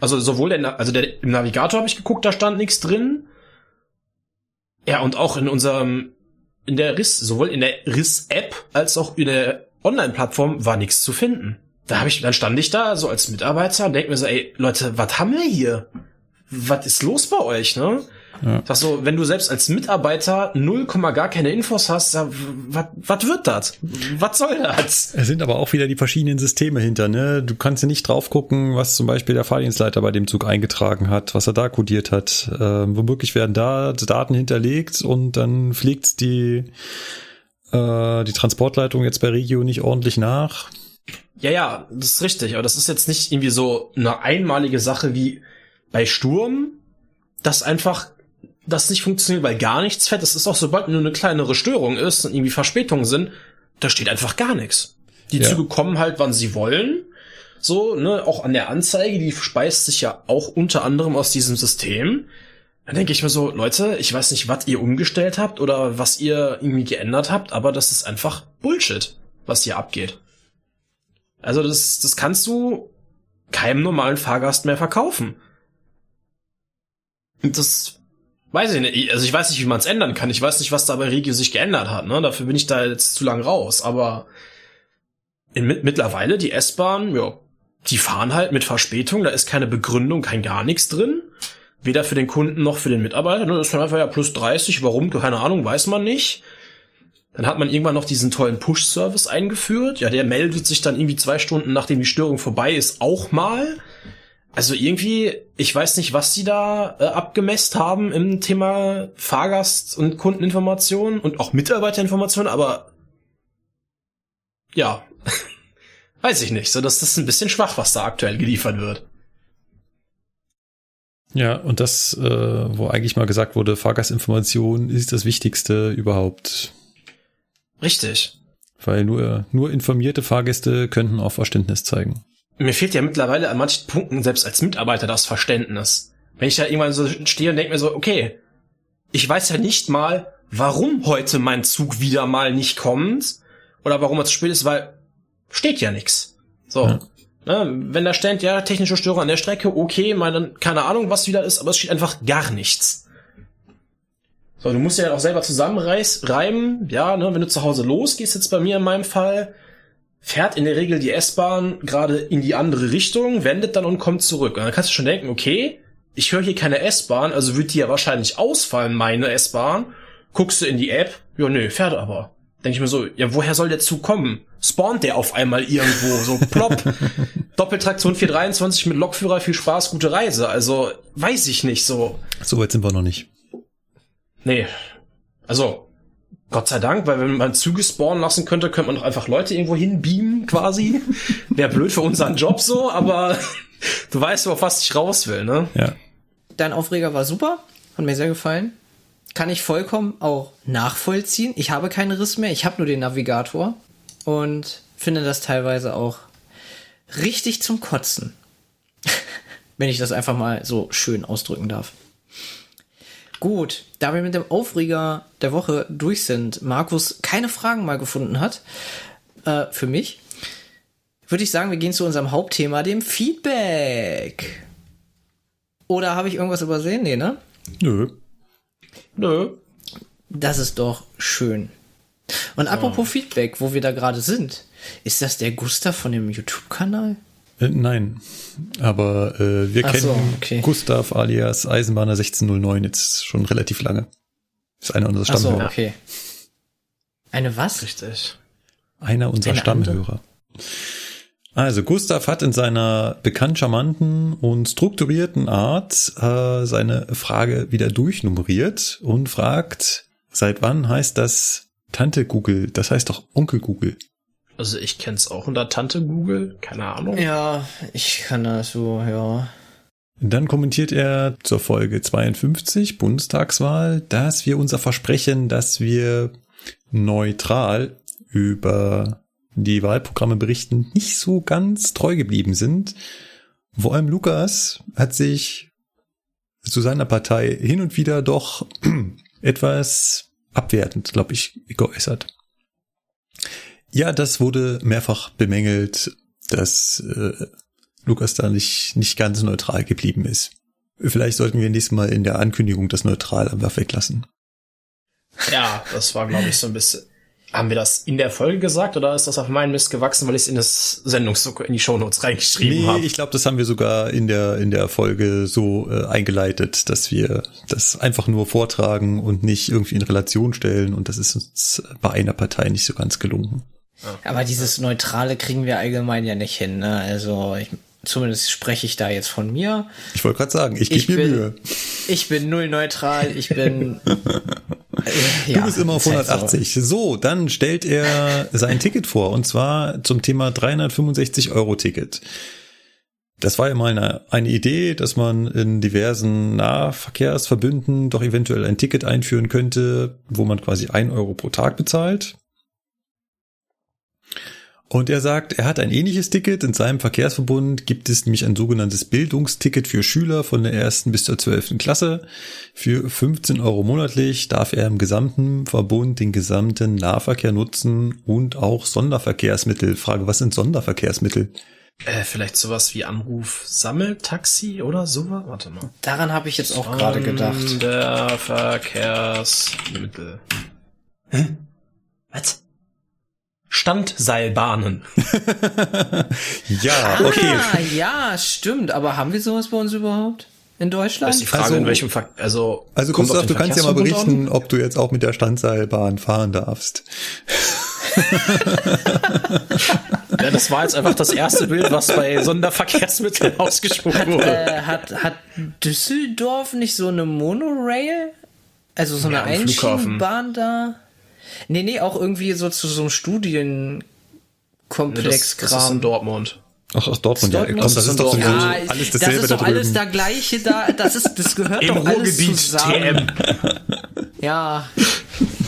Speaker 4: Also sowohl der, Na- also der, im Navigator habe ich geguckt, da stand nichts drin. Ja, und auch in unserem, in der RIS, sowohl in der RIS-App als auch in der Online-Plattform war nichts zu finden. Da habe ich, dann stand ich da so als Mitarbeiter und denk mir so, ey, Leute, was haben wir hier? Was ist los bei euch, ne?
Speaker 3: Ja.
Speaker 4: Sag so, wenn du selbst als Mitarbeiter 0, gar keine Infos hast, was wird das? Was soll das?
Speaker 3: Es sind aber auch wieder die verschiedenen Systeme hinter, ne? Du kannst ja nicht drauf gucken, was zum Beispiel der Fahrdienstleiter bei dem Zug eingetragen hat, was er da kodiert hat. Ähm, womöglich werden da Daten hinterlegt und dann fliegt die, äh, die Transportleitung jetzt bei Regio nicht ordentlich nach.
Speaker 4: Ja, ja, das ist richtig, aber das ist jetzt nicht irgendwie so eine einmalige Sache wie bei Sturm, dass einfach das nicht funktioniert, weil gar nichts fährt. Das ist auch, sobald nur eine kleinere Störung ist und irgendwie Verspätungen sind, da steht einfach gar nichts. Die
Speaker 3: Ja.
Speaker 4: Züge kommen halt, wann sie wollen. So, ne, auch an der Anzeige, die speist sich ja auch unter anderem aus diesem System. Dann denke ich mir so, Leute, ich weiß nicht, was ihr umgestellt habt oder was ihr irgendwie geändert habt, aber das ist einfach Bullshit, was hier abgeht. Also das, das kannst du keinem normalen Fahrgast mehr verkaufen. Und das weiß ich nicht. Also ich weiß nicht, wie man es ändern kann. Ich weiß nicht, was da bei Regio sich geändert hat. Ne? Dafür bin ich da jetzt zu lang raus. Aber in, mit, mittlerweile die S-Bahn, ja, die fahren halt mit Verspätung. Da ist keine Begründung, kein gar nichts drin. Weder für den Kunden noch für den Mitarbeiter. Ne? Das ist dann einfach ja plus 30. Warum? Keine Ahnung, weiß man nicht. Dann hat man irgendwann noch diesen tollen Push-Service eingeführt. Ja, der meldet sich dann irgendwie zwei Stunden, nachdem die Störung vorbei ist, auch mal. Also irgendwie, ich weiß nicht, was sie da äh, abgemesst haben im Thema Fahrgast- und Kundeninformation und auch Mitarbeiterinformation, aber ja, *laughs* weiß ich nicht. So, das ist ein bisschen schwach, was da aktuell geliefert wird.
Speaker 3: Ja, und das, äh, wo eigentlich mal gesagt wurde, Fahrgastinformation ist das Wichtigste überhaupt.
Speaker 4: Richtig.
Speaker 3: Weil nur, nur informierte Fahrgäste könnten auch Verständnis zeigen.
Speaker 4: Mir fehlt ja mittlerweile an manchen Punkten selbst als Mitarbeiter das Verständnis. Wenn ich da irgendwann so stehe und denke mir so, okay, ich weiß ja nicht mal, warum heute mein Zug wieder mal nicht kommt oder warum er zu spät ist, weil steht ja nix. So.
Speaker 3: Ja.
Speaker 4: Ne, wenn da steht, ja, technische Störung an der Strecke, okay, meine, keine Ahnung, was wieder ist, aber es steht einfach gar nichts. So, du musst ja auch selber zusammenreimen, ja, ne, wenn du zu Hause losgehst, jetzt bei mir in meinem Fall, fährt in der Regel die S-Bahn gerade in die andere Richtung, wendet dann und kommt zurück. Und dann kannst du schon denken, okay, ich höre hier keine S-Bahn, also wird die ja wahrscheinlich ausfallen, meine S-Bahn. Guckst du in die App, ja nö, fährt aber. Denke ich mir so, ja, woher soll der Zug kommen? Spawnt der auf einmal irgendwo, so plopp. *laughs* Doppeltraktion 423 mit Lokführer, viel Spaß, gute Reise. Also, weiß ich nicht so.
Speaker 3: So weit sind wir noch nicht.
Speaker 4: Nee. Also, Gott sei Dank, weil wenn man Züge spawnen lassen könnte, könnte man doch einfach Leute irgendwo hinbeamen, quasi. Wäre blöd für unseren Job so, aber *laughs* du weißt, auf was ich raus will, ne?
Speaker 3: Ja.
Speaker 2: Dein Aufreger war super, hat mir sehr gefallen. Kann ich vollkommen auch nachvollziehen. Ich habe keinen Riss mehr, ich habe nur den Navigator und finde das teilweise auch richtig zum Kotzen. *laughs* Wenn ich das einfach mal so schön ausdrücken darf. Gut, da wir mit dem Aufreger der Woche durch sind, Markus keine Fragen mal gefunden hat, äh, für mich, würde ich sagen, wir gehen zu unserem Hauptthema, dem Feedback. Oder habe ich irgendwas übersehen? Nee, ne?
Speaker 3: Nö.
Speaker 4: Nö.
Speaker 2: Das ist doch schön. Und apropos Feedback, wo wir da gerade sind, ist das der Gustav von dem YouTube-Kanal?
Speaker 3: Äh, nein. Aber äh, wir
Speaker 2: Ach
Speaker 3: kennen
Speaker 2: so, okay.
Speaker 3: Gustav alias Eisenbahner 1609 jetzt schon relativ lange. Ist einer unserer
Speaker 2: Ach so,
Speaker 3: Stammhörer.
Speaker 2: okay. Eine was?
Speaker 4: Richtig.
Speaker 3: Einer unserer
Speaker 2: Eine
Speaker 3: Stammhörer. Also Gustav hat in seiner bekannt charmanten und strukturierten Art äh, seine Frage wieder durchnummeriert und fragt, seit wann heißt das Tante Google? Das heißt doch Onkel Google.
Speaker 4: Also ich kenn's auch unter Tante Google, keine Ahnung.
Speaker 2: Ja, ich kann das so, ja.
Speaker 3: Dann kommentiert er zur Folge 52 Bundestagswahl, dass wir unser Versprechen, dass wir neutral über die Wahlprogramme berichten, nicht so ganz treu geblieben sind. Vor allem Lukas hat sich zu seiner Partei hin und wieder doch *clears throat* etwas abwertend, glaube ich, geäußert. Ja, das wurde mehrfach bemängelt, dass äh, Lukas da nicht, nicht ganz neutral geblieben ist. Vielleicht sollten wir nächstes Mal in der Ankündigung das Neutral einfach weglassen.
Speaker 4: Ja, das war, glaube ich, so ein bisschen. Haben wir das in der Folge gesagt oder ist das auf meinen Mist gewachsen, weil ich es in das Sendungsdokument in die Shownotes reingeschrieben
Speaker 3: nee,
Speaker 4: habe?
Speaker 3: ich glaube, das haben wir sogar in der in der Folge so äh, eingeleitet, dass wir das einfach nur vortragen und nicht irgendwie in Relation stellen und das ist uns bei einer Partei nicht so ganz gelungen.
Speaker 2: Aber dieses Neutrale kriegen wir allgemein ja nicht hin. Ne? Also ich, zumindest spreche ich da jetzt von mir.
Speaker 3: Ich wollte gerade sagen, ich gebe mir
Speaker 2: bin-
Speaker 3: Mühe.
Speaker 2: Ich bin null neutral. Ich bin. *laughs* äh,
Speaker 3: Du bist immer auf
Speaker 2: ist halt so.
Speaker 3: 180. So, dann stellt er sein Ticket vor und zwar zum Thema 365 Euro Ticket. Das war ja mal eine, eine Idee, dass man in diversen Nahverkehrsverbünden doch eventuell ein Ticket einführen könnte, wo man quasi ein Euro pro Tag bezahlt. Und er sagt, er hat ein ähnliches Ticket. In seinem Verkehrsverbund gibt es nämlich ein sogenanntes Bildungsticket für Schüler von der ersten bis zur zwölften Klasse. Für 15 Euro monatlich darf er im gesamten Verbund den gesamten Nahverkehr nutzen und auch Sonderverkehrsmittel. Frage, was sind Sonderverkehrsmittel?
Speaker 4: Äh, vielleicht sowas wie Anruf Sammeltaxi oder sowas? Warte mal.
Speaker 2: Daran habe ich jetzt auch gerade gedacht.
Speaker 4: Der Verkehrsmittel. Hä? Was? Standseilbahnen. *laughs*
Speaker 3: Ja, okay.
Speaker 2: Ah, ja, stimmt. Aber haben wir sowas bei uns überhaupt? In
Speaker 4: Das
Speaker 2: Deutschland?
Speaker 4: ist die Frage,
Speaker 3: Also-
Speaker 4: in welchem Ver also
Speaker 3: Also Gustav,
Speaker 4: auf
Speaker 3: du kannst ja mal berichten, ob du jetzt auch mit der Standseilbahn fahren darfst. *laughs*
Speaker 4: Ja, das war jetzt einfach das erste Bild, was bei Sonderverkehrsmitteln *laughs* ausgesprochen wurde.
Speaker 2: Äh, hat, hat Düsseldorf nicht so eine Monorail? Also so eine
Speaker 4: Ja.
Speaker 2: Einschienenbahn da? Nee, nee, auch irgendwie so zu so einem
Speaker 4: Das,
Speaker 2: Studienkomplex
Speaker 4: das ist in Dortmund.
Speaker 3: Ach, aus Dortmund, ja. Komm, das ist doch sowieso
Speaker 2: ja,
Speaker 3: alles
Speaker 2: das
Speaker 3: dasselbe
Speaker 2: ist
Speaker 3: da
Speaker 2: doch alles
Speaker 3: drüben.
Speaker 2: da gleiche da, das ist, das gehört *laughs*
Speaker 4: Im
Speaker 2: doch alles
Speaker 4: Ruhrgebiet
Speaker 2: zusammen.
Speaker 4: TM. *laughs*
Speaker 2: Ja,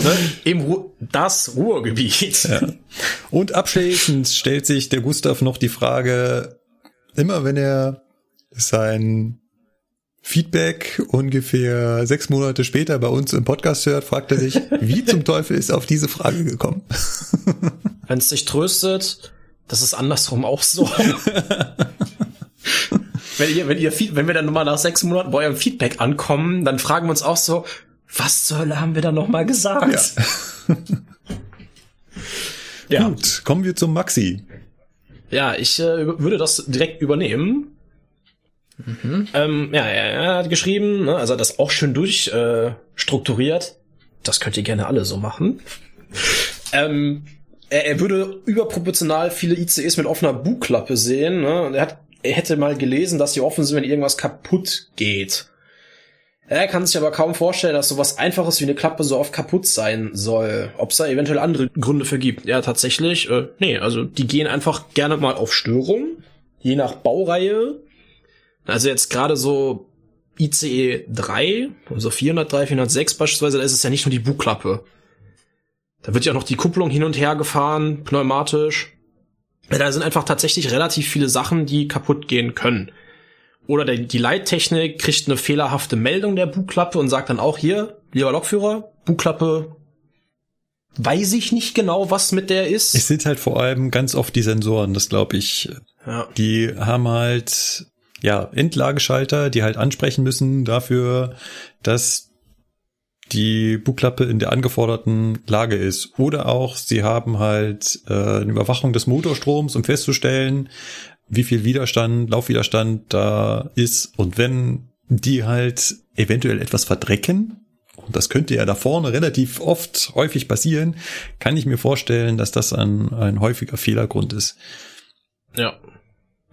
Speaker 4: Ne? Im Ru das Ruhrgebiet.
Speaker 3: Und abschließend stellt sich der Gustav noch die Frage, immer wenn er sein Feedback ungefähr sechs Monate später bei uns im Podcast hört, fragt er sich, *laughs* wie zum Teufel ist er auf diese Frage gekommen? *laughs*
Speaker 4: Wenn es dich tröstet, das ist andersrum auch so. *laughs* wenn ihr, wenn ihr, wenn wir dann nochmal nach sechs Monaten bei eurem Feedback ankommen, dann fragen wir uns auch so, was zur Hölle haben wir da nochmal gesagt? Ja. ja.
Speaker 3: Gut, kommen wir zum Maxi.
Speaker 4: Ja, ich äh, würde das direkt übernehmen. Ähm, ja, er, hat geschrieben, ne, also das auch schön durchstrukturiert. Äh, das könnt ihr gerne alle so machen. ähm, er, er würde überproportional viele ICEs mit offener Bugklappe sehen. Ne? Und er, hat, er hätte mal gelesen, dass die offen sind, wenn irgendwas kaputt geht. Er kann sich aber kaum vorstellen, dass sowas Einfaches wie eine Klappe so oft kaputt sein soll. Ob es da eventuell andere Gründe für gibt. Ja, tatsächlich, äh, nee, also die gehen einfach gerne mal auf Störung, je nach Baureihe. Also jetzt gerade so ICE 3, also 403, 406 beispielsweise, da ist es ja nicht nur die Bugklappe. Da wird ja auch noch die Kupplung hin und her gefahren, pneumatisch. Da sind einfach tatsächlich relativ viele Sachen, die kaputt gehen können. Oder der, die Leittechnik kriegt eine fehlerhafte Meldung der Bugklappe und sagt dann auch hier, lieber Lokführer, Bugklappe, weiß ich nicht genau, was mit der ist.
Speaker 3: Es sind halt vor allem ganz oft die Sensoren, das glaube ich.
Speaker 4: ja.
Speaker 3: Die haben halt, ja, Endlageschalter, die halt ansprechen müssen dafür, dass die Bugklappe in der angeforderten Lage ist. Oder auch, sie haben halt äh, eine Überwachung des Motorstroms, um festzustellen, wie viel Widerstand, Laufwiderstand da ist. Und wenn die halt eventuell etwas verdrecken, und das könnte ja da vorne relativ oft häufig passieren, kann ich mir vorstellen, dass das ein, ein häufiger Fehlergrund ist.
Speaker 4: ja,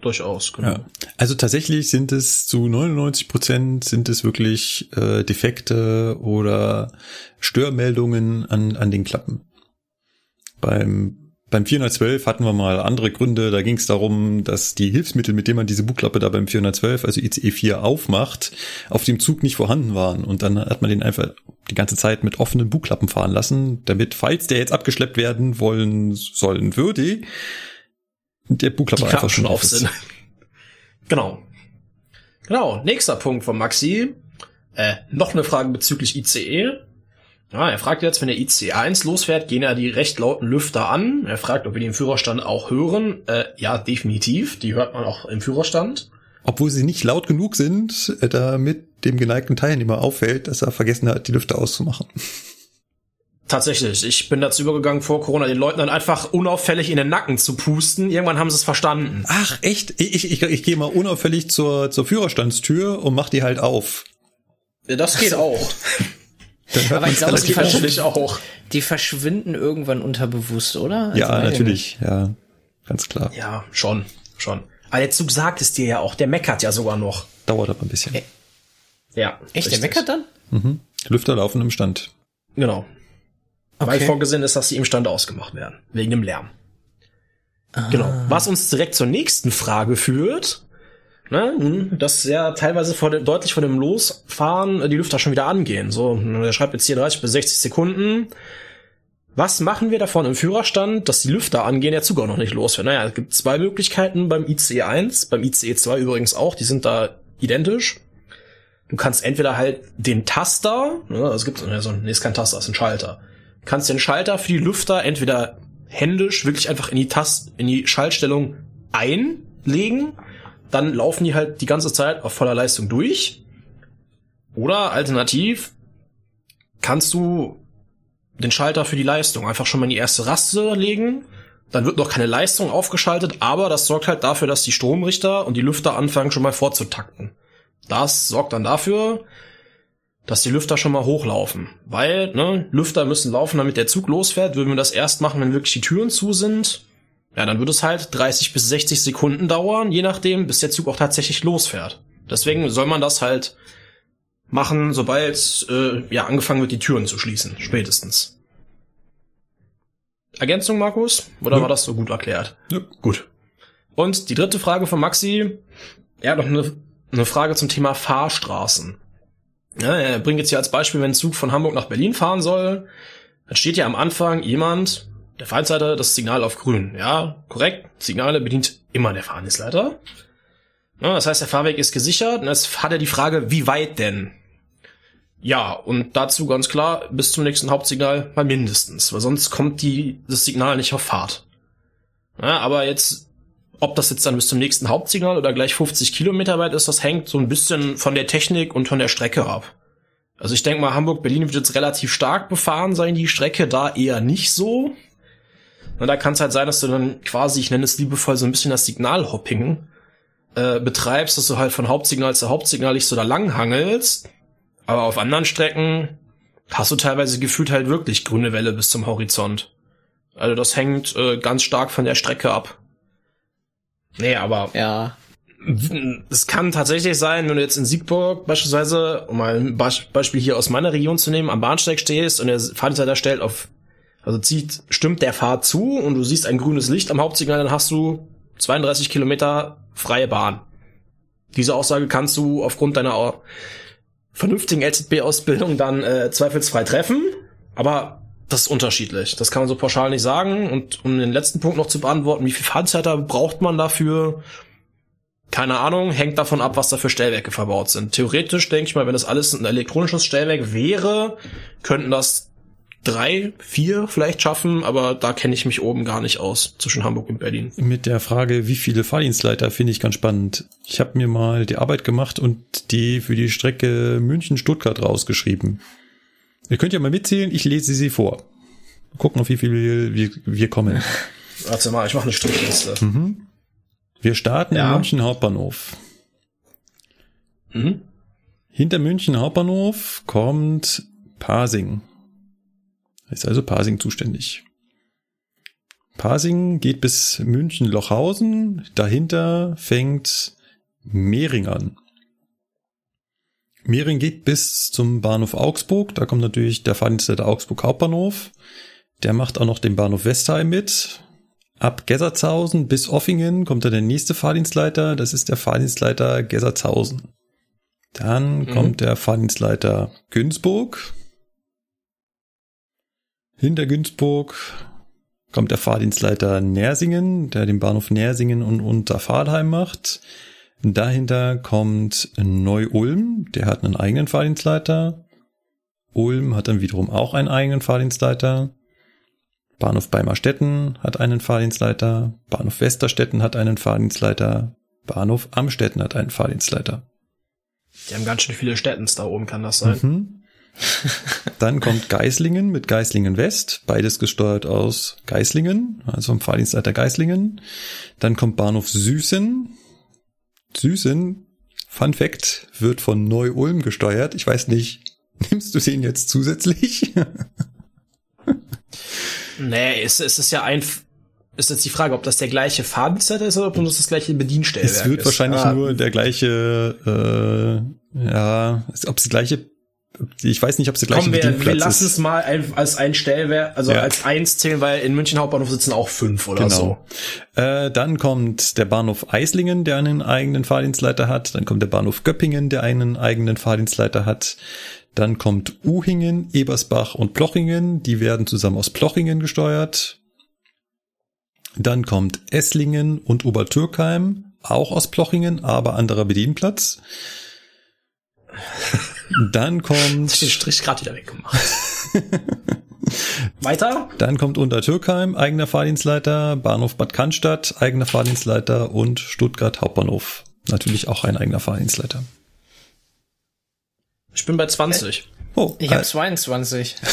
Speaker 4: durchaus, genau.
Speaker 3: Ja. Also tatsächlich sind es zu 99 Prozent sind es wirklich äh, Defekte oder Störmeldungen an, an den Klappen. Beim beim 412 hatten wir mal andere Gründe. Da ging es darum, dass die Hilfsmittel, mit denen man diese Bugklappe da beim 412, also ICE 4 aufmacht, auf dem Zug nicht vorhanden waren. Und dann hat man den einfach die ganze Zeit mit offenen Bugklappen fahren lassen, damit, falls der jetzt abgeschleppt werden wollen sollen würde, der Bugklappe
Speaker 4: die
Speaker 3: einfach schon auf ist.
Speaker 4: sind. *laughs* genau. Genau, nächster Punkt von Maxi. Äh, noch eine Frage bezüglich ICE. Ja, er fragt jetzt, wenn der ICE 1 losfährt, gehen ja die recht lauten Lüfter an. Er fragt, ob wir die im Führerstand auch hören. Äh, ja, definitiv. Die hört man auch im Führerstand.
Speaker 3: Obwohl sie nicht laut genug sind, äh, damit dem geneigten Teilnehmer auffällt, dass er vergessen hat, die Lüfter auszumachen. *laughs*
Speaker 4: Tatsächlich. Ich bin dazu übergegangen, vor Corona den Leuten dann einfach unauffällig in den Nacken zu pusten. Irgendwann haben sie es verstanden.
Speaker 3: Ach, echt? Ich, ich, ich gehe mal unauffällig zur, zur Führerstandstür und mach die halt auf.
Speaker 4: Ja, das geht auch. *laughs*
Speaker 2: Aber ich glaube, die,
Speaker 4: Natürlich auch.
Speaker 2: die verschwinden irgendwann unterbewusst, oder? Also
Speaker 3: Ja,
Speaker 2: ich
Speaker 3: natürlich, ja. Ganz klar.
Speaker 4: Ja, schon, schon. Aber der Zug sagt es dir ja auch. Der meckert ja sogar noch.
Speaker 3: Dauert aber ein bisschen.
Speaker 4: Ja.
Speaker 2: Echt, der
Speaker 4: richtig.
Speaker 2: meckert dann?
Speaker 3: Lüfter laufen im Stand.
Speaker 4: Genau. Weil
Speaker 2: Okay.
Speaker 4: vorgesehen ist, dass sie im Stand ausgemacht werden. Wegen dem Lärm. Genau. Was uns direkt zur nächsten Frage führt. Ne, dass ja teilweise vor dem, deutlich vor dem Losfahren die Lüfter schon wieder angehen. So, er schreibt jetzt hier 30 bis 60 Sekunden. Was machen wir davon im Führerstand, dass die Lüfter angehen, der Zug auch noch nicht losfährt? Naja, es gibt zwei Möglichkeiten beim ICE 1, beim ICE 2 übrigens auch, die sind da identisch. Du kannst entweder halt den Taster, ne, also es gibt, also, nee, ist kein Taster, ist ein Schalter. Du kannst den Schalter für die Lüfter entweder händisch wirklich einfach in die Tast, in die Schaltstellung einlegen, dann laufen die halt die ganze Zeit auf voller Leistung durch. Oder alternativ kannst du den Schalter für die Leistung einfach schon mal in die erste Raste legen. Dann wird noch keine Leistung aufgeschaltet, aber das sorgt halt dafür, dass die Stromrichter und die Lüfter anfangen schon mal vorzutakten. Das sorgt dann dafür, dass die Lüfter schon mal hochlaufen. Weil, ne, Lüfter müssen laufen, damit der Zug losfährt. Würden wir das erst machen, wenn wirklich die Türen zu sind, ja, dann würde es halt 30 bis 60 Sekunden dauern, je nachdem, bis der Zug auch tatsächlich losfährt. Deswegen soll man das halt machen, sobald äh, ja angefangen wird, die Türen zu schließen, spätestens. Ergänzung, Markus? Oder
Speaker 3: Ja.
Speaker 4: war das so gut erklärt?
Speaker 3: Ja.
Speaker 4: Gut. Und die dritte Frage von Maxi, er hat noch eine, eine Frage zum Thema Fahrstraßen. Ja, er bringt jetzt hier als Beispiel, wenn ein Zug von Hamburg nach Berlin fahren soll, dann steht ja am Anfang jemand, der Fahrdienstleiter, das Signal auf grün. Ja, korrekt. Signale bedient immer der Fahrdienstleiter. Ja, das heißt, der Fahrweg ist gesichert und jetzt hat er die Frage, wie weit denn? Ja, und dazu ganz klar, bis zum nächsten Hauptsignal mal mindestens, weil sonst kommt die, das Signal nicht auf Fahrt. Ja, aber jetzt, ob das jetzt dann bis zum nächsten Hauptsignal oder gleich 50 Kilometer weit ist, das hängt so ein bisschen von der Technik und von der Strecke ab. Also ich denke mal, Hamburg-Berlin wird jetzt relativ stark befahren sein, die Strecke da eher nicht so. Und da kann es halt sein, dass du dann quasi, ich nenne es liebevoll so ein bisschen das Signalhopping äh, betreibst, dass du halt von Hauptsignal zu Hauptsignal nicht so da lang hangelst. Aber auf anderen Strecken hast du teilweise gefühlt halt wirklich grüne Welle bis zum Horizont. Also das hängt äh, ganz stark von der Strecke ab. Nee, aber
Speaker 2: Ja.
Speaker 4: es kann tatsächlich sein, wenn du jetzt in Siegburg beispielsweise, um mal ein Beispiel hier aus meiner Region zu nehmen, am Bahnsteig stehst und der Fahrdienstleiter stellt auf, also zieht, stimmt der Fahrt zu und du siehst ein grünes Licht am Hauptsignal, dann hast du 32 Kilometer freie Bahn. Diese Aussage kannst du aufgrund deiner vernünftigen LZB-Ausbildung dann äh, zweifelsfrei treffen, aber das ist unterschiedlich. Das kann man so pauschal nicht sagen. Und um den letzten Punkt noch zu beantworten, wie viel Fahrzeiter braucht man dafür? Keine Ahnung, hängt davon ab, was da für Stellwerke verbaut sind. Theoretisch denke ich mal, wenn das alles ein elektronisches Stellwerk wäre, könnten das drei, vier vielleicht schaffen, aber da kenne ich mich oben gar nicht aus zwischen Hamburg und Berlin.
Speaker 3: Mit der Frage, wie viele Fahrdienstleiter, finde ich ganz spannend. Ich habe mir mal die Arbeit gemacht und die für die Strecke München-Stuttgart rausgeschrieben. Ihr könnt ja mal mitzählen, ich lese sie vor. Gucken, auf wie viel wir, wir kommen. *laughs*
Speaker 4: Warte mal, ich mache eine Strichliste.
Speaker 3: Wir starten
Speaker 4: Ja.
Speaker 3: in München Hauptbahnhof.
Speaker 4: Mhm.
Speaker 3: Hinter München Hauptbahnhof kommt Pasing. Ist also Pasing zuständig. Pasing geht bis München Lochhausen. Dahinter fängt Mehring an. Mehring geht bis zum Bahnhof Augsburg. Da kommt natürlich der Fahrdienstleiter Augsburg Hauptbahnhof. Der macht auch noch den Bahnhof Westheim mit. Ab Gessertshausen bis Offingen kommt dann der nächste Fahrdienstleiter. Das ist der Fahrdienstleiter Gessertshausen. Dann kommt der Fahrdienstleiter Günzburg. Hinter Günzburg kommt der Fahrdienstleiter Nersingen, der den Bahnhof Nersingen und Unterfadheim macht. Dahinter kommt Neu-Ulm, der hat einen eigenen Fahrdienstleiter. Ulm hat dann wiederum auch einen eigenen Fahrdienstleiter. Bahnhof Beimerstetten hat einen Fahrdienstleiter. Bahnhof Westerstetten hat einen Fahrdienstleiter. Bahnhof Amstetten hat einen Fahrdienstleiter.
Speaker 4: Die haben ganz schön viele Städtens da oben, kann das sein?
Speaker 3: Mhm. *laughs* Dann kommt Geislingen mit Geislingen West, beides gesteuert aus Geislingen, also vom Fahrdienstleiter Geislingen. Dann kommt Bahnhof Süßen. Süßen, Fun Fact, wird von Neu-Ulm gesteuert. Ich weiß nicht, *laughs* nimmst du den jetzt zusätzlich? *laughs*
Speaker 4: nee, es, es ist ja ein, ist jetzt die Frage, ob das der gleiche Fahrdienstleiter ist oder ob das das gleiche Bedienstellwerk
Speaker 3: ist. Es wird
Speaker 4: ist.
Speaker 3: wahrscheinlich
Speaker 4: ah.
Speaker 3: nur der gleiche, äh, ja, ob es die gleiche ich weiß nicht, ob es der gleiche
Speaker 4: Komm, wir, wir lassen es mal ein, als ein Stellwerk, also
Speaker 3: Ja.
Speaker 4: als eins zählen, weil in München Hauptbahnhof sitzen auch fünf oder so.
Speaker 3: Genau. Äh, dann kommt der Bahnhof Eislingen, der einen eigenen Fahrdienstleiter hat. Dann kommt der Bahnhof Göppingen, der einen eigenen Fahrdienstleiter hat. Dann kommt Uhingen, Ebersbach und Plochingen. Die werden zusammen aus Plochingen gesteuert. Dann kommt Esslingen und Obertürkheim, auch aus Plochingen, aber anderer Bedienplatz. Dann
Speaker 4: Ich hab den
Speaker 3: kommt,
Speaker 4: Strich gerade wieder weggemacht. *laughs* Weiter?
Speaker 3: dann kommt Untertürkheim, eigener Fahrdienstleiter, Bahnhof Bad Cannstatt, eigener Fahrdienstleiter und Stuttgart Hauptbahnhof. Natürlich auch ein eigener Fahrdienstleiter.
Speaker 4: Ich bin bei 20.
Speaker 3: Oh,
Speaker 2: Ich habe
Speaker 3: äh,
Speaker 2: 22. *laughs*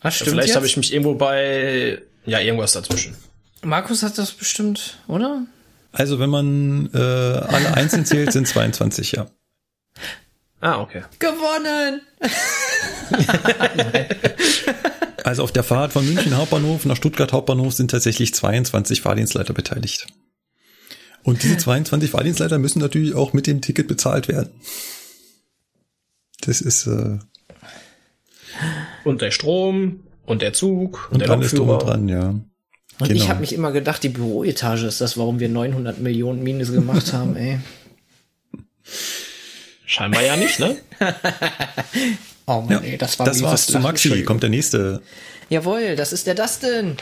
Speaker 2: Ach, stimmt
Speaker 4: Vielleicht habe ich mich irgendwo bei, ja, irgendwas dazwischen.
Speaker 2: Markus hat das bestimmt, oder?
Speaker 3: also wenn man äh, alle einzeln *laughs* zählt, sind 22, ja.
Speaker 4: Ah, okay.
Speaker 2: Gewonnen! *laughs*
Speaker 3: Also auf der Fahrt von München Hauptbahnhof nach Stuttgart Hauptbahnhof sind tatsächlich 22 Fahrdienstleiter beteiligt. Und diese 22 Fahrdienstleiter müssen natürlich auch mit dem Ticket bezahlt werden. Das ist äh,
Speaker 4: Und der Strom und der Zug und,
Speaker 3: und
Speaker 4: der
Speaker 3: alles drum und
Speaker 4: Lokführer.
Speaker 3: dran, ja.
Speaker 2: Und
Speaker 3: Genau.
Speaker 2: ich habe mich immer gedacht, die Büroetage ist das, warum wir 900 Millionen Minus gemacht haben, ey. *laughs*
Speaker 4: Scheinbar ja nicht, ne? *laughs*
Speaker 2: Oh Mann,
Speaker 3: Ja,
Speaker 2: ey, das war
Speaker 3: das
Speaker 2: ein
Speaker 3: war's zu. Maxi. Kommt der nächste.
Speaker 2: Jawohl, das ist der Dustin.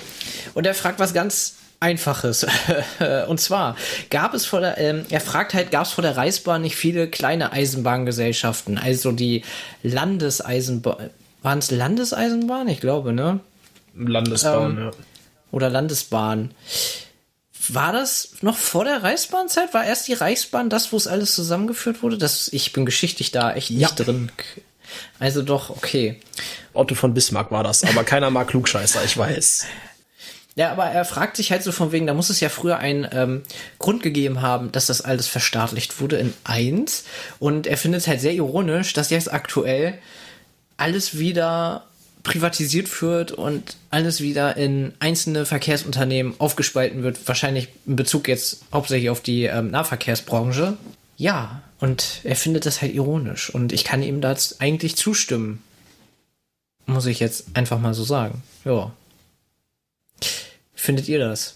Speaker 2: Und er fragt was ganz Einfaches. *laughs* Und zwar gab es vor der, ähm, er fragt halt, gab es vor der Reichsbahn nicht viele kleine Eisenbahngesellschaften? Also die Landeseisenbahn, waren es Landeseisenbahn? Ich glaube, ne?
Speaker 4: Landesbahn,
Speaker 2: Ähm,
Speaker 4: ja.
Speaker 2: Oder Landesbahn. War das noch vor der Reichsbahnzeit? War erst die Reichsbahn das, wo es alles zusammengeführt wurde? Das, ich bin geschichtlich da echt nicht
Speaker 4: Ja.
Speaker 2: drin. Also doch, okay.
Speaker 4: Otto von Bismarck war das, aber keiner mag Klugscheißer, ich weiß.
Speaker 2: Ja, aber er fragt sich halt so von wegen, da muss es ja früher einen ähm, Grund gegeben haben, dass das alles verstaatlicht wurde in eins. Und er findet es halt sehr ironisch, dass jetzt aktuell alles wieder privatisiert wird und alles wieder in einzelne Verkehrsunternehmen aufgespalten wird. Wahrscheinlich in Bezug jetzt hauptsächlich auf die ähm, Nahverkehrsbranche. Ja, und er findet das halt ironisch. Und ich kann ihm da jetzt eigentlich zustimmen. Muss ich jetzt einfach mal so sagen. Ja. Findet ihr das?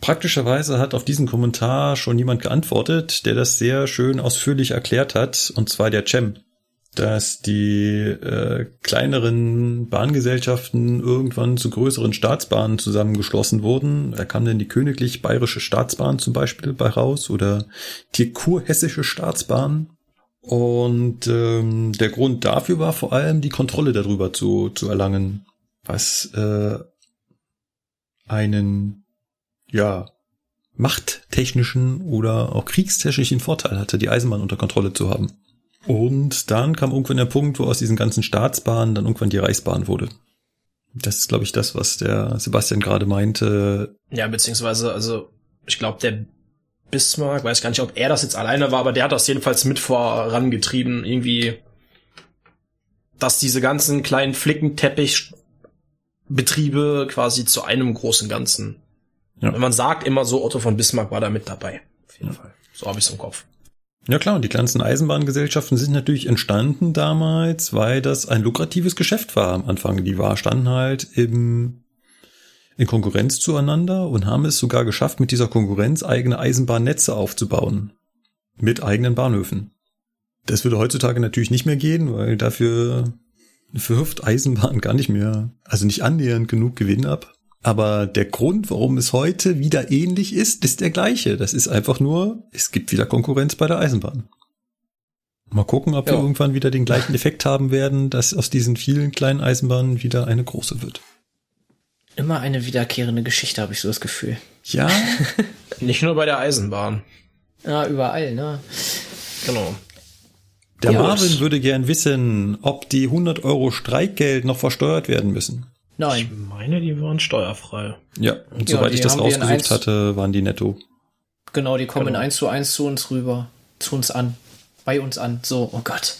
Speaker 3: Praktischerweise hat auf diesen Kommentar schon jemand geantwortet, der das sehr schön ausführlich erklärt hat, und zwar der Cem, dass die äh, kleineren Bahngesellschaften irgendwann zu größeren Staatsbahnen zusammengeschlossen wurden. Da kam dann die Königlich Bayerische Staatsbahn zum Beispiel bei raus oder die Kurhessische Staatsbahn. Und ähm, der Grund dafür war vor allem die Kontrolle darüber zu, zu erlangen, was äh, einen ja, machttechnischen oder auch kriegstechnischen Vorteil hatte, die Eisenbahn unter Kontrolle zu haben. Und dann kam irgendwann der Punkt, wo aus diesen ganzen Staatsbahnen dann irgendwann die Reichsbahn wurde. Das ist, glaube ich, das, was der Sebastian gerade meinte.
Speaker 4: Ja, beziehungsweise, also, ich glaube, der Bismarck, weiß gar nicht, ob er das jetzt alleine war, aber der hat das jedenfalls mit vorangetrieben, irgendwie, dass diese ganzen kleinen Flickenteppichbetriebe quasi zu einem großen Ganzen.
Speaker 3: Ja.
Speaker 4: Wenn man sagt immer so, Otto von Bismarck war da mit dabei. Auf jeden Fall. So habe ich im Kopf.
Speaker 3: Ja klar, und die ganzen Eisenbahngesellschaften sind natürlich entstanden damals, weil das ein lukratives Geschäft war am Anfang. Die war, standen halt im, in Konkurrenz zueinander und haben es sogar geschafft, mit dieser Konkurrenz eigene Eisenbahnnetze aufzubauen. Mit eigenen Bahnhöfen. Das würde heutzutage natürlich nicht mehr gehen, weil dafür wirft Eisenbahn gar nicht mehr, also nicht annähernd genug Gewinn ab. Aber der Grund, warum es heute wieder ähnlich ist, ist der gleiche. Das ist einfach nur, es gibt wieder Konkurrenz bei der Eisenbahn. Mal gucken, ob
Speaker 2: Ja.
Speaker 3: wir irgendwann wieder den gleichen Effekt haben werden, dass aus diesen vielen kleinen Eisenbahnen wieder eine große wird.
Speaker 2: Immer eine wiederkehrende Geschichte, habe ich so das Gefühl.
Speaker 3: Ja, *laughs*
Speaker 4: Nicht nur bei der Eisenbahn.
Speaker 2: Ja, überall, ne?
Speaker 4: Genau.
Speaker 3: der
Speaker 2: Ja.
Speaker 3: Marvin würde gern wissen, ob die 100 Euro Streikgeld noch versteuert werden müssen.
Speaker 4: Ich
Speaker 2: Nein.
Speaker 4: meine, die waren steuerfrei.
Speaker 3: Ja, und
Speaker 2: Ja,
Speaker 3: soweit ich das
Speaker 2: in
Speaker 3: rausgesucht hatte, waren die netto.
Speaker 2: Genau, die kommen
Speaker 4: Genau.
Speaker 2: eins zu eins zu uns rüber. Zu uns an. Bei uns an. So, oh Gott.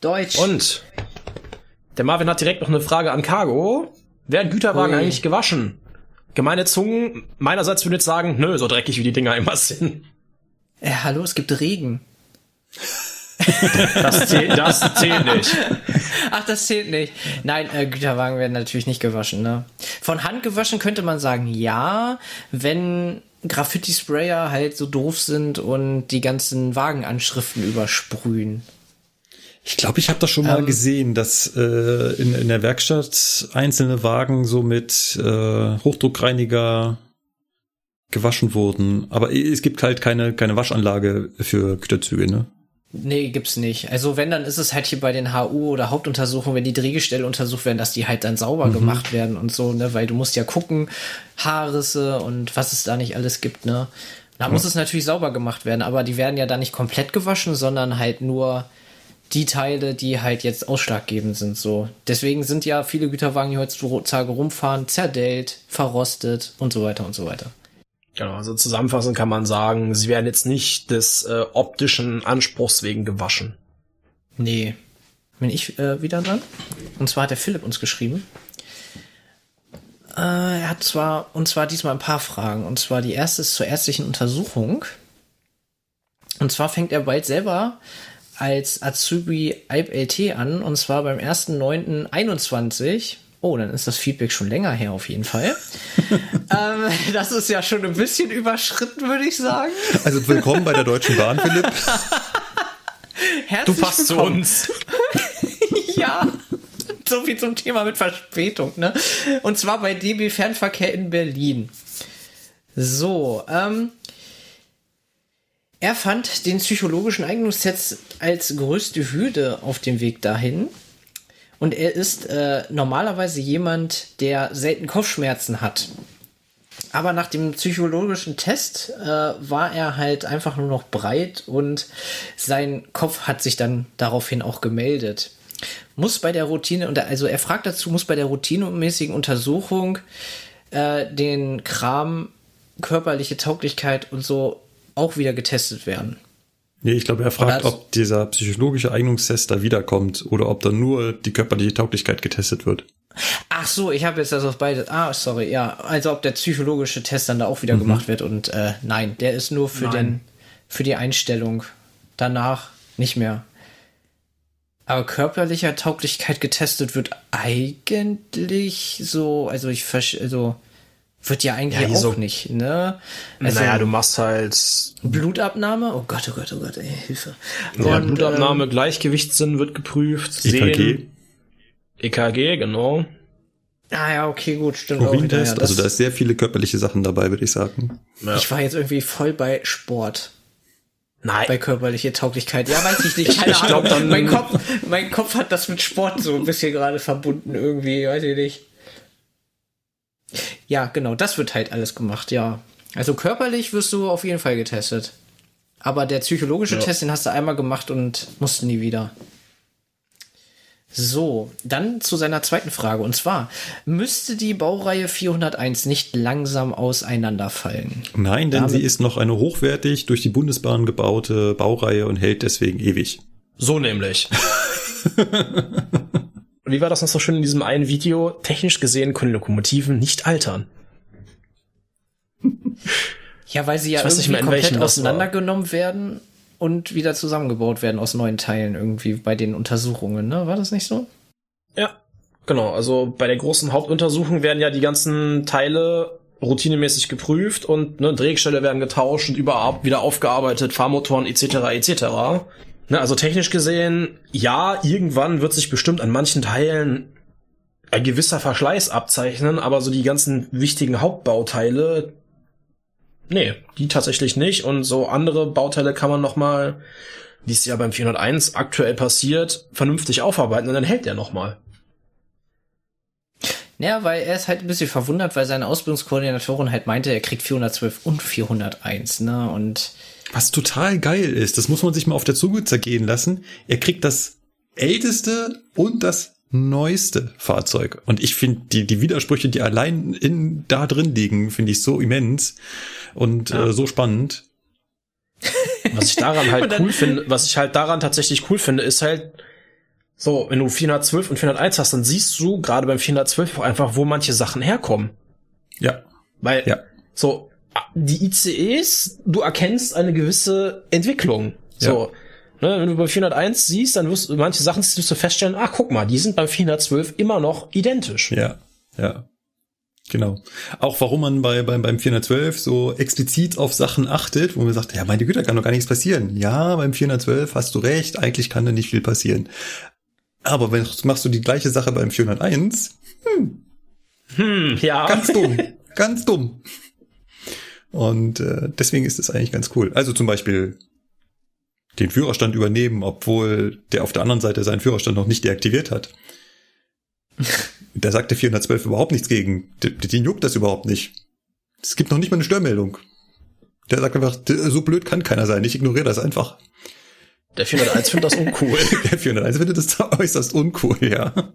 Speaker 2: Deutsch.
Speaker 4: Und der Marvin hat direkt noch eine Frage an Cargo. Werden Güterwagen
Speaker 2: Ui.
Speaker 4: eigentlich gewaschen? Gemeine Zungen meinerseits würden jetzt sagen, nö, so dreckig wie die Dinger immer sind.
Speaker 2: äh, hallo, es gibt Regen.
Speaker 4: Das zählt, das zählt nicht.
Speaker 2: Ach, das zählt nicht. Nein, äh, Güterwagen werden natürlich nicht gewaschen, ne? Von Hand gewaschen könnte man sagen, ja, wenn Graffiti-Sprayer halt so doof sind und die ganzen Wagenanschriften übersprühen.
Speaker 3: Ich glaube, ich habe das schon mal
Speaker 2: Ähm.
Speaker 3: gesehen, dass äh, in, in der Werkstatt einzelne Wagen so mit äh, Hochdruckreiniger gewaschen wurden. Aber es gibt halt keine, keine Waschanlage für Güterzüge, ne?
Speaker 2: Nee, gibt's nicht. Also wenn, dann ist es halt hier bei den HU oder Hauptuntersuchungen, wenn die Drehgestelle untersucht werden, dass die halt dann sauber gemacht werden und so, ne, weil du musst ja gucken, Haarrisse und was es da nicht alles gibt, ne. Da muss es natürlich sauber gemacht werden, aber die werden ja dann nicht komplett gewaschen, sondern halt nur die Teile, die halt jetzt ausschlaggebend sind, so. Deswegen sind ja viele Güterwagen, die heutzutage rumfahren, zerdellt, verrostet und so weiter und so weiter.
Speaker 4: Genau, also zusammenfassend kann man sagen, sie werden jetzt nicht des äh, optischen Anspruchs wegen gewaschen.
Speaker 2: Nee. Bin ich äh, wieder dran? Und zwar hat der Philipp uns geschrieben. Äh, er hat zwar, und zwar diesmal ein paar Fragen. Und zwar die erste ist zur ärztlichen Untersuchung. Und zwar fängt er bald selber als Azubi Alp LT an. Und zwar beim 1.9.21. Oh, dann ist das Feedback schon länger her auf jeden Fall. *laughs* ähm, das ist ja schon ein bisschen überschritten, würde ich sagen.
Speaker 3: Also willkommen bei der Deutschen Bahn, Philipp.
Speaker 2: Herzlich
Speaker 4: Du passt zu
Speaker 2: willkommen.
Speaker 4: uns. *laughs*
Speaker 2: Ja, so viel zum Thema mit Verspätung, ne? Und zwar bei DB Fernverkehr in Berlin. So, ähm, er fand den psychologischen Eignungstest als größte Hürde auf dem Weg dahin. Und er ist äh, normalerweise jemand, der selten Kopfschmerzen hat. Aber nach dem psychologischen Test äh, war er halt einfach nur noch breit und sein Kopf hat sich dann daraufhin auch gemeldet. Muss bei der Routine, also er fragt dazu, muss bei der routinemäßigen Untersuchung äh, den Kram, körperliche Tauglichkeit und so auch wieder getestet werden.
Speaker 3: Nee, ich glaube, er fragt, ob dieser psychologische Eignungstest da wiederkommt oder ob da nur die körperliche Tauglichkeit getestet wird.
Speaker 2: Ach so, ich habe jetzt das auf beide. Ah, sorry, ja. Also ob der psychologische Test dann da auch wieder gemacht wird und äh, nein, der ist nur für
Speaker 4: Nein.
Speaker 2: den für die Einstellung. Danach nicht mehr. Aber körperlicher Tauglichkeit getestet wird eigentlich so, also ich versch also wird ja eigentlich
Speaker 4: Ja,
Speaker 2: auch
Speaker 4: so-
Speaker 2: nicht, ne? Also
Speaker 4: naja, du machst halt
Speaker 2: Blutabnahme, oh Gott, oh Gott, oh Gott, ey, Hilfe.
Speaker 4: ja,
Speaker 2: Und,
Speaker 4: Blutabnahme, Gleichgewichtssinn wird geprüft,
Speaker 3: EKG,
Speaker 4: Sehen, EKG, genau.
Speaker 2: Ähm, ah ja, okay, gut, stimmt auch wieder. Ja,
Speaker 3: also da ist sehr viele körperliche Sachen dabei, würde ich sagen.
Speaker 4: Ja.
Speaker 2: ich war jetzt irgendwie voll bei Sport.
Speaker 4: Nein,
Speaker 2: bei körperliche Tauglichkeit. Ja, weiß ich nicht. Keine
Speaker 4: Ich glaub,
Speaker 2: Ahnung.
Speaker 4: dann-
Speaker 2: mein, Kopf, mein Kopf hat das mit Sport so ein bisschen gerade verbunden irgendwie, weiß ich nicht. Ja, genau, das wird halt alles gemacht, ja. Also körperlich wirst du auf jeden Fall getestet. Aber der psychologische
Speaker 4: Ja.
Speaker 2: Test, den hast du einmal gemacht und musst nie wieder. So, dann zu seiner zweiten Frage. Und zwar, müsste die Baureihe 401 nicht langsam auseinanderfallen?
Speaker 3: Nein, denn
Speaker 2: Damit-
Speaker 3: sie ist noch eine hochwertig durch die Bundesbahn gebaute Baureihe und hält deswegen ewig.
Speaker 4: so nämlich. *laughs* Wie war das noch so schön in diesem einen Video? Technisch gesehen können Lokomotiven nicht altern.
Speaker 2: Ja, weil sie ja irgendwie
Speaker 4: mehr,
Speaker 2: komplett auseinandergenommen werden und wieder zusammengebaut werden aus neuen Teilen irgendwie bei den Untersuchungen, ne? War das nicht so?
Speaker 4: Ja, genau. Also bei der großen Hauptuntersuchung werden ja die ganzen Teile routinemäßig geprüft und ne, Drehgestelle werden getauscht und überhaupt wieder aufgearbeitet, Fahrmotoren etc. etc. Ne, also technisch gesehen, ja, irgendwann wird sich bestimmt an manchen Teilen ein gewisser Verschleiß abzeichnen, aber so die ganzen wichtigen Hauptbauteile, nee, die tatsächlich nicht. Und so andere Bauteile kann man noch mal, wie es ja beim 401 aktuell passiert, vernünftig aufarbeiten und dann hält der noch mal.
Speaker 2: Ja, weil er ist halt ein bisschen verwundert, weil seine Ausbildungskoordinatorin halt meinte, er kriegt 412 und 401, ne? Und
Speaker 3: Was total geil ist, das muss man sich mal auf der Zunge zergehen lassen. Er kriegt das älteste und das neueste Fahrzeug. Und ich finde die, die Widersprüche, die allein in, da drin liegen, finde ich so immens und
Speaker 4: Ja.
Speaker 3: äh, so spannend.
Speaker 4: Was ich daran halt *laughs* cool finde, was ich halt daran tatsächlich cool finde, ist halt so, wenn du 412 und 401 hast, dann siehst du gerade beim 412 auch einfach, wo manche Sachen herkommen.
Speaker 3: Ja,
Speaker 4: Weil
Speaker 3: Ja.
Speaker 4: so die ICEs, du erkennst eine gewisse Entwicklung. So, ne, wenn du bei 401 siehst, dann wirst du manche Sachen wirst du feststellen, ach guck mal, die sind beim 412 immer noch identisch.
Speaker 3: ja, ja. Genau. Auch warum man bei, beim, beim 412 so explizit auf Sachen achtet, wo man sagt, ja, meine Güte, kann doch gar nichts passieren. Ja, beim 412 hast du recht, eigentlich kann da nicht viel passieren. Aber wenn machst du die gleiche Sache beim 401,
Speaker 4: Hm, ja.
Speaker 3: Ganz dumm. *laughs* ganz dumm. Und äh, deswegen ist es eigentlich ganz cool. Also zum Beispiel den Führerstand übernehmen, obwohl der auf der anderen Seite seinen Führerstand noch nicht deaktiviert hat. *laughs* Da sagt der 412 überhaupt nichts gegen. Den, den juckt das überhaupt nicht. Es gibt noch nicht mal eine Störmeldung. Der sagt einfach, so blöd kann keiner sein. Ich ignoriere das einfach.
Speaker 4: Der 401 findet das uncool. *laughs*
Speaker 3: Der 401 findet das äußerst uncool, ja.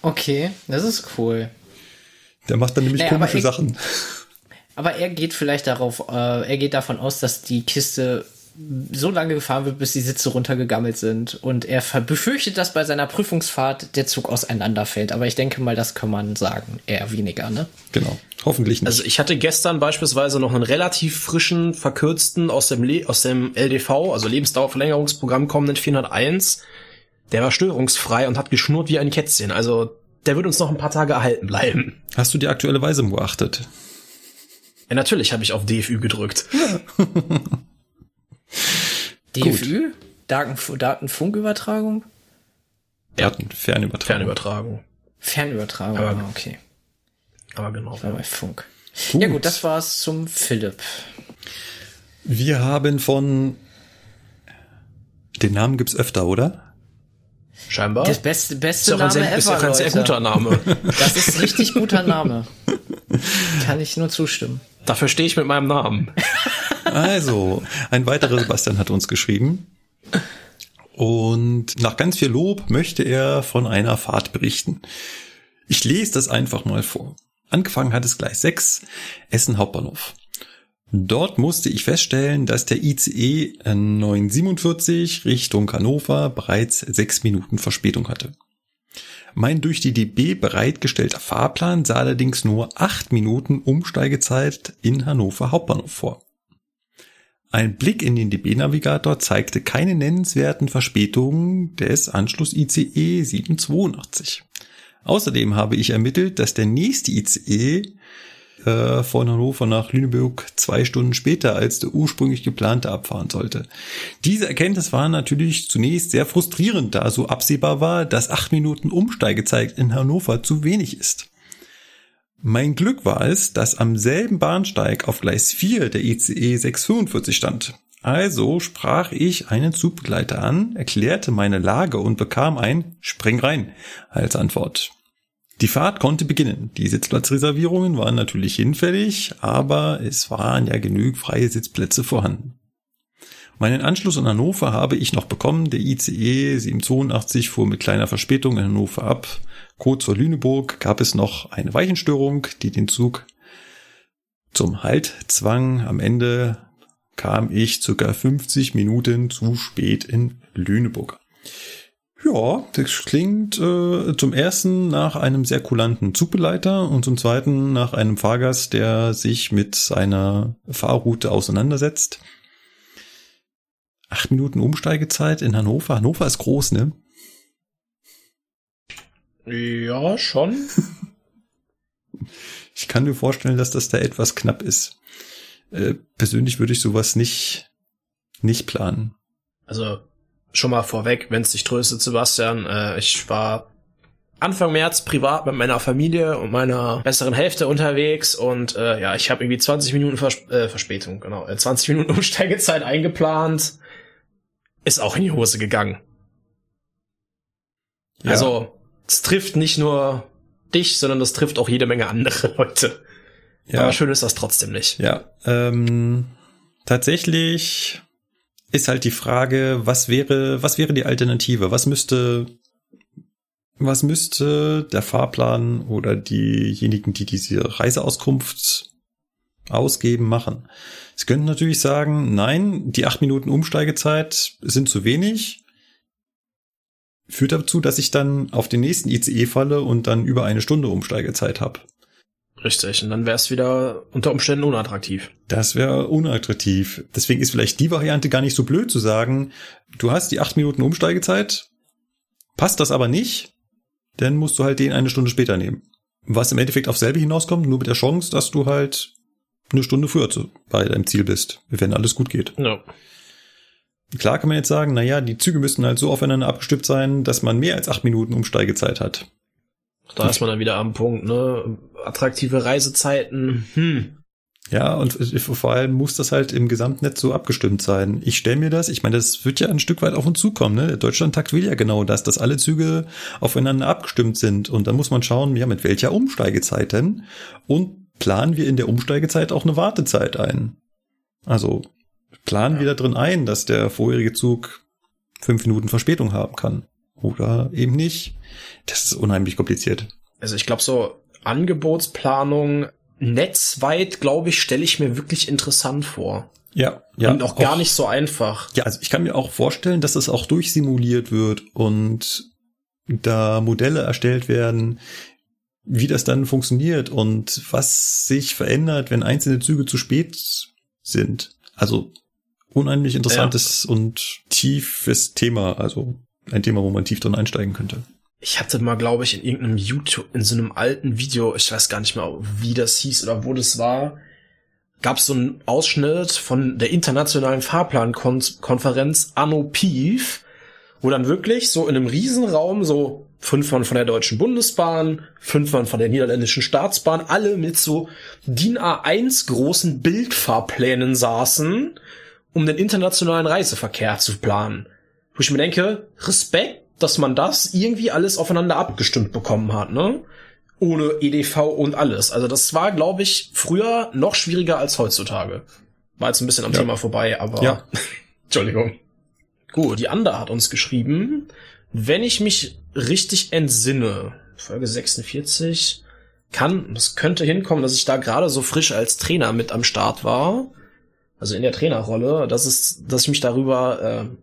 Speaker 2: okay, das ist cool.
Speaker 3: Der macht dann nämlich
Speaker 2: Naja,
Speaker 3: komische Sachen.
Speaker 2: Aber er geht vielleicht darauf, äh, er geht davon aus, dass die Kiste so lange gefahren wird, bis die Sitze runtergegammelt sind. Und er befürchtet, dass bei seiner Prüfungsfahrt der Zug auseinanderfällt. Aber ich denke mal, das kann man sagen. Eher weniger, ne?
Speaker 3: Genau. Hoffentlich nicht.
Speaker 4: Also ich hatte gestern beispielsweise noch einen relativ frischen, verkürzten aus dem, Le aus dem LDV, also Lebensdauerverlängerungsprogramm kommenden 401. Der war störungsfrei und hat geschnurrt wie ein Kätzchen. Also der wird uns noch ein paar Tage erhalten bleiben.
Speaker 3: Hast du die aktuelle Weise beachtet?
Speaker 4: Ja, natürlich habe ich auf DFÜ gedrückt. *laughs*
Speaker 2: DFÜ? Daten Datenfunkübertragung?
Speaker 4: Ja.
Speaker 3: Daten, Fernübertragung.
Speaker 4: Fernübertragung.
Speaker 2: Fernübertragung,
Speaker 4: Aber-
Speaker 2: ah, okay.
Speaker 4: Aber genau.
Speaker 2: War bei Funk. Ja gut, das war's zum Philipp.
Speaker 3: Wir haben von den Namen gibt's öfter, oder?
Speaker 4: Scheinbar.
Speaker 2: Das beste,
Speaker 4: ist
Speaker 2: beste
Speaker 4: ja auch ein
Speaker 2: Name
Speaker 4: sehr,
Speaker 2: ever,
Speaker 4: ist ja auch ein sehr
Speaker 2: Leute.
Speaker 4: guter Name.
Speaker 2: Das ist ein richtig guter Name. *laughs* Kann ich nur zustimmen.
Speaker 4: Dafür stehe ich mit meinem Namen.
Speaker 3: Also, ein weiterer Sebastian hat uns geschrieben. Und nach ganz viel Lob möchte er von einer Fahrt berichten. Ich lese das einfach mal vor. Angefangen hat es gleich 6, Essen Hauptbahnhof. Dort musste ich feststellen, dass der ICE 947 Richtung Hannover bereits sechs Minuten Verspätung hatte. Mein durch die DB bereitgestellter Fahrplan sah allerdings nur acht Minuten Umsteigezeit in Hannover Hauptbahnhof vor. Ein Blick in den DB-Navigator zeigte keine nennenswerten Verspätungen des Anschluss ICE 782. Außerdem habe ich ermittelt, dass der nächste ICE äh, von Hannover nach Lüneburg zwei Stunden später als der ursprünglich geplante abfahren sollte. Diese Erkenntnis war natürlich zunächst sehr frustrierend, da so absehbar war, dass acht Minuten Umsteigezeit in Hannover zu wenig ist. Mein Glück war es, dass am selben Bahnsteig auf Gleis 4 der ICE 645 stand. Also sprach ich einen Zugbegleiter an, erklärte meine Lage und bekam ein Spring rein als Antwort. Die Fahrt konnte beginnen. Die Sitzplatzreservierungen waren natürlich hinfällig, aber es waren ja genug freie Sitzplätze vorhanden. Meinen Anschluss in Hannover habe ich noch bekommen. Der ICE 782 fuhr mit kleiner Verspätung in Hannover ab. Kurz vor Lüneburg gab es noch eine Weichenstörung, die den Zug zum Halt zwang. Am Ende kam ich circa 50 Minuten zu spät in Lüneburg. Ja, das klingt äh, zum ersten nach einem sehr kulanten Zugbegleiter und zum zweiten nach einem Fahrgast, der sich mit seiner Fahrroute auseinandersetzt. Acht Minuten Umsteigezeit in Hannover. Hannover ist groß, ne?
Speaker 4: Ja, schon. *laughs*
Speaker 3: Ich kann mir vorstellen, dass das da etwas knapp ist. Äh, persönlich würde ich sowas nicht, nicht planen.
Speaker 4: Also schon mal vorweg, wenn es dich tröstet, Sebastian, äh, ich war Anfang März privat mit meiner Familie und meiner besseren Hälfte unterwegs und äh, ja, ich habe irgendwie 20 Minuten Vers äh, Verspätung, genau, äh, 20 Minuten *laughs* Umsteigezeit eingeplant. Ist auch in die Hose gegangen.
Speaker 3: Ja.
Speaker 4: Also, es trifft nicht nur dich, sondern das trifft auch jede Menge andere *laughs* Leute.
Speaker 3: Ja.
Speaker 4: Aber schön ist das trotzdem nicht.
Speaker 3: Ja, ähm, tatsächlich ist halt die Frage, was wäre, was wäre die Alternative? Was müsste, was müsste der Fahrplan oder diejenigen, die diese Reiseauskunft ausgeben, machen? Sie könnten natürlich sagen, nein, die acht Minuten Umsteigezeit sind zu wenig. Führt dazu, dass ich dann auf den nächsten ICE falle und dann über eine Stunde Umsteigezeit habe.
Speaker 4: Richtig. Und dann wäre es wieder unter Umständen unattraktiv.
Speaker 3: Das wäre unattraktiv. Deswegen ist vielleicht die Variante gar nicht so blöd zu sagen, du hast die acht Minuten Umsteigezeit, passt das aber nicht, dann musst du halt den eine Stunde später nehmen. Was im Endeffekt auf selbe hinauskommt, nur mit der Chance, dass du halt eine Stunde früher zu, bei deinem Ziel bist, wenn alles gut geht.
Speaker 4: Ja.
Speaker 3: Klar kann man jetzt sagen, naja, die Züge müssten halt so aufeinander abgestimmt sein, dass man mehr als acht Minuten Umsteigezeit hat.
Speaker 4: Da ist man dann wieder am Punkt, ne? Attraktive Reisezeiten. Hm.
Speaker 3: Ja, und vor allem muss das halt im Gesamtnetz so abgestimmt sein. Ich stelle mir das, ich meine, das wird ja ein Stück weit auf uns zukommen. Ne? Der Deutschlandtakt will ja genau das, dass alle Züge aufeinander abgestimmt sind. Und dann muss man schauen, ja, mit welcher Umsteigezeit denn? Und planen wir in der Umsteigezeit auch eine Wartezeit ein? Also planen
Speaker 4: Ja.
Speaker 3: wir da drin ein, dass der vorherige Zug fünf Minuten Verspätung haben kann? Oder eben nicht? Das ist unheimlich kompliziert.
Speaker 4: Also ich glaube so Angebotsplanung netzweit, glaube ich, stelle ich mir wirklich interessant vor.
Speaker 3: Ja, ja.
Speaker 4: Und auch gar nicht so einfach.
Speaker 3: Ja, also ich kann mir auch vorstellen, dass es auch durchsimuliert wird und da Modelle erstellt werden, wie das dann funktioniert und was sich verändert, wenn einzelne Züge zu spät sind. Also unheimlich interessantes und tiefes Thema, also ein Thema, wo man tief drin einsteigen könnte.
Speaker 4: Ich hatte mal, glaube ich, in irgendeinem YouTube, in so einem alten Video, ich weiß gar nicht mehr, wie das hieß oder wo das war, gab es so einen Ausschnitt von der internationalen Fahrplankonferenz Anno Piv, wo dann wirklich so in einem Riesenraum so fünf Mann von der Deutschen Bundesbahn, fünf Mann von der niederländischen Staatsbahn, alle mit so DIN A1 großen Bildfahrplänen saßen, um den internationalen Reiseverkehr zu planen. Wo ich mir denke, Respekt, dass man das irgendwie alles aufeinander abgestimmt bekommen hat, ne? Ohne EDV und alles. Also das war, glaube ich, früher noch schwieriger als heutzutage. War jetzt ein bisschen am
Speaker 3: Ja.
Speaker 4: Thema vorbei, aber
Speaker 3: Ja. *laughs*
Speaker 4: Entschuldigung. Gut, die Anda hat uns geschrieben, wenn ich mich richtig entsinne, Folge 46, kann, es könnte hinkommen, dass ich da gerade so frisch als Trainer mit am Start war, also in der Trainerrolle, dass es, dass ich mich darüber äh,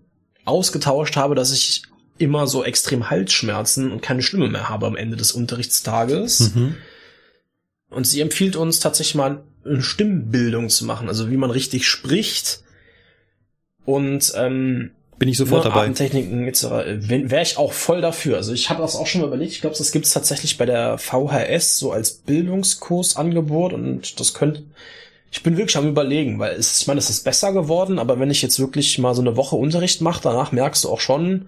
Speaker 4: ausgetauscht habe, dass ich immer so extrem Halsschmerzen und keine Stimme mehr habe am Ende des Unterrichtstages.
Speaker 3: Mhm.
Speaker 4: Und sie empfiehlt uns tatsächlich mal eine Stimmbildung zu machen, also wie man richtig spricht. Und ähm,
Speaker 3: Bin ich sofort
Speaker 4: ne,
Speaker 3: dabei.
Speaker 4: Atemtechniken etc. Wäre ich auch voll dafür. Also ich habe das auch schon mal überlegt. Ich glaube, das gibt's tatsächlich bei der VHS so als Bildungskursangebot und das könnte. Ich bin wirklich am überlegen, weil es, ich meine, es ist besser geworden, aber wenn ich jetzt wirklich mal so eine Woche Unterricht mache, danach merkst du auch schon,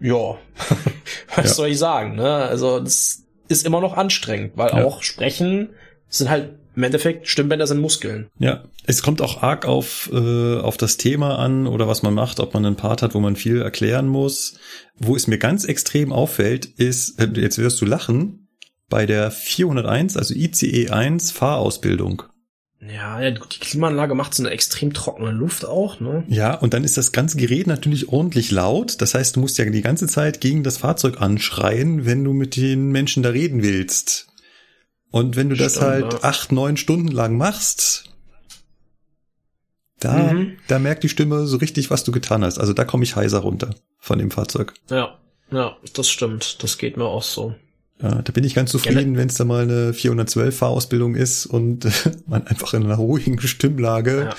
Speaker 4: ja, *laughs* was
Speaker 3: Ja.
Speaker 4: soll ich sagen, ne? Also das ist immer noch anstrengend, weil
Speaker 3: Ja.
Speaker 4: auch Sprechen sind halt im Endeffekt Stimmbänder sind Muskeln.
Speaker 3: Ja, es kommt auch arg auf, äh, auf das Thema an oder was man macht, ob man einen Part hat, wo man viel erklären muss. Wo es mir ganz extrem auffällt, ist, äh, jetzt wirst du lachen, bei der 401, also ICE 1 Fahrausbildung.
Speaker 4: Ja, ja, die Klimaanlage macht so eine extrem trockene Luft auch, ne?
Speaker 3: Ja, und dann ist das ganze Gerät natürlich ordentlich laut. Das heißt, du musst ja die ganze Zeit gegen das Fahrzeug anschreien, wenn du mit den Menschen da reden willst. Und wenn du das
Speaker 4: Stimmt,
Speaker 3: halt
Speaker 4: ja.
Speaker 3: acht, neun Stunden lang machst, da,
Speaker 4: Mhm.
Speaker 3: da merkt die Stimme so richtig, was du getan hast. Also da komme ich heiser runter von dem Fahrzeug.
Speaker 4: Ja, ja, das stimmt. Das geht mir auch so.
Speaker 3: Ja, da bin ich ganz zufrieden, wenn es da mal eine 412 Fahrausbildung ist und *laughs* man einfach in einer ruhigen Stimmlage
Speaker 4: Ja.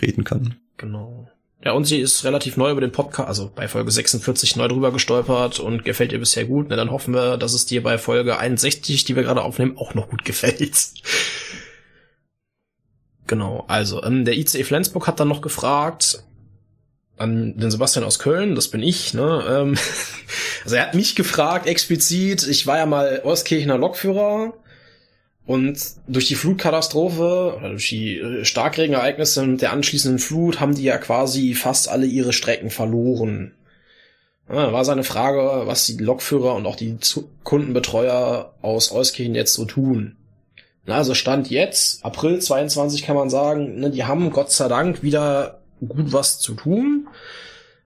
Speaker 3: reden kann.
Speaker 4: Genau. Ja, und sie ist relativ neu über den Podcast, also bei Folge 46 neu drüber gestolpert und gefällt ihr bisher gut. Na, dann hoffen wir, dass es dir bei Folge 61, die wir gerade aufnehmen, auch noch gut gefällt. Genau, also ähm, der ICE Flensburg hat dann noch gefragt, an den Sebastian aus Köln, das bin ich. Ne? Ähm, *laughs* also er hat mich gefragt explizit, ich war ja mal Ostkirchener Lokführer und durch die Flutkatastrophe oder durch die äh, Starkregenereignisse und der anschließenden Flut haben die ja quasi fast alle ihre Strecken verloren. War seine Frage, was die Lokführer und auch die Kundenbetreuer aus Euskirchen jetzt so tun. Na, also Stand jetzt, April 22 kann man sagen, ne, die haben Gott sei Dank wieder gut was zu tun.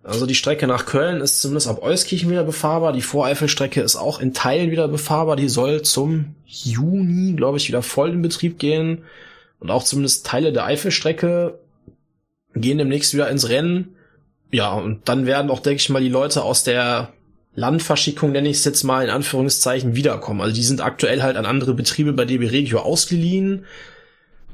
Speaker 4: Also die Strecke nach Köln ist zumindest ab Euskirchen wieder befahrbar. Die Voreifelstrecke ist auch in Teilen wieder befahrbar. Die soll zum Juni, glaube ich, wieder voll in Betrieb gehen. Und auch zumindest Teile der Eifelstrecke gehen demnächst wieder ins Rennen. Ja, und dann werden auch, denke ich mal, die Leute aus der Landverschickung, nenne ich es jetzt mal in Anführungszeichen, wiederkommen. Also die sind aktuell halt an andere Betriebe bei DB Regio ausgeliehen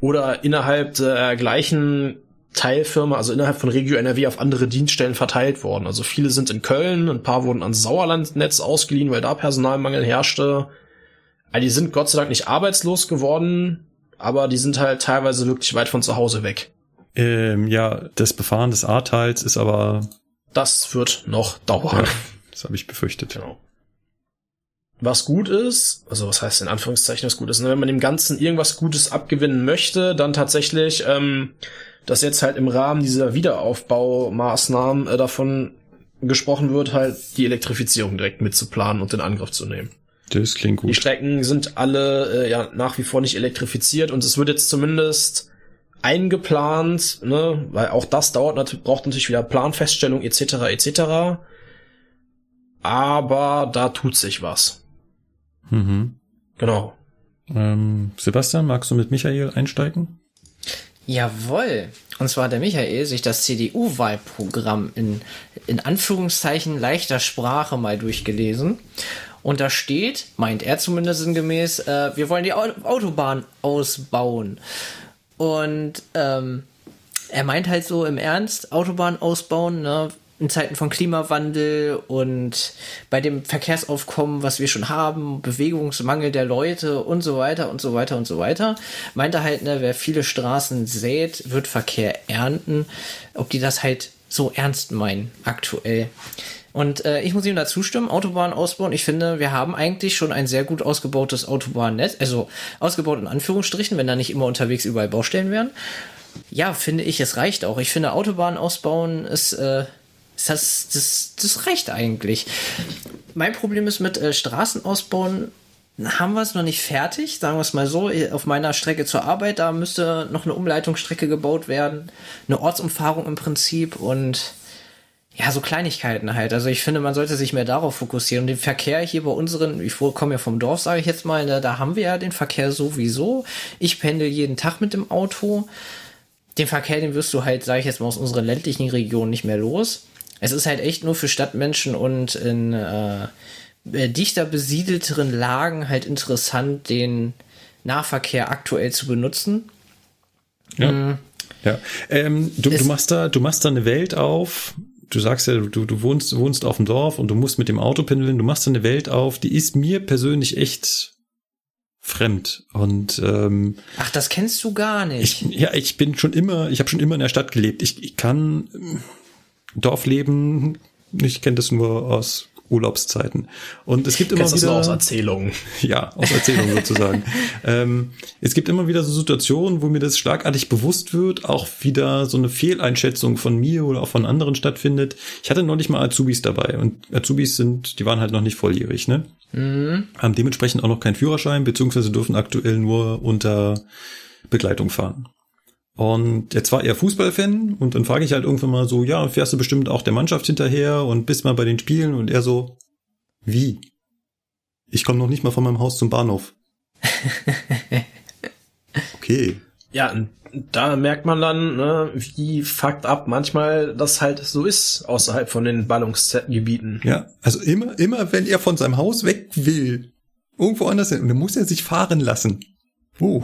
Speaker 4: oder innerhalb der gleichen Teilfirma, also innerhalb von Regio NRW auf andere Dienststellen verteilt worden. Also viele sind in Köln, ein paar wurden ans Sauerlandnetz ausgeliehen, weil da Personalmangel herrschte. Also die sind Gott sei Dank nicht arbeitslos geworden, aber die sind halt teilweise wirklich weit von zu Hause weg.
Speaker 3: Ähm, ja, das Befahren des A-Teils ist aber.
Speaker 4: Das wird noch dauern. Ja,
Speaker 3: das habe ich befürchtet.
Speaker 4: Genau. Was gut ist, also was heißt in Anführungszeichen was gut ist, ne? wenn man dem Ganzen irgendwas Gutes abgewinnen möchte, dann tatsächlich ähm, dass jetzt halt im Rahmen dieser Wiederaufbaumaßnahmen äh, davon gesprochen wird, halt die Elektrifizierung direkt mitzuplanen und in Angriff zu nehmen.
Speaker 3: Das klingt gut.
Speaker 4: Die Strecken sind alle äh, ja nach wie vor nicht elektrifiziert und es wird jetzt zumindest eingeplant, ne, weil auch das dauert braucht natürlich wieder Planfeststellung etc. etc. Aber da tut sich was.
Speaker 3: Mhm.
Speaker 4: Genau.
Speaker 3: Ähm, Sebastian, magst du mit Michael einsteigen?
Speaker 2: Jawohl. Und zwar hat der Michael sich das CDU-Wahlprogramm in, in Anführungszeichen leichter Sprache mal durchgelesen. Und da steht, meint er zumindest sinngemäß, äh, wir wollen die Autobahn ausbauen. Und ähm, er meint halt so im Ernst, Autobahn ausbauen, ne? In Zeiten von Klimawandel und bei dem Verkehrsaufkommen, was wir schon haben, Bewegungsmangel der Leute und so weiter und so weiter und so weiter, meint er halt, ne, wer viele Straßen sät, wird Verkehr ernten. Ob die das halt so ernst meinen aktuell. Und äh, ich muss ihm da zustimmen, Autobahn ausbauen. Ich finde, wir haben eigentlich schon ein sehr gut ausgebautes Autobahnnetz, also ausgebaut in Anführungsstrichen, wenn da nicht immer unterwegs überall Baustellen wären. Ja, finde ich, es reicht auch. Ich finde, Autobahn ausbauen ist äh, das, das, das reicht eigentlich. Mein Problem ist mit äh, Straßenausbauen, haben wir es noch nicht fertig, sagen wir es mal so. Auf meiner Strecke zur Arbeit, da müsste noch eine Umleitungsstrecke gebaut werden, eine Ortsumfahrung im Prinzip und ja, so Kleinigkeiten halt. Also ich finde, man sollte sich mehr darauf fokussieren. Und den Verkehr hier bei unseren, ich komme ja vom Dorf, sage ich jetzt mal, ne, da haben wir ja den Verkehr sowieso. Ich pendel jeden Tag mit dem Auto. Den Verkehr, den wirst du halt, sage ich jetzt mal, aus unseren ländlichen Regionen nicht mehr los. Es ist halt echt nur für Stadtmenschen und in äh, äh, dichter besiedelteren Lagen halt interessant, den Nahverkehr aktuell zu benutzen.
Speaker 3: Ja. Mhm. Ja. Ähm, du, du machst da, du machst da eine Welt auf. Du sagst ja, du, du wohnst, wohnst auf dem Dorf und du musst mit dem Auto pendeln. Du machst da eine Welt auf, die ist mir persönlich echt fremd und ähm,
Speaker 2: ach das kennst du gar nicht
Speaker 3: ich, ja ich bin schon immer ich habe schon immer in der Stadt gelebt ich, ich kann Dorfleben, ich kenne das nur aus Urlaubszeiten. Und es gibt immer
Speaker 4: Kennst
Speaker 3: wieder
Speaker 4: das aus Erzählungen. *laughs*
Speaker 3: Ja, aus Erzählungen sozusagen. *laughs* ähm, es gibt immer wieder so Situationen, wo mir das schlagartig bewusst wird, auch wieder so eine Fehleinschätzung von mir oder auch von anderen stattfindet. Ich hatte neulich mal Azubis dabei und Azubis sind, die waren halt noch nicht volljährig, ne? Mhm. Haben dementsprechend auch noch keinen Führerschein, beziehungsweise dürfen aktuell nur unter Begleitung fahren. Und jetzt war er Fußballfan und dann frage ich halt irgendwann mal so, ja, fährst du bestimmt auch der Mannschaft hinterher und bist mal bei den Spielen und er so, wie? Ich komme noch nicht mal von meinem Haus zum Bahnhof. *laughs* okay.
Speaker 4: Ja, da merkt man dann, ne, wie fucked up manchmal das halt so ist außerhalb von den Ballungsgebieten.
Speaker 3: Ja, also immer, immer wenn er von seinem Haus weg will, irgendwo anders hin, und dann muss er sich fahren lassen. Uh.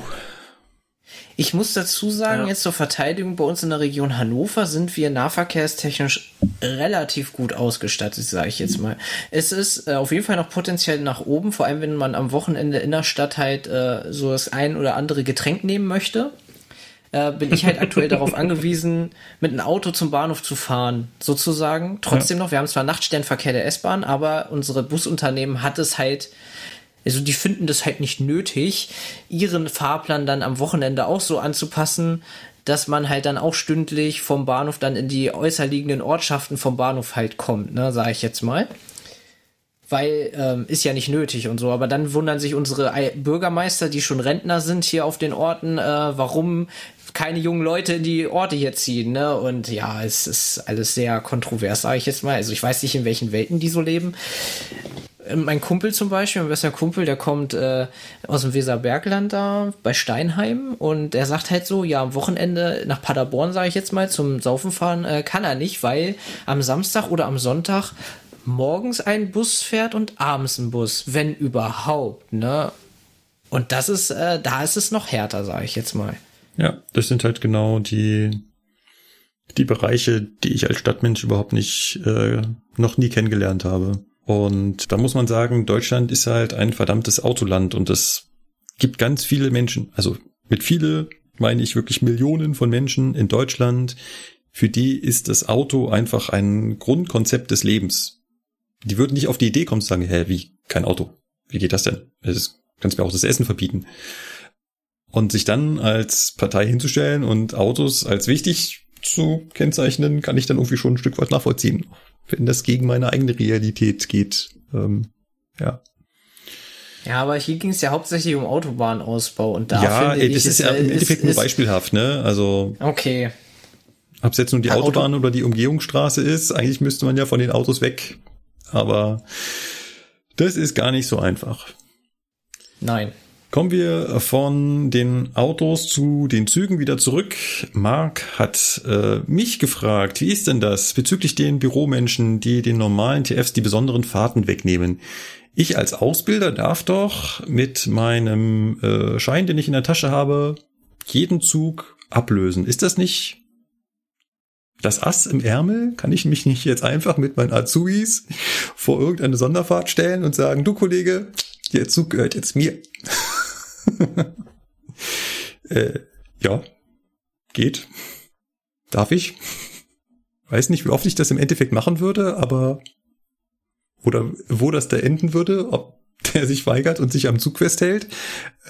Speaker 2: Ich muss dazu sagen, ja. jetzt zur Verteidigung bei uns in der Region Hannover sind wir nahverkehrstechnisch relativ gut ausgestattet, sage ich jetzt mal. Es ist äh, auf jeden Fall noch potenziell nach oben, vor allem wenn man am Wochenende in der Stadt halt äh, so das ein oder andere Getränk nehmen möchte. äh, bin ich halt aktuell *laughs* darauf angewiesen, mit einem Auto zum Bahnhof zu fahren, sozusagen. Trotzdem ja. noch, wir haben zwar Nachtsternverkehr der S-Bahn, aber unsere Busunternehmen hat es halt also die finden das halt nicht nötig, ihren Fahrplan dann am Wochenende auch so anzupassen, dass man halt dann auch stündlich vom Bahnhof dann in die äußer liegenden Ortschaften vom Bahnhof halt kommt, ne, sage ich jetzt mal. Weil ähm, ist ja nicht nötig und so, aber dann wundern sich unsere Bürgermeister, die schon Rentner sind hier auf den Orten, äh, warum keine jungen Leute in die Orte hier ziehen, ne? Und ja, es ist alles sehr kontrovers, sage ich jetzt mal. Also ich weiß nicht, in welchen Welten die so leben. Ähm, mein Kumpel zum Beispiel, mein bester Kumpel, der kommt äh, aus dem Weserbergland da bei Steinheim und er sagt halt so, ja, am Wochenende nach Paderborn, sage ich jetzt mal, zum Saufen fahren äh, kann er nicht, weil am Samstag oder am Sonntag morgens ein Bus fährt und abends ein Bus, wenn überhaupt, ne? Und das ist, äh, da ist es noch härter, sage ich jetzt mal.
Speaker 3: Ja, das sind halt genau die die Bereiche, die ich als Stadtmensch überhaupt nicht äh, noch nie kennengelernt habe. Und da muss man sagen, Deutschland ist halt ein verdammtes Autoland und es gibt ganz viele Menschen, also mit viele meine ich wirklich Millionen von Menschen in Deutschland, für die ist das Auto einfach ein Grundkonzept des Lebens. Die würden nicht auf die Idee kommen zu sagen, hä, wie, kein Auto? Wie geht das denn? Das kannst mir auch das Essen verbieten. Und sich dann als Partei hinzustellen und Autos als wichtig zu kennzeichnen, kann ich dann irgendwie schon ein Stück weit nachvollziehen wenn das gegen meine eigene Realität geht. Ähm, ja.
Speaker 2: Ja, aber hier ging es ja hauptsächlich um Autobahnausbau und da
Speaker 3: ja, finde ey, das ich, ist ja im Endeffekt nur beispielhaft, ne? Also
Speaker 2: okay.
Speaker 3: Ob es jetzt nun die Autobahn Auto oder die Umgehungsstraße ist, eigentlich müsste man ja von den Autos weg. Aber das ist gar nicht so einfach.
Speaker 2: Nein.
Speaker 3: Kommen wir von den Autos zu den Zügen wieder zurück. Mark hat äh, mich gefragt, wie ist denn das bezüglich den Büromenschen, die den normalen TFs die besonderen Fahrten wegnehmen? Ich als Ausbilder darf doch mit meinem äh, Schein, den ich in der Tasche habe, jeden Zug ablösen. Ist das nicht das Ass im Ärmel? Kann ich mich nicht jetzt einfach mit meinen Azubis vor irgendeine Sonderfahrt stellen und sagen, du Kollege, der Zug gehört jetzt mir. *laughs* äh, ja, geht. Darf ich? Weiß nicht, wie oft ich das im Endeffekt machen würde, aber oder wo das da enden würde, ob der sich weigert und sich am Zug festhält.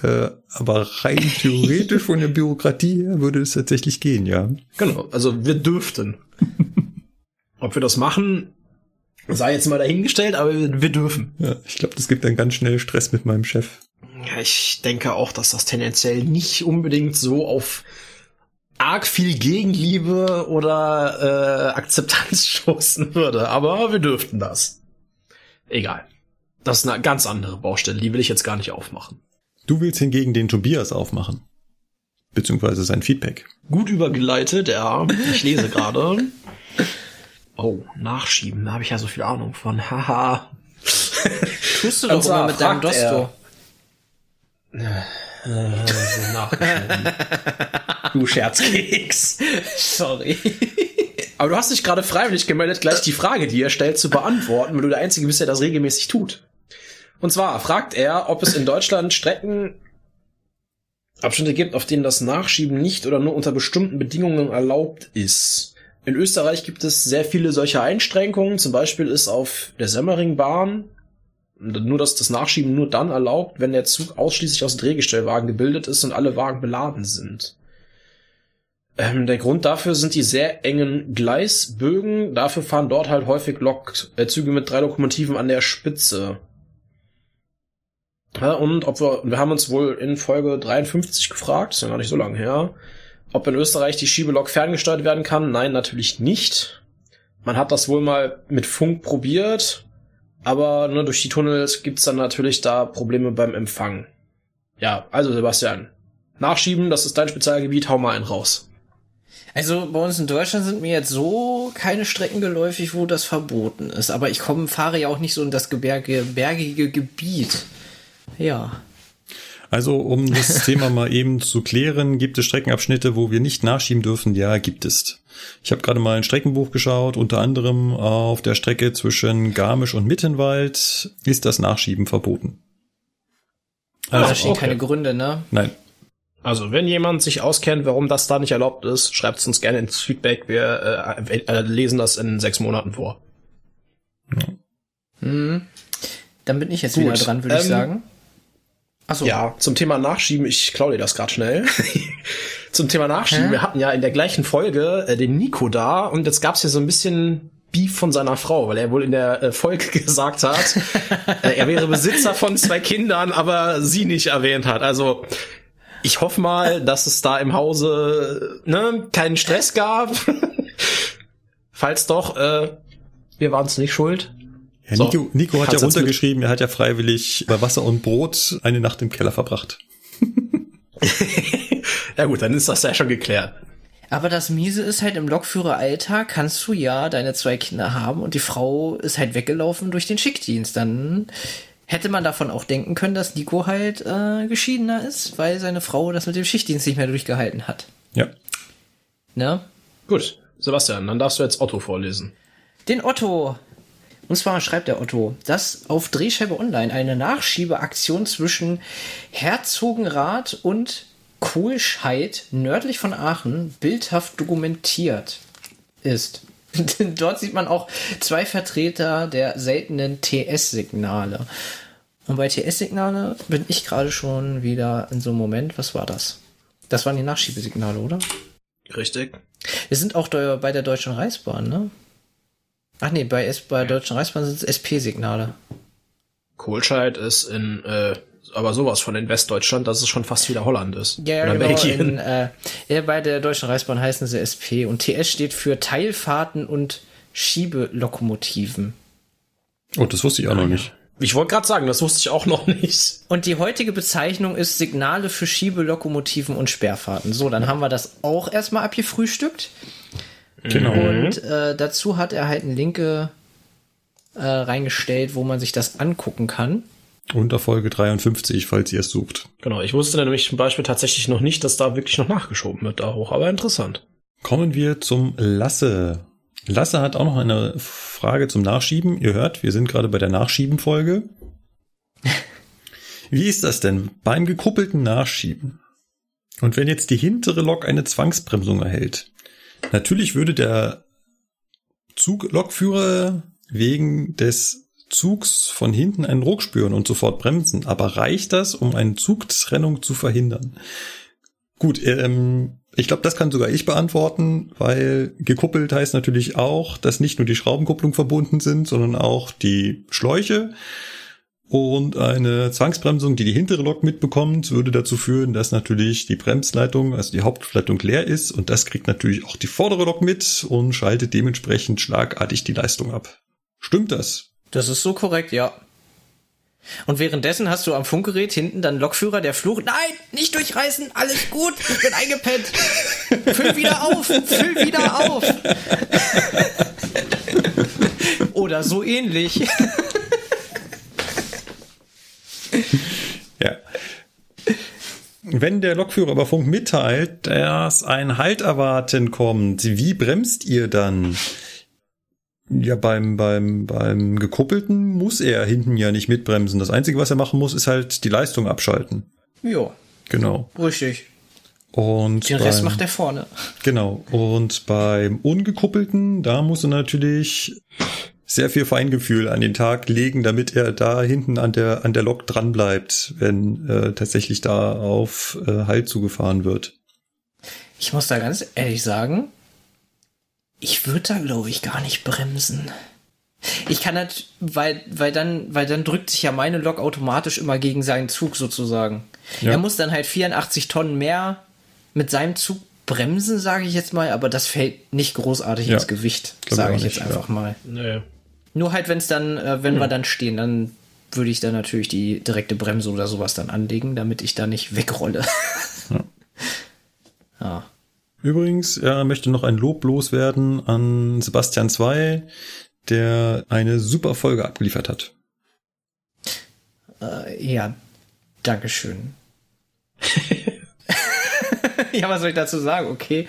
Speaker 3: Äh, aber rein *laughs* theoretisch von der Bürokratie her würde es tatsächlich gehen, ja.
Speaker 4: Genau, also wir dürften. Ob wir das machen, sei jetzt mal dahingestellt, aber wir dürfen.
Speaker 3: Ja, ich glaube, das gibt dann ganz schnell Stress mit meinem Chef.
Speaker 4: Ja, ich denke auch, dass das tendenziell nicht unbedingt so auf arg viel Gegenliebe oder äh, Akzeptanz *laughs* stoßen würde, aber wir dürften das. Egal. Das ist eine ganz andere Baustelle, die will ich jetzt gar nicht aufmachen.
Speaker 3: Du willst hingegen den Tobias aufmachen. Beziehungsweise sein Feedback.
Speaker 4: Gut übergeleitet, ja. Ich lese gerade. *laughs* Oh, nachschieben, da habe ich ja so viel Ahnung von. Haha. *laughs*
Speaker 2: Tust du doch immer mit deinem Dosto.
Speaker 4: Äh, du Scherzkeks.
Speaker 2: Sorry.
Speaker 4: Aber du hast dich gerade freiwillig gemeldet, gleich die Frage, die er stellt, zu beantworten, weil du der Einzige bist, der das regelmäßig tut. Und zwar fragt er, ob es in Deutschland Streckenabschnitte gibt, auf denen das Nachschieben nicht oder nur unter bestimmten Bedingungen erlaubt ist. In Österreich gibt es sehr viele solcher Einschränkungen. Zum Beispiel ist auf der Semmeringbahn nur dass das Nachschieben nur dann erlaubt, wenn der Zug ausschließlich aus Drehgestellwagen gebildet ist und alle Wagen beladen sind. Ähm, der Grund dafür sind die sehr engen Gleisbögen. Dafür fahren dort halt häufig Lok äh, Züge mit drei Lokomotiven an der Spitze. Ja, und ob wir, wir haben uns wohl in Folge 53 gefragt, ist ja gar nicht so lange her, ob in Österreich die Schiebelok ferngesteuert werden kann. Nein, natürlich nicht. Man hat das wohl mal mit Funk probiert aber nur durch die Tunnels gibt's dann natürlich da Probleme beim Empfang. Ja, also Sebastian, nachschieben, das ist dein Spezialgebiet, hau mal einen raus.
Speaker 2: Also bei uns in Deutschland sind mir jetzt so keine Strecken geläufig, wo das verboten ist. Aber ich komme, fahre ja auch nicht so in das gebirge, bergige Gebiet. Ja.
Speaker 3: Also um das *laughs* Thema mal eben zu klären, gibt es Streckenabschnitte, wo wir nicht nachschieben dürfen? Ja, gibt es. Ich habe gerade mal ein Streckenbuch geschaut, unter anderem auf der Strecke zwischen Garmisch und Mittenwald ist das Nachschieben verboten.
Speaker 2: Also, da stehen okay. keine Gründe, ne?
Speaker 3: Nein.
Speaker 4: Also, wenn jemand sich auskennt, warum das da nicht erlaubt ist, schreibt es uns gerne ins Feedback. Wir äh, äh, lesen das in sechs Monaten vor.
Speaker 2: Dann bin ich jetzt
Speaker 4: Gut,
Speaker 2: wieder dran, würde ich
Speaker 4: ähm,
Speaker 2: sagen. Achso.
Speaker 4: Ja, zum Thema Nachschieben, ich klaue dir das gerade schnell. *laughs* zum Thema Nachschieben,
Speaker 2: Hä?
Speaker 4: wir hatten ja in der gleichen Folge äh, den Nico da und jetzt gab's hier so ein bisschen Beef von seiner Frau, weil er wohl in der äh, Folge *laughs* gesagt hat, äh, er wäre Besitzer von zwei Kindern, aber sie nicht erwähnt hat. Also ich hoffe mal, dass es da im Hause ne, keinen Stress gab. *laughs* Falls doch, äh, wir waren es nicht schuld.
Speaker 3: Ja,
Speaker 4: So,
Speaker 3: Nico, Nico hat ja runtergeschrieben, er hat ja freiwillig bei Wasser und Brot eine Nacht im Keller verbracht. *laughs*
Speaker 4: Ja gut, dann ist das ja schon geklärt.
Speaker 2: Aber das Miese ist halt im Lokführeralltag kannst du ja deine zwei Kinder haben und die Frau ist halt weggelaufen durch den Schickdienst. Dann hätte man davon auch denken können, dass Nico halt äh, geschiedener ist, weil seine Frau das mit dem Schichtdienst nicht mehr durchgehalten hat.
Speaker 3: Ja.
Speaker 2: Ne?
Speaker 4: Gut, Sebastian, dann darfst du jetzt Otto vorlesen.
Speaker 2: Den Otto. Und zwar schreibt der Otto, dass auf Drehscheibe Online eine Nachschiebeaktion zwischen Herzogenrath und Kohlscheid nördlich von Aachen bildhaft dokumentiert ist. *laughs* Dort sieht man auch zwei Vertreter der seltenen TS-Signale. Und bei TS-Signale bin ich gerade schon wieder in so einem Moment. Was war das? Das waren die Nachschiebesignale, oder?
Speaker 4: Richtig.
Speaker 2: Wir sind auch bei der Deutschen Reichsbahn, ne? Ach nee, bei, S bei Deutschen Reichsbahn sind es SP-Signale.
Speaker 4: Kohlscheid ist in, äh, aber sowas von in Westdeutschland, dass es schon fast wieder Holland ist.
Speaker 2: Ja,
Speaker 4: Oder
Speaker 2: genau.
Speaker 4: Belgien.
Speaker 2: In, äh, ja, bei der Deutschen Reichsbahn heißen sie SP und TS steht für Teilfahrten und Schiebelokomotiven.
Speaker 3: Oh, das wusste ich auch noch nicht.
Speaker 4: Ich wollte gerade sagen, das wusste ich auch noch nicht.
Speaker 2: Und die heutige Bezeichnung ist Signale für Schiebelokomotiven und Sperrfahrten. So, dann haben wir das auch erstmal abgefrühstückt.
Speaker 3: Genau.
Speaker 2: Und äh, dazu hat er halt einen Link äh, reingestellt, wo man sich das angucken kann.
Speaker 3: Unter Folge 53, falls ihr es sucht.
Speaker 4: Genau, ich wusste nämlich zum Beispiel tatsächlich noch nicht, dass da wirklich noch nachgeschoben wird da hoch, aber interessant.
Speaker 3: Kommen wir zum Lasse. Lasse hat auch noch eine Frage zum Nachschieben. Ihr hört, wir sind gerade bei der Nachschieben-Folge. *laughs* Wie ist das denn beim gekuppelten Nachschieben? Und wenn jetzt die hintere Lok eine Zwangsbremsung erhält? Natürlich würde der Zuglokführer wegen des Zugs von hinten einen Ruck spüren und sofort bremsen. Aber reicht das, um eine Zugtrennung zu verhindern? Gut, ähm, ich glaube, das kann sogar ich beantworten, weil gekuppelt heißt natürlich auch, dass nicht nur die Schraubenkupplung verbunden sind, sondern auch die Schläuche. Und eine Zwangsbremsung, die die hintere Lok mitbekommt, würde dazu führen, dass natürlich die Bremsleitung, also die Hauptleitung leer ist. Und das kriegt natürlich auch die vordere Lok mit und schaltet dementsprechend schlagartig die Leistung ab. Stimmt das?
Speaker 2: Das ist so korrekt, ja. Und währenddessen hast du am Funkgerät hinten dann Lokführer, der flucht. Nein, nicht durchreißen, alles gut, ich bin eingepennt. Füll wieder auf, füll wieder auf. *laughs* Oder so ähnlich. *laughs*
Speaker 3: Ja. Wenn der Lokführer über Funk mitteilt, dass ein Halt erwarten kommt, wie bremst ihr dann? Ja, beim, beim, beim gekuppelten muss er hinten ja nicht mitbremsen. Das Einzige, was er machen muss, ist halt die Leistung abschalten.
Speaker 2: Jo,
Speaker 3: Genau.
Speaker 2: richtig.
Speaker 3: Und
Speaker 2: Den Rest
Speaker 3: beim-
Speaker 2: macht er vorne.
Speaker 3: Genau. Und beim ungekuppelten, da muss er natürlich sehr viel Feingefühl an den Tag legen, damit er da hinten an der, an der Lok dran bleibt, wenn äh, tatsächlich da auf äh, Halt zugefahren wird.
Speaker 2: Ich muss da ganz ehrlich sagen, ich würde da glaube ich gar nicht bremsen. Ich kann halt, weil, weil dann, weil dann drückt sich ja meine Lok automatisch immer gegen seinen Zug sozusagen.
Speaker 3: Ja.
Speaker 2: Er muss dann halt 84 Tonnen mehr mit seinem Zug bremsen, sage ich jetzt mal, aber das fällt nicht großartig
Speaker 3: Ja.
Speaker 2: ins Gewicht,
Speaker 3: ich
Speaker 2: sage ich jetzt
Speaker 3: nicht,
Speaker 2: einfach mal.
Speaker 4: Nee.
Speaker 2: Nur halt, wenn es dann, äh, wenn wir dann stehen, dann würde ich dann natürlich die direkte Bremse oder sowas dann anlegen, damit ich da nicht wegrolle. ja. *laughs*
Speaker 3: Übrigens, er möchte noch ein Lob loswerden an Sebastian 2, der eine super Folge abgeliefert hat.
Speaker 2: Äh, ja, Dankeschön. *laughs* *laughs* ja, was soll ich dazu sagen? Okay.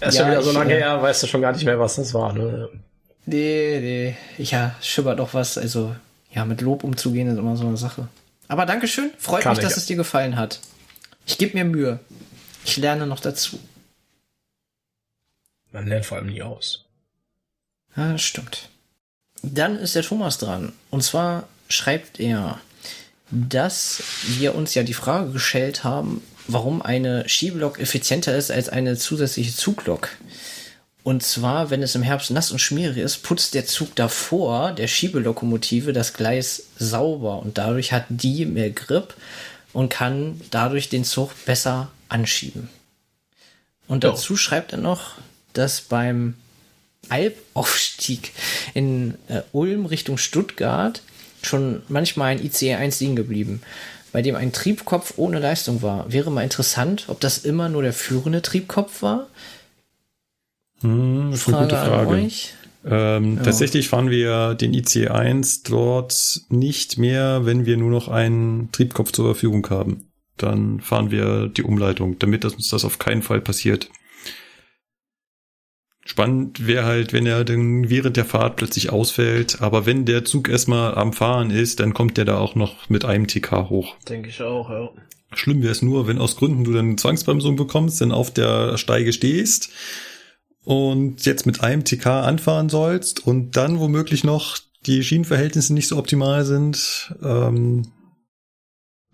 Speaker 4: Das ist
Speaker 2: Ja,
Speaker 4: ja wieder so
Speaker 2: ich,
Speaker 4: lange
Speaker 2: äh,
Speaker 4: her, weißt du schon gar nicht mehr, was das war. Ne?
Speaker 2: Nee, nee. Ja, schimmert doch was. Also, ja, mit Lob umzugehen ist immer so eine Sache. Aber Dankeschön. Freut
Speaker 4: Kann
Speaker 2: mich, dass
Speaker 4: ich.
Speaker 2: es dir gefallen hat. Ich gebe mir Mühe. Ich lerne noch dazu.
Speaker 4: Man lernt vor allem nie aus.
Speaker 2: Ja, das stimmt. Dann ist der Thomas dran. Und zwar schreibt er, dass wir uns ja die Frage gestellt haben, warum eine Skilok effizienter ist als eine zusätzliche Zuglok. Und zwar, wenn es im Herbst nass und schmierig ist, putzt der Zug davor der Schiebelokomotive das Gleis sauber und dadurch hat die mehr Grip und kann dadurch den Zug besser anschieben. Und dazu schreibt er noch, dass beim Albaufstieg in äh, Ulm Richtung Stuttgart schon manchmal ein ICE 1 liegen geblieben, bei dem ein Triebkopf ohne Leistung war. Wäre mal interessant, ob das immer nur der führende Triebkopf war.
Speaker 3: Hm, das ist eine gute Frage. Ähm, ja. Tatsächlich fahren wir den ICE 1 dort nicht mehr, wenn wir nur noch einen Triebkopf zur Verfügung haben. Dann fahren wir die Umleitung, damit uns das auf keinen Fall passiert. Spannend wäre halt, wenn er dann während der Fahrt plötzlich ausfällt. Aber wenn der Zug erstmal am Fahren ist, dann kommt der da auch noch mit einem TK hoch.
Speaker 4: Denke ich auch, ja.
Speaker 3: Schlimm wäre es nur, wenn aus Gründen du dann Zwangsbremsung bekommst, dann auf der Steige stehst und jetzt mit einem TK anfahren sollst und dann womöglich noch die Schienenverhältnisse nicht so optimal sind. Ähm,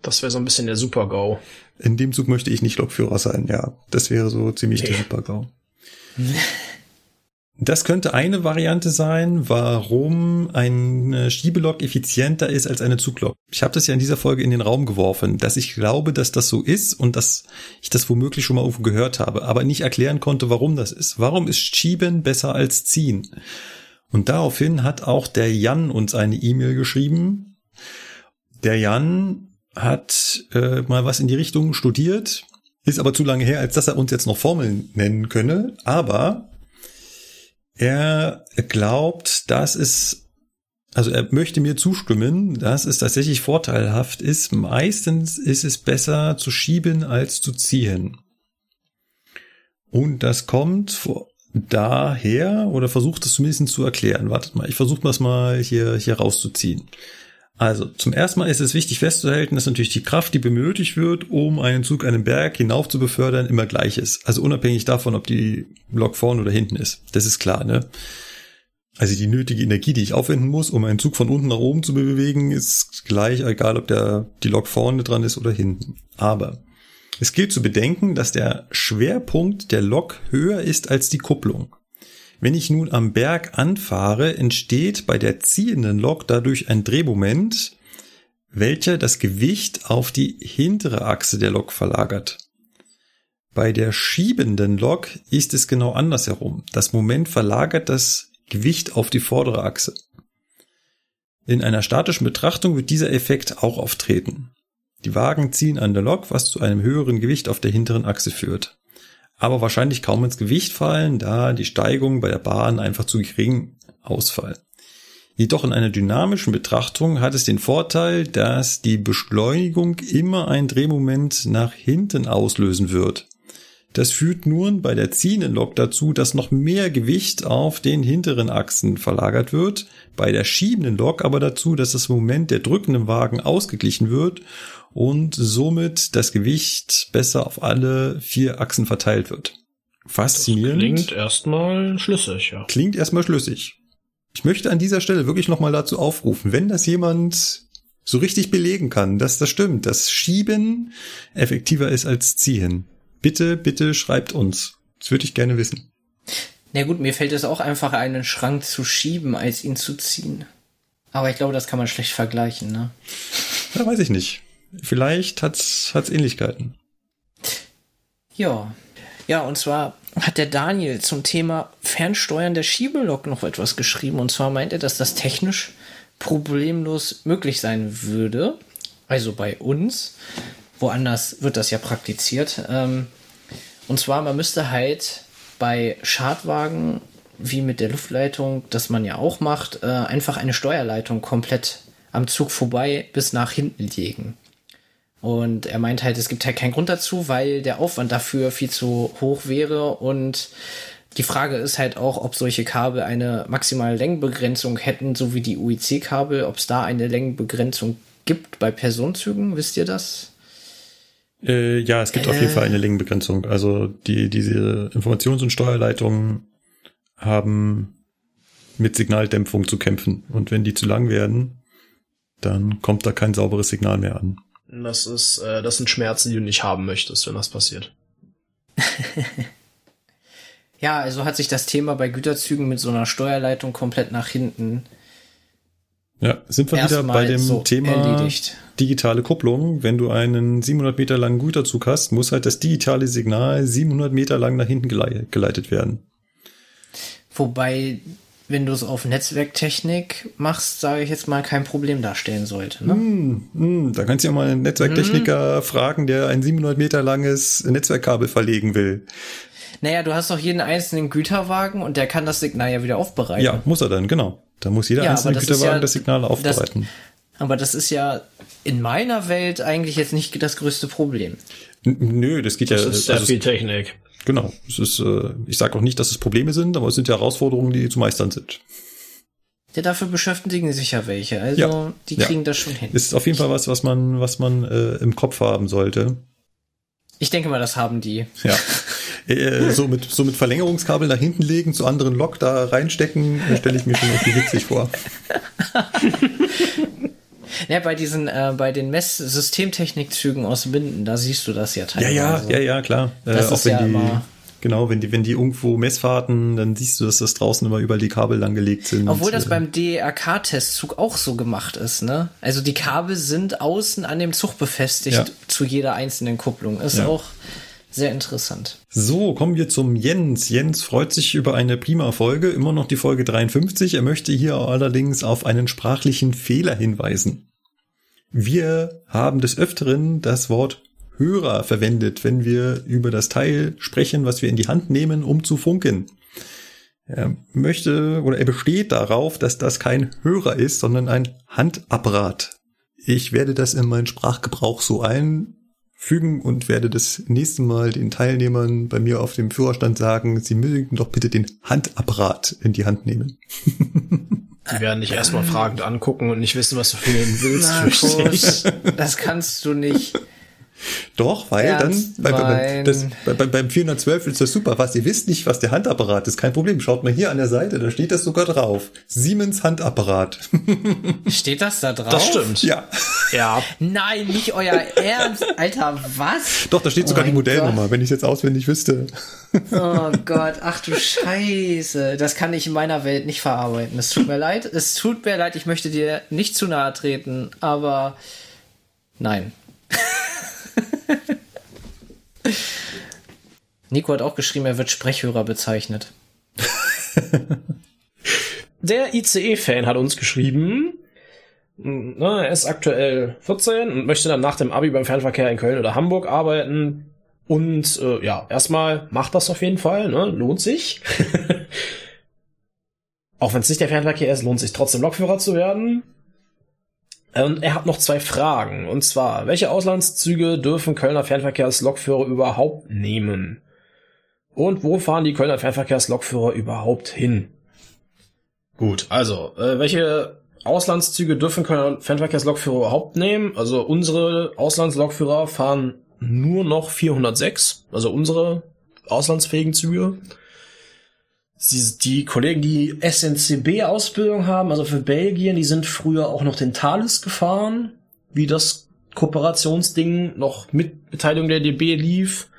Speaker 4: das wäre so ein bisschen der Super-GAU.
Speaker 3: In dem Zug möchte ich nicht Lokführer sein, ja. Das wäre so ziemlich okay. der Super-GAU. *laughs* Das könnte eine Variante sein, warum eine Schiebelok effizienter ist als eine Zuglok. Ich habe das ja in dieser Folge in den Raum geworfen, dass ich glaube, dass das so ist und dass ich das womöglich schon mal irgendwo gehört habe, aber nicht erklären konnte, warum das ist. Warum ist Schieben besser als Ziehen? Und daraufhin hat auch der Jan uns eine E-Mail geschrieben. Der Jan hat äh, mal was in die Richtung studiert, ist aber zu lange her, als dass er uns jetzt noch Formeln nennen könne. Aber er glaubt, dass es, also er möchte mir zustimmen, dass es tatsächlich vorteilhaft ist. Meistens ist es besser zu schieben als zu ziehen. Und das kommt daher, oder versucht es zumindest zu erklären. Wartet mal, ich versuche das mal hier, hier rauszuziehen. Also, zum ersten Mal ist es wichtig festzuhalten, dass natürlich die Kraft, die benötigt wird, um einen Zug einen Berg hinauf zu befördern, immer gleich ist. Also unabhängig davon, ob die Lok vorne oder hinten ist. Das ist klar, ne? Also die nötige Energie, die ich aufwenden muss, um einen Zug von unten nach oben zu bewegen, ist gleich, egal ob der, die Lok vorne dran ist oder hinten. Aber es gilt zu bedenken, dass der Schwerpunkt der Lok höher ist als die Kupplung. Wenn ich nun am Berg anfahre, entsteht bei der ziehenden Lok dadurch ein Drehmoment, welcher das Gewicht auf die hintere Achse der Lok verlagert. Bei der schiebenden Lok ist es genau andersherum. Das Moment verlagert das Gewicht auf die vordere Achse. In einer statischen Betrachtung wird dieser Effekt auch auftreten. Die Wagen ziehen an der Lok, was zu einem höheren Gewicht auf der hinteren Achse führt aber wahrscheinlich kaum ins Gewicht fallen, da die Steigung bei der Bahn einfach zu gering ausfallen. Jedoch in einer dynamischen Betrachtung hat es den Vorteil, dass die Beschleunigung immer ein Drehmoment nach hinten auslösen wird. Das führt nun bei der ziehenden Lok dazu, dass noch mehr Gewicht auf den hinteren Achsen verlagert wird, bei der schiebenden Lok aber dazu, dass das Moment der drückenden Wagen ausgeglichen wird und somit das Gewicht besser auf alle vier Achsen verteilt wird. Faszinierend.
Speaker 4: Das klingt erstmal schlüssig, ja.
Speaker 3: Klingt erstmal schlüssig. Ich möchte an dieser Stelle wirklich nochmal dazu aufrufen, wenn das jemand so richtig belegen kann, dass das stimmt, dass Schieben effektiver ist als Ziehen. Bitte, bitte schreibt uns. Das würde ich gerne wissen.
Speaker 2: Na gut, mir fällt es auch einfacher, einen Schrank zu schieben, als ihn zu ziehen. Aber ich glaube, das kann man schlecht vergleichen, ne? *laughs*
Speaker 3: Ja, weiß ich nicht. Vielleicht hat's, hat's Ähnlichkeiten.
Speaker 2: Ja. Ja, und zwar hat der Daniel zum Thema Fernsteuern der Schiebelok noch etwas geschrieben. Und zwar meint er, dass das technisch problemlos möglich sein würde. Also bei uns. Woanders wird das ja praktiziert. Ähm, und zwar, man müsste halt bei Schadwagen, wie mit der Luftleitung, das man ja auch macht, äh, einfach eine Steuerleitung komplett am Zug vorbei bis nach hinten legen. Und er meint halt, es gibt halt keinen Grund dazu, weil der Aufwand dafür viel zu hoch wäre. Und die Frage ist halt auch, ob solche Kabel eine maximale Längenbegrenzung hätten, so wie die UIC-Kabel, ob es da eine Längenbegrenzung gibt bei Personenzügen. Wisst ihr das?
Speaker 3: Äh, ja, es gibt auf jeden Fall eine Längenbegrenzung. Also die, diese Informations- und Steuerleitungen haben mit Signaldämpfung zu kämpfen. Und wenn die zu lang werden, dann kommt da kein sauberes Signal mehr an.
Speaker 4: Das ist, äh, das sind Schmerzen, die du nicht haben möchtest, wenn das passiert. *laughs*
Speaker 2: Ja, also hat sich das Thema bei Güterzügen mit so einer Steuerleitung komplett nach hinten
Speaker 3: Ja, sind wir wieder bei dem
Speaker 2: so
Speaker 3: Thema
Speaker 2: erledigt.
Speaker 3: digitale Kupplung. Wenn du einen 700 Meter langen Güterzug hast, muss halt das digitale Signal 700 Meter lang nach hinten gelei- geleitet werden.
Speaker 2: Wobei, wenn du es auf Netzwerktechnik machst, sage ich jetzt mal, kein Problem darstellen sollte. Ne?
Speaker 3: Hm, da kannst du ja mal einen Netzwerktechniker fragen, der ein 700 Meter langes Netzwerkkabel verlegen will.
Speaker 2: Naja, du hast doch jeden einzelnen Güterwagen und der kann das Signal ja wieder aufbereiten.
Speaker 3: Ja, muss er dann, genau. Da muss jeder
Speaker 2: Ja,
Speaker 3: einzelne
Speaker 2: das
Speaker 3: Güterwagen
Speaker 2: ja-
Speaker 3: das Signal aufbereiten.
Speaker 2: Aber das ist ja in meiner Welt eigentlich jetzt nicht das größte Problem.
Speaker 3: N- Nö, das geht
Speaker 4: Das
Speaker 3: ja.
Speaker 4: ist sehr
Speaker 3: also
Speaker 4: viel Technik.
Speaker 3: genau. Es ist, äh, ich sage auch nicht, dass es Probleme sind, aber es sind ja Herausforderungen, die zu meistern sind.
Speaker 2: Ja, dafür beschäftigen sich ja welche. Also
Speaker 3: Ja,
Speaker 2: die
Speaker 3: ja.
Speaker 2: kriegen das schon hin.
Speaker 3: Ist auf jeden Fall was, was man, was man äh, im Kopf haben sollte.
Speaker 2: Ich denke mal, das haben die.
Speaker 3: Ja. *laughs* äh, so mit so mit Verlängerungskabel nach hinten legen, zu anderen Lok da reinstecken, äh, stelle ich mir schon irgendwie witzig vor.
Speaker 2: Ja, bei diesen, äh, bei den Messsystemtechnikzügen aus Minden, da siehst du das ja
Speaker 3: Ja,
Speaker 2: teilweise.
Speaker 3: ja, ja, ja, klar. Äh,
Speaker 2: Das
Speaker 3: auch
Speaker 2: ist ja
Speaker 3: die,
Speaker 2: immer-
Speaker 3: genau, wenn die, wenn die irgendwo Messfahrten, dann siehst du, dass das draußen immer überall die Kabel langgelegt sind.
Speaker 2: Obwohl das
Speaker 3: Äh,
Speaker 2: beim DRK-Testzug auch so gemacht ist, ne? Also die Kabel sind außen an dem Zug befestigt
Speaker 3: Ja.
Speaker 2: zu jeder einzelnen Kupplung. Ist
Speaker 3: Ja.
Speaker 2: auch sehr interessant.
Speaker 3: So, kommen wir zum Jens. Jens freut sich über eine prima Folge, immer noch die Folge 53. Er möchte hier allerdings auf einen sprachlichen Fehler hinweisen. Wir haben des Öfteren das Wort Hörer verwendet, wenn wir über das Teil sprechen, was wir in die Hand nehmen, um zu funken. Er möchte oder er besteht darauf, dass das kein Hörer ist, sondern ein Handapparat. Ich werde das in meinen Sprachgebrauch so einfügen und werde das nächste Mal den Teilnehmern bei mir auf dem Führerstand sagen, sie mögen doch bitte den Handapparat in die Hand nehmen. *laughs*
Speaker 4: Die werden dich erstmal fragend angucken und nicht wissen, was du von ihnen willst.
Speaker 2: Markus, das kannst du nicht.
Speaker 3: Doch, weil
Speaker 2: Ernst
Speaker 3: dann bei, bei, das, bei, bei, beim 412 ist das super. Was ihr wisst nicht, was der Handapparat ist, kein Problem. Schaut mal hier an der Seite, da steht das sogar drauf. Siemens Handapparat. *laughs*
Speaker 2: Steht das da drauf?
Speaker 4: Das stimmt.
Speaker 3: ja,
Speaker 4: Ja.
Speaker 2: Nein, nicht euer Ernst. Alter, was?
Speaker 3: doch, da steht sogar
Speaker 2: Oh
Speaker 3: die Modellnummer, wenn ich es jetzt auswendig wüsste.
Speaker 2: Oh Gott, ach du Scheiße. Das kann ich in meiner Welt nicht verarbeiten. Es tut mir leid. Es tut mir leid, ich möchte dir nicht zu nahe treten, aber nein. *laughs* Nico hat auch geschrieben, er wird Sprechhörer bezeichnet. *laughs*
Speaker 4: Der ICE-Fan hat uns geschrieben, er ist aktuell 14 und möchte dann nach dem Abi beim Fernverkehr in Köln oder Hamburg arbeiten. Und äh, ja, erstmal macht das auf jeden Fall, ne? lohnt sich. *laughs* Auch wenn es nicht der Fernverkehr ist, lohnt sich trotzdem Lokführer zu werden. Und er hat noch zwei Fragen. Und zwar, welche Auslandszüge dürfen Kölner Fernverkehrslokführer überhaupt nehmen? Und wo fahren die Kölner Fernverkehrslokführer überhaupt hin? Gut, also, äh, welche Auslandszüge dürfen Kölner Fernverkehrslokführer überhaupt nehmen? Also unsere Auslandslokführer fahren nur noch 406, also unsere auslandsfähigen Züge. Sie, die Kollegen, die SNCB-Ausbildung haben, also für Belgien, die sind früher auch noch den Thales gefahren, wie das Kooperationsding noch mit Beteiligung der DB lief.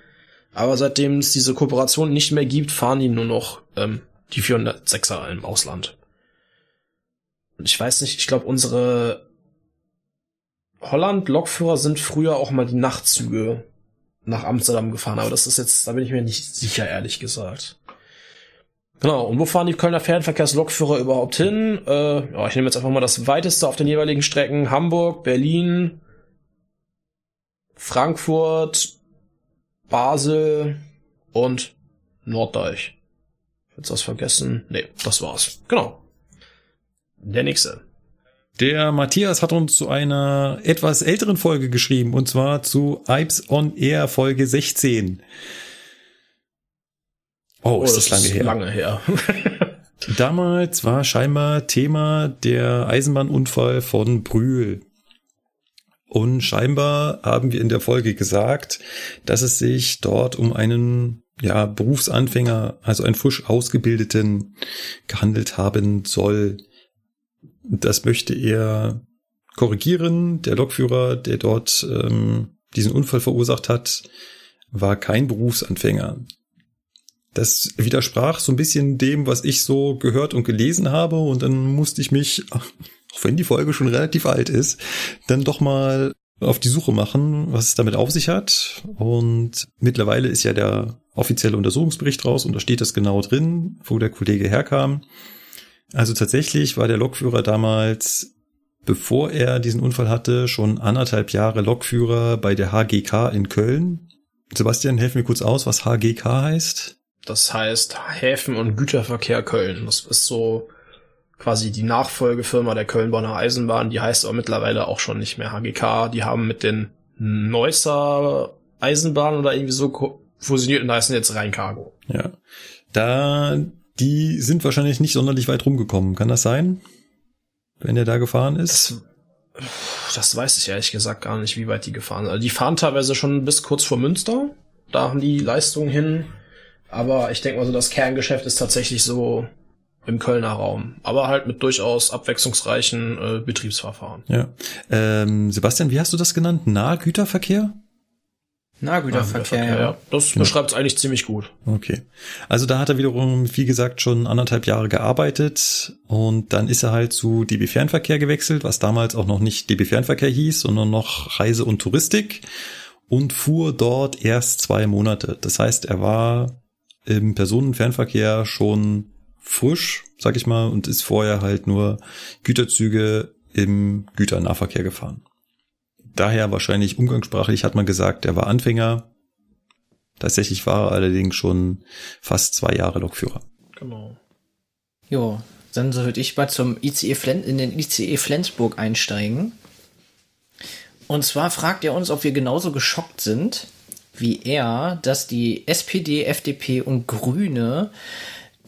Speaker 4: Aber seitdem es diese Kooperation nicht mehr gibt, fahren die nur noch ähm, die 406er im Ausland. Und ich weiß nicht, ich glaube, unsere Holland-Lokführer sind früher auch mal die Nachtzüge nach Amsterdam gefahren, aber das ist jetzt, da bin ich mir nicht sicher, ehrlich gesagt. Genau, und wo fahren die Kölner Fernverkehrslokführer überhaupt hin? Äh, ja, ich nehme jetzt einfach mal das weiteste auf den jeweiligen Strecken. Hamburg, Berlin, Frankfurt, Basel und Norddeich. Jetzt was vergessen? Nee, das war's. Genau. Der nächste.
Speaker 3: Der Matthias hat uns zu einer etwas älteren Folge geschrieben, und zwar zu Ipes on Air Folge 16. Oh, ist das, lange her.
Speaker 4: Lange her. *laughs*
Speaker 3: Damals war scheinbar Thema der Eisenbahnunfall von Brühl. Und scheinbar haben wir in der Folge gesagt, dass es sich dort um einen ja, Berufsanfänger, also einen frisch ausgebildeten gehandelt haben soll. Das möchte er korrigieren. Der Lokführer, der dort ähm, diesen Unfall verursacht hat, war kein Berufsanfänger. Das widersprach so ein bisschen dem, was ich so gehört und gelesen habe. Und dann musste ich mich, auch wenn die Folge schon relativ alt ist, dann doch mal auf die Suche machen, was es damit auf sich hat. Und mittlerweile ist ja der offizielle Untersuchungsbericht raus und da steht das genau drin, wo der Kollege herkam. Also tatsächlich war der Lokführer damals, bevor er diesen Unfall hatte, schon anderthalb Jahre Lokführer bei der HGK in Köln. Sebastian, helf mir kurz aus, was HGK heißt.
Speaker 4: Das heißt Häfen- und Güterverkehr Köln. Das ist so quasi die Nachfolgefirma der Köln-Bonner Eisenbahn. Die heißt aber mittlerweile auch schon nicht mehr HGK. Die haben mit den Neusser Eisenbahn oder irgendwie so fusioniert und da heißen jetzt Rheincargo.
Speaker 3: Ja. Da, die sind wahrscheinlich nicht sonderlich weit rumgekommen. Kann das sein? Wenn er da gefahren ist?
Speaker 4: Das, das weiß ich ehrlich gesagt gar nicht, wie weit die gefahren sind. Also die fahren teilweise schon bis kurz vor Münster. Da haben die Leistungen hin. Aber ich denke mal so, das Kerngeschäft ist tatsächlich so im Kölner Raum. Aber halt mit durchaus abwechslungsreichen äh, Betriebsverfahren.
Speaker 3: Ja. Ähm, Sebastian, wie hast du das genannt? Nahgüterverkehr?
Speaker 2: Nahgüterverkehr, ja.
Speaker 4: ja. Das
Speaker 3: Genau.
Speaker 4: beschreibt es eigentlich ziemlich gut.
Speaker 3: Okay. Also da hat er wiederum, wie gesagt, schon anderthalb Jahre gearbeitet und dann ist er halt zu DB Fernverkehr gewechselt, was damals auch noch nicht DB Fernverkehr hieß, sondern noch Reise und Touristik und fuhr dort erst zwei Monate. Das heißt, er war im Personenfernverkehr schon frisch, sag ich mal, und ist vorher halt nur Güterzüge im Güternahverkehr gefahren. Daher wahrscheinlich umgangssprachlich hat man gesagt, er war Anfänger. Tatsächlich war er allerdings schon fast zwei Jahre Lokführer.
Speaker 4: Genau.
Speaker 2: Jo, dann würde ich mal zum ICE Flen in den ICE Flensburg einsteigen. Und zwar fragt er uns, ob wir genauso geschockt sind wie er, dass die SPD, FDP und Grüne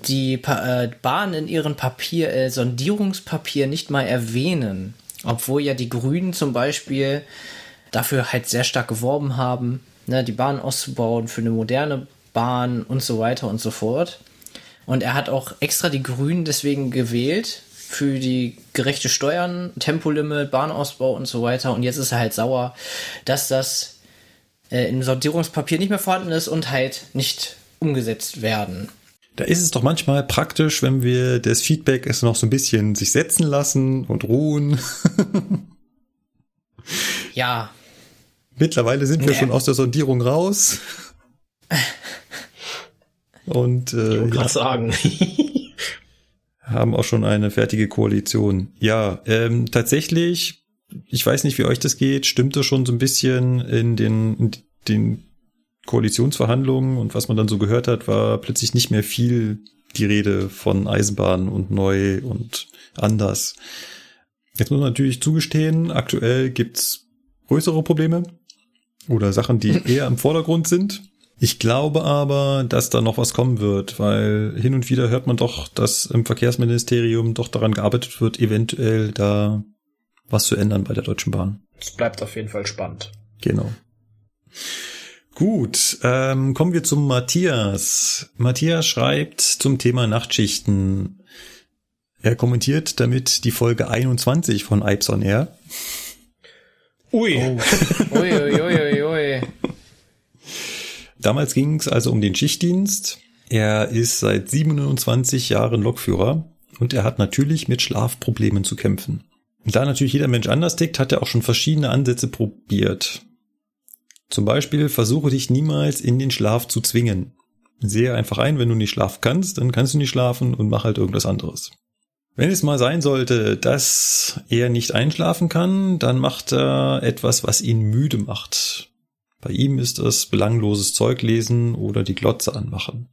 Speaker 2: die äh, Bahn in ihren Papier, äh, Sondierungspapier nicht mal erwähnen. Obwohl ja die Grünen zum Beispiel dafür halt sehr stark geworben haben, ne, die Bahn auszubauen für eine moderne Bahn und so weiter und so fort. Und er hat auch extra die Grünen deswegen gewählt für die gerechte Steuern, Tempolimit, Bahnausbau und so weiter. Und jetzt ist er halt sauer, dass das äh, im Sortierungspapier nicht mehr vorhanden ist und halt nicht umgesetzt werden.
Speaker 3: Da ist es doch manchmal praktisch, wenn wir das Feedback es noch so ein bisschen sich setzen lassen und ruhen. *laughs*
Speaker 2: Ja,
Speaker 3: Mittlerweile sind wir
Speaker 2: Nee.
Speaker 3: schon aus der Sondierung raus. Und
Speaker 4: Ich
Speaker 3: äh,
Speaker 4: wollte
Speaker 3: ja,
Speaker 4: gerade sagen. *laughs*
Speaker 3: haben auch schon eine fertige Koalition. Ja, ähm, tatsächlich, ich weiß nicht, wie euch das geht, stimmte schon so ein bisschen in den, in den Koalitionsverhandlungen und was man dann so gehört hat, war plötzlich nicht mehr viel die Rede von Eisenbahn und neu und anders. Jetzt muss man natürlich zugestehen, aktuell gibt's größere Probleme oder Sachen, die *laughs* eher im Vordergrund sind. Ich glaube aber, dass da noch was kommen wird, weil hin und wieder hört man doch, dass im Verkehrsministerium doch daran gearbeitet wird, eventuell da was zu ändern bei der Deutschen Bahn.
Speaker 4: Es bleibt auf jeden Fall spannend.
Speaker 3: Genau. Gut, ähm, kommen wir zum Matthias. Matthias schreibt zum Thema Nachtschichten. Er kommentiert damit die Folge 21 von Ipes on Air. *laughs*
Speaker 4: Ui.
Speaker 2: ui, ui, ui, ui.
Speaker 3: Damals ging es also um den Schichtdienst. Er ist seit 27 Jahren Lokführer und er hat natürlich mit Schlafproblemen zu kämpfen. Da natürlich jeder Mensch anders tickt, hat er auch schon verschiedene Ansätze probiert. Zum Beispiel versuche dich niemals in den Schlaf zu zwingen. Sehe einfach ein, wenn du nicht schlafen kannst, dann kannst du nicht schlafen und mach halt irgendwas anderes. Wenn es mal sein sollte, dass er nicht einschlafen kann, dann macht er etwas, was ihn müde macht. Bei ihm ist es belangloses Zeug lesen oder die Glotze anmachen.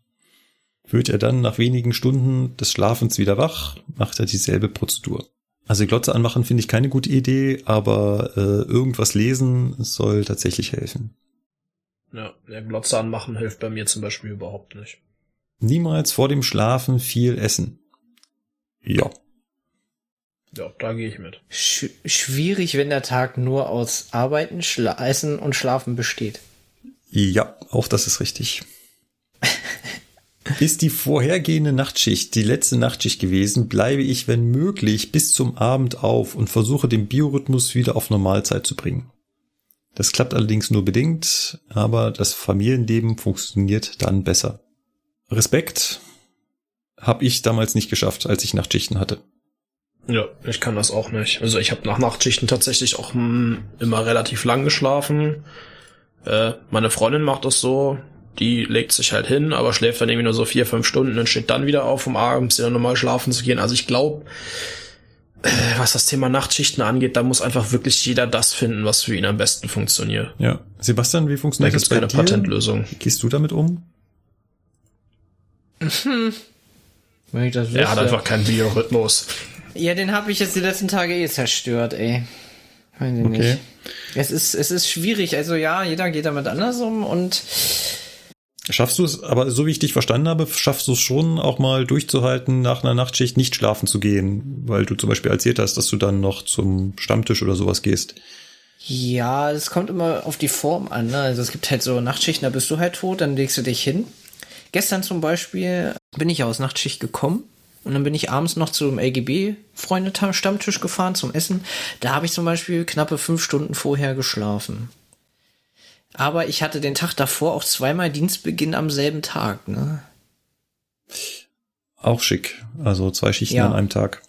Speaker 3: Wird er dann nach wenigen Stunden des Schlafens wieder wach, macht er dieselbe Prozedur. Also die Glotze anmachen finde ich keine gute Idee, aber äh, irgendwas lesen soll tatsächlich helfen.
Speaker 4: Ja, der Glotze anmachen hilft bei mir zum Beispiel überhaupt nicht.
Speaker 3: Niemals vor dem Schlafen viel essen. Ja.
Speaker 4: Ja, da gehe ich mit.
Speaker 2: Sch schwierig, wenn der Tag nur aus Arbeiten, Schla Essen und Schlafen besteht.
Speaker 3: Ja, auch das ist richtig. *laughs* Ist die vorhergehende Nachtschicht die letzte Nachtschicht gewesen, bleibe ich, wenn möglich, bis zum Abend auf und versuche den Biorhythmus wieder auf Normalzeit zu bringen. Das klappt allerdings nur bedingt, aber das Familienleben funktioniert dann besser. Respekt habe ich damals nicht geschafft, als ich Nachtschichten hatte.
Speaker 4: Ja, ich kann das auch nicht. Also ich habe nach Nachtschichten tatsächlich auch hm, immer relativ lang geschlafen. Äh, meine Freundin macht das so, die legt sich halt hin, aber schläft dann irgendwie nur so vier, fünf Stunden und steht dann wieder auf, um abends wieder normal schlafen zu gehen. Also ich glaube, äh, was das Thema Nachtschichten angeht, da muss einfach wirklich jeder das finden, was für ihn am besten funktioniert.
Speaker 3: Ja. Sebastian, wie
Speaker 4: Da
Speaker 3: funktioniert
Speaker 4: gibt's
Speaker 3: das bei
Speaker 4: keine
Speaker 3: dir?
Speaker 4: Patentlösung.
Speaker 3: Gehst du damit um? *laughs*
Speaker 2: Wenn ich das
Speaker 4: Er hat
Speaker 2: wüsste.
Speaker 4: einfach keinen Biorhythmus.
Speaker 2: Ja, den habe ich jetzt die letzten Tage eh zerstört, ey. Weiß ich
Speaker 3: Okay.
Speaker 2: nicht. Es ist, es ist schwierig. Also ja, jeder geht damit anders um und
Speaker 3: Schaffst du es, aber so wie ich dich verstanden habe, schaffst du es schon auch mal durchzuhalten, nach einer Nachtschicht nicht schlafen zu gehen, weil du zum Beispiel erzählt hast, dass du dann noch zum Stammtisch oder sowas gehst.
Speaker 2: ja, es kommt immer auf die Form an. Ne? Also es gibt halt so Nachtschichten, da bist du halt tot, dann legst du dich hin. Gestern zum Beispiel bin ich aus Nachtschicht gekommen und dann bin ich abends noch zum LGB-Freunde-Stammtisch gefahren zum Essen. Da habe ich zum Beispiel knappe fünf Stunden vorher geschlafen. Aber ich hatte den Tag davor auch zweimal Dienstbeginn am selben Tag. Ne?
Speaker 3: Auch schick. Also zwei Schichten
Speaker 2: Ja.
Speaker 3: an einem Tag.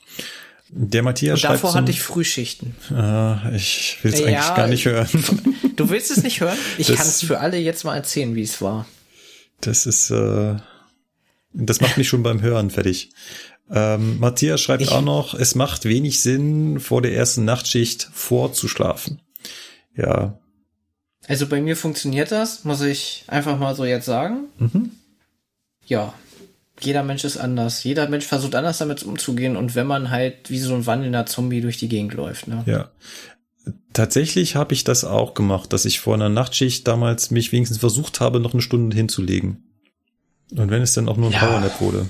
Speaker 3: Der Matthias
Speaker 2: Und davor hatte ich Frühschichten.
Speaker 3: äh, ich will es
Speaker 2: Ja,
Speaker 3: eigentlich gar nicht hören. *laughs*
Speaker 2: Du willst es nicht hören? Ich kann es für alle jetzt mal erzählen, wie es war.
Speaker 3: Das ist, äh, das macht mich schon beim Hören fertig. Ähm, Matthias schreibt
Speaker 2: Ich-
Speaker 3: auch noch, es macht wenig Sinn, vor der ersten Nachtschicht vorzuschlafen. Ja,
Speaker 2: Also bei mir funktioniert das, muss ich einfach mal so jetzt sagen.
Speaker 3: Mhm.
Speaker 2: Ja, jeder Mensch ist anders. Jeder Mensch versucht anders damit umzugehen und wenn man halt wie so ein wandelnder Zombie durch die Gegend läuft. Ne?
Speaker 3: ja. Tatsächlich habe ich das auch gemacht, dass ich vor einer Nachtschicht damals mich wenigstens versucht habe, noch eine Stunde hinzulegen. Und wenn es dann auch nur ein
Speaker 4: Ja.
Speaker 3: Powernap wurde.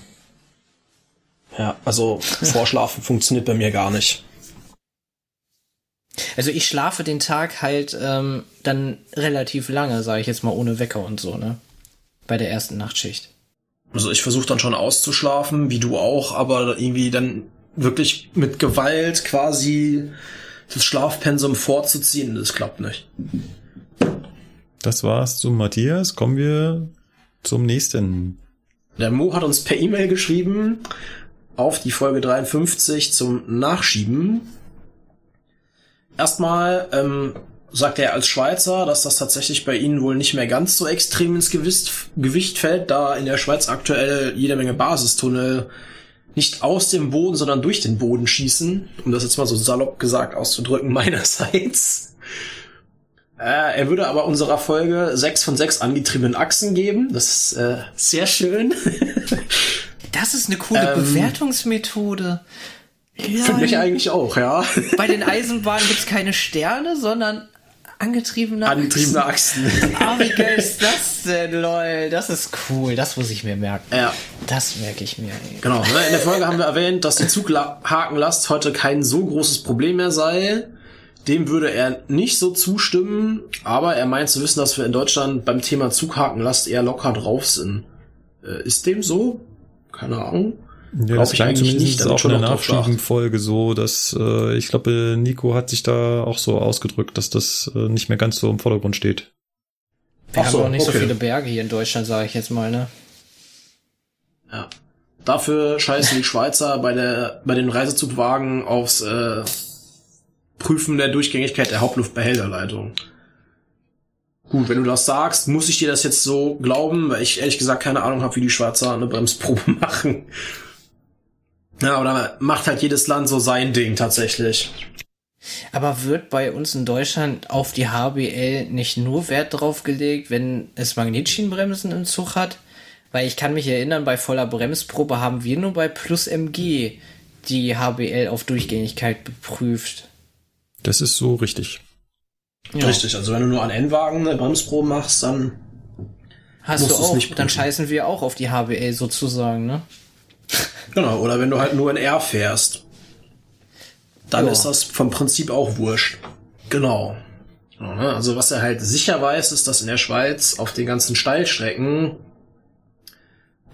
Speaker 4: Ja, also *laughs* Vorschlafen funktioniert bei mir gar nicht.
Speaker 2: Also ich schlafe den Tag halt ähm, dann relativ lange, sage ich jetzt mal ohne Wecker und so, ne? Bei der ersten Nachtschicht.
Speaker 4: Also ich versuche dann schon auszuschlafen, wie du auch, aber irgendwie dann wirklich mit Gewalt quasi das Schlafpensum vorzuziehen, das klappt nicht.
Speaker 3: Das war's zum Matthias. Kommen wir zum nächsten.
Speaker 4: Der Mo hat uns per E-Mail geschrieben auf die Folge 53 zum Nachschieben. Erstmal ähm, sagt er als Schweizer, dass das tatsächlich bei ihnen wohl nicht mehr ganz so extrem ins Gewicht, Gewicht fällt, da in der Schweiz aktuell jede Menge Basistunnel nicht aus dem Boden, sondern durch den Boden schießen, um das jetzt mal so salopp gesagt auszudrücken *laughs* meinerseits. Äh, er würde aber unserer Folge sechs von sechs angetriebenen Achsen geben. Das ist äh, sehr schön.
Speaker 2: Das ist eine coole
Speaker 4: Ähm,
Speaker 2: Bewertungsmethode.
Speaker 4: Finde ich eigentlich auch, ja.
Speaker 2: Bei den Eisenbahnen gibt's keine Sterne, sondern angetriebene
Speaker 4: Angetriebene Achsen.
Speaker 2: Ah, wie geil ist das denn, lol? Das ist cool. Das muss ich mir merken.
Speaker 4: Ja,
Speaker 2: Das merke ich mir. Ey.
Speaker 4: genau. In der Folge haben wir erwähnt, dass die Zughakenlast heute kein so großes Problem mehr sei. Dem würde er nicht so zustimmen, aber er meint zu wissen, dass wir in Deutschland beim Thema Zughakenlast eher locker drauf sind. Äh, ist dem so? Keine Ahnung.
Speaker 3: Ja, das klang
Speaker 4: eigentlich
Speaker 3: zumindest
Speaker 4: nicht,
Speaker 3: auch
Speaker 4: schon
Speaker 3: in der. Nachschiebenfolge so, dass äh, ich glaube, Nico hat sich da auch so ausgedrückt, dass das äh, nicht mehr ganz so im Vordergrund steht.
Speaker 2: Wir
Speaker 4: Ach
Speaker 2: haben
Speaker 4: so,
Speaker 2: auch nicht
Speaker 4: okay.
Speaker 2: so viele Berge hier in Deutschland, sage ich jetzt mal, ne?
Speaker 4: Ja. Dafür scheißen die Schweizer bei der bei den Reisezugwagen aufs äh, Prüfen der Durchgängigkeit der Hauptluftbehälterleitung. Gut, wenn du das sagst, muss ich dir das jetzt so glauben, weil ich ehrlich gesagt keine Ahnung habe, wie die Schweizer eine Bremsprobe *laughs* machen. Ja, oder macht halt jedes Land so sein Ding tatsächlich.
Speaker 2: Aber wird bei uns in Deutschland auf die HBL nicht nur Wert drauf gelegt, wenn es Magnetschienenbremsen im Zug hat? Weil ich kann mich erinnern, bei voller Bremsprobe haben wir nur bei Plus MG die HBL auf Durchgängigkeit geprüft.
Speaker 3: Das ist so richtig.
Speaker 2: Ja.
Speaker 4: Richtig, also wenn du nur an N-Wagen eine Bremsprobe machst, dann
Speaker 2: Hast
Speaker 4: Musst
Speaker 2: du auch,
Speaker 4: nicht
Speaker 2: dann scheißen wir auch auf die HBL sozusagen, ne?
Speaker 4: Genau, oder wenn du halt nur in R fährst. dann
Speaker 2: Ja.
Speaker 4: ist das vom Prinzip auch wurscht. Genau. Ne? Also was er halt sicher weiß, ist, dass in der Schweiz auf den ganzen Steilstrecken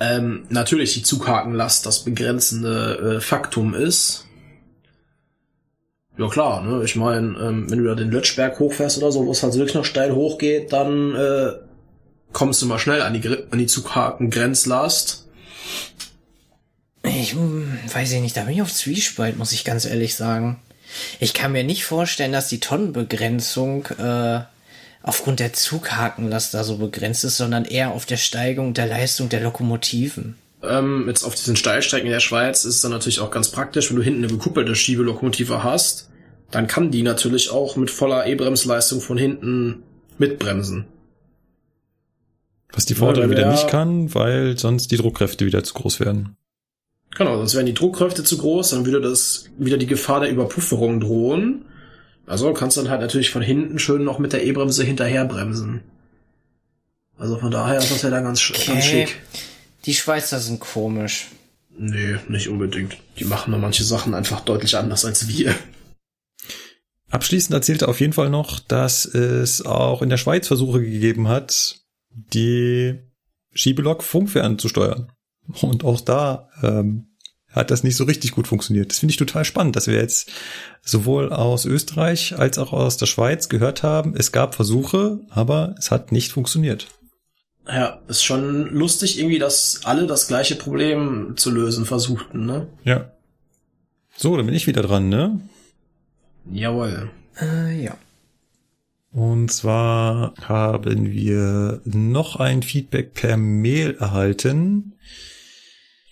Speaker 4: ähm, natürlich die Zughakenlast das begrenzende äh, Faktum ist. Ja klar, ne? Ich meine, ähm, wenn du da den Lötschberg hochfährst oder so, wo es halt wirklich noch steil hochgeht, dann äh, kommst du mal schnell an die, an die Zughaken-Grenzlast.
Speaker 2: Ich hm, weiß ich nicht, da bin ich auf Zwiespalt, muss ich ganz ehrlich sagen. Ich kann mir nicht vorstellen, dass die Tonnenbegrenzung äh, aufgrund der Zughakenlast da so begrenzt ist, sondern eher auf der Steigung der Leistung der Lokomotiven.
Speaker 4: Ähm, jetzt auf diesen Steilstrecken in der Schweiz ist es dann natürlich auch ganz praktisch, wenn du hinten eine gekuppelte Schiebelokomotive hast, dann kann die natürlich auch mit voller E-Bremsleistung von hinten mitbremsen.
Speaker 3: Was die Vorder
Speaker 4: Ja,
Speaker 3: wieder
Speaker 4: ja.
Speaker 3: nicht kann, weil sonst die Druckkräfte wieder zu groß werden.
Speaker 4: Genau, sonst wären die Druckkräfte zu groß, dann würde das wieder die Gefahr der Überpufferung drohen. Also kannst du dann halt natürlich von hinten schön noch mit der E-Bremse hinterher bremsen. Also von daher ist das ja dann ganz, sch- ganz
Speaker 2: Okay.
Speaker 4: schick.
Speaker 2: Die Schweizer sind komisch.
Speaker 4: Nee, nicht unbedingt. Die machen nur manche Sachen einfach deutlich anders als wir.
Speaker 3: Abschließend erzählte er auf jeden Fall noch, dass es auch in der Schweiz Versuche gegeben hat, die Schiebelok funkfern zu steuern. Und auch da ähm, hat das nicht so richtig gut funktioniert. Das finde ich total spannend, dass wir jetzt sowohl aus Österreich als auch aus der Schweiz gehört haben, es gab Versuche, aber es hat nicht funktioniert.
Speaker 4: Ja, ist schon lustig irgendwie, dass alle das gleiche Problem zu lösen versuchten, ne?
Speaker 3: Ja. So, dann bin ich wieder dran, ne?
Speaker 4: Jawohl.
Speaker 2: Äh, ja.
Speaker 3: Und zwar haben wir noch ein Feedback per Mail erhalten.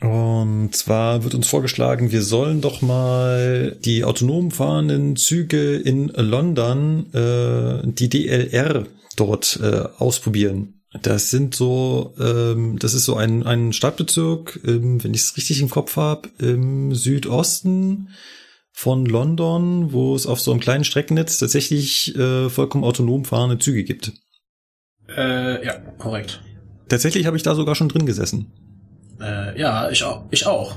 Speaker 3: Und zwar wird uns vorgeschlagen, wir sollen doch mal die autonom fahrenden Züge in London, äh, die DLR dort äh, ausprobieren. Das sind so, ähm, das ist so ein, ein Stadtbezirk, ähm, wenn ich es richtig im Kopf habe, im Südosten von London, wo es auf so einem kleinen Streckennetz tatsächlich äh, vollkommen autonom fahrende Züge gibt.
Speaker 4: Äh, ja, korrekt.
Speaker 3: Tatsächlich habe ich da sogar schon drin gesessen.
Speaker 4: Äh, ja, ich auch. Ich auch.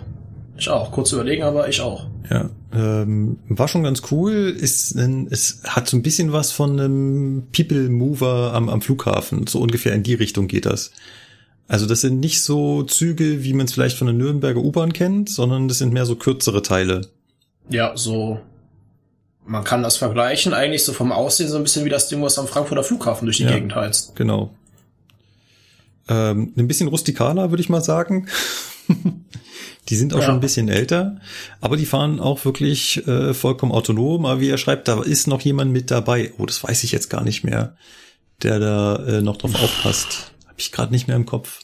Speaker 4: Ich auch. Kurz überlegen, aber ich auch.
Speaker 3: Ja, ähm, war schon ganz cool. Ist ein, es hat so ein bisschen was von einem People Mover am, am Flughafen. So ungefähr in die Richtung geht das. Also das sind nicht so Züge, wie man es vielleicht von der Nürnberger U-Bahn kennt, sondern das sind mehr so kürzere Teile.
Speaker 4: Ja, so. Man kann das vergleichen, eigentlich so vom Aussehen so ein bisschen wie das Ding, was am Frankfurter Flughafen durch die
Speaker 3: Ja.
Speaker 4: Gegend heizt.
Speaker 3: Genau. Ähm, ein bisschen rustikaler, würde ich mal sagen. *laughs* die sind auch
Speaker 4: Ja.
Speaker 3: schon ein bisschen älter, aber die fahren auch wirklich äh, vollkommen autonom. Aber wie er schreibt, da ist noch jemand mit dabei. Oh, das weiß ich jetzt gar nicht mehr, der da äh, noch drauf aufpasst. Hab ich gerade nicht mehr im Kopf.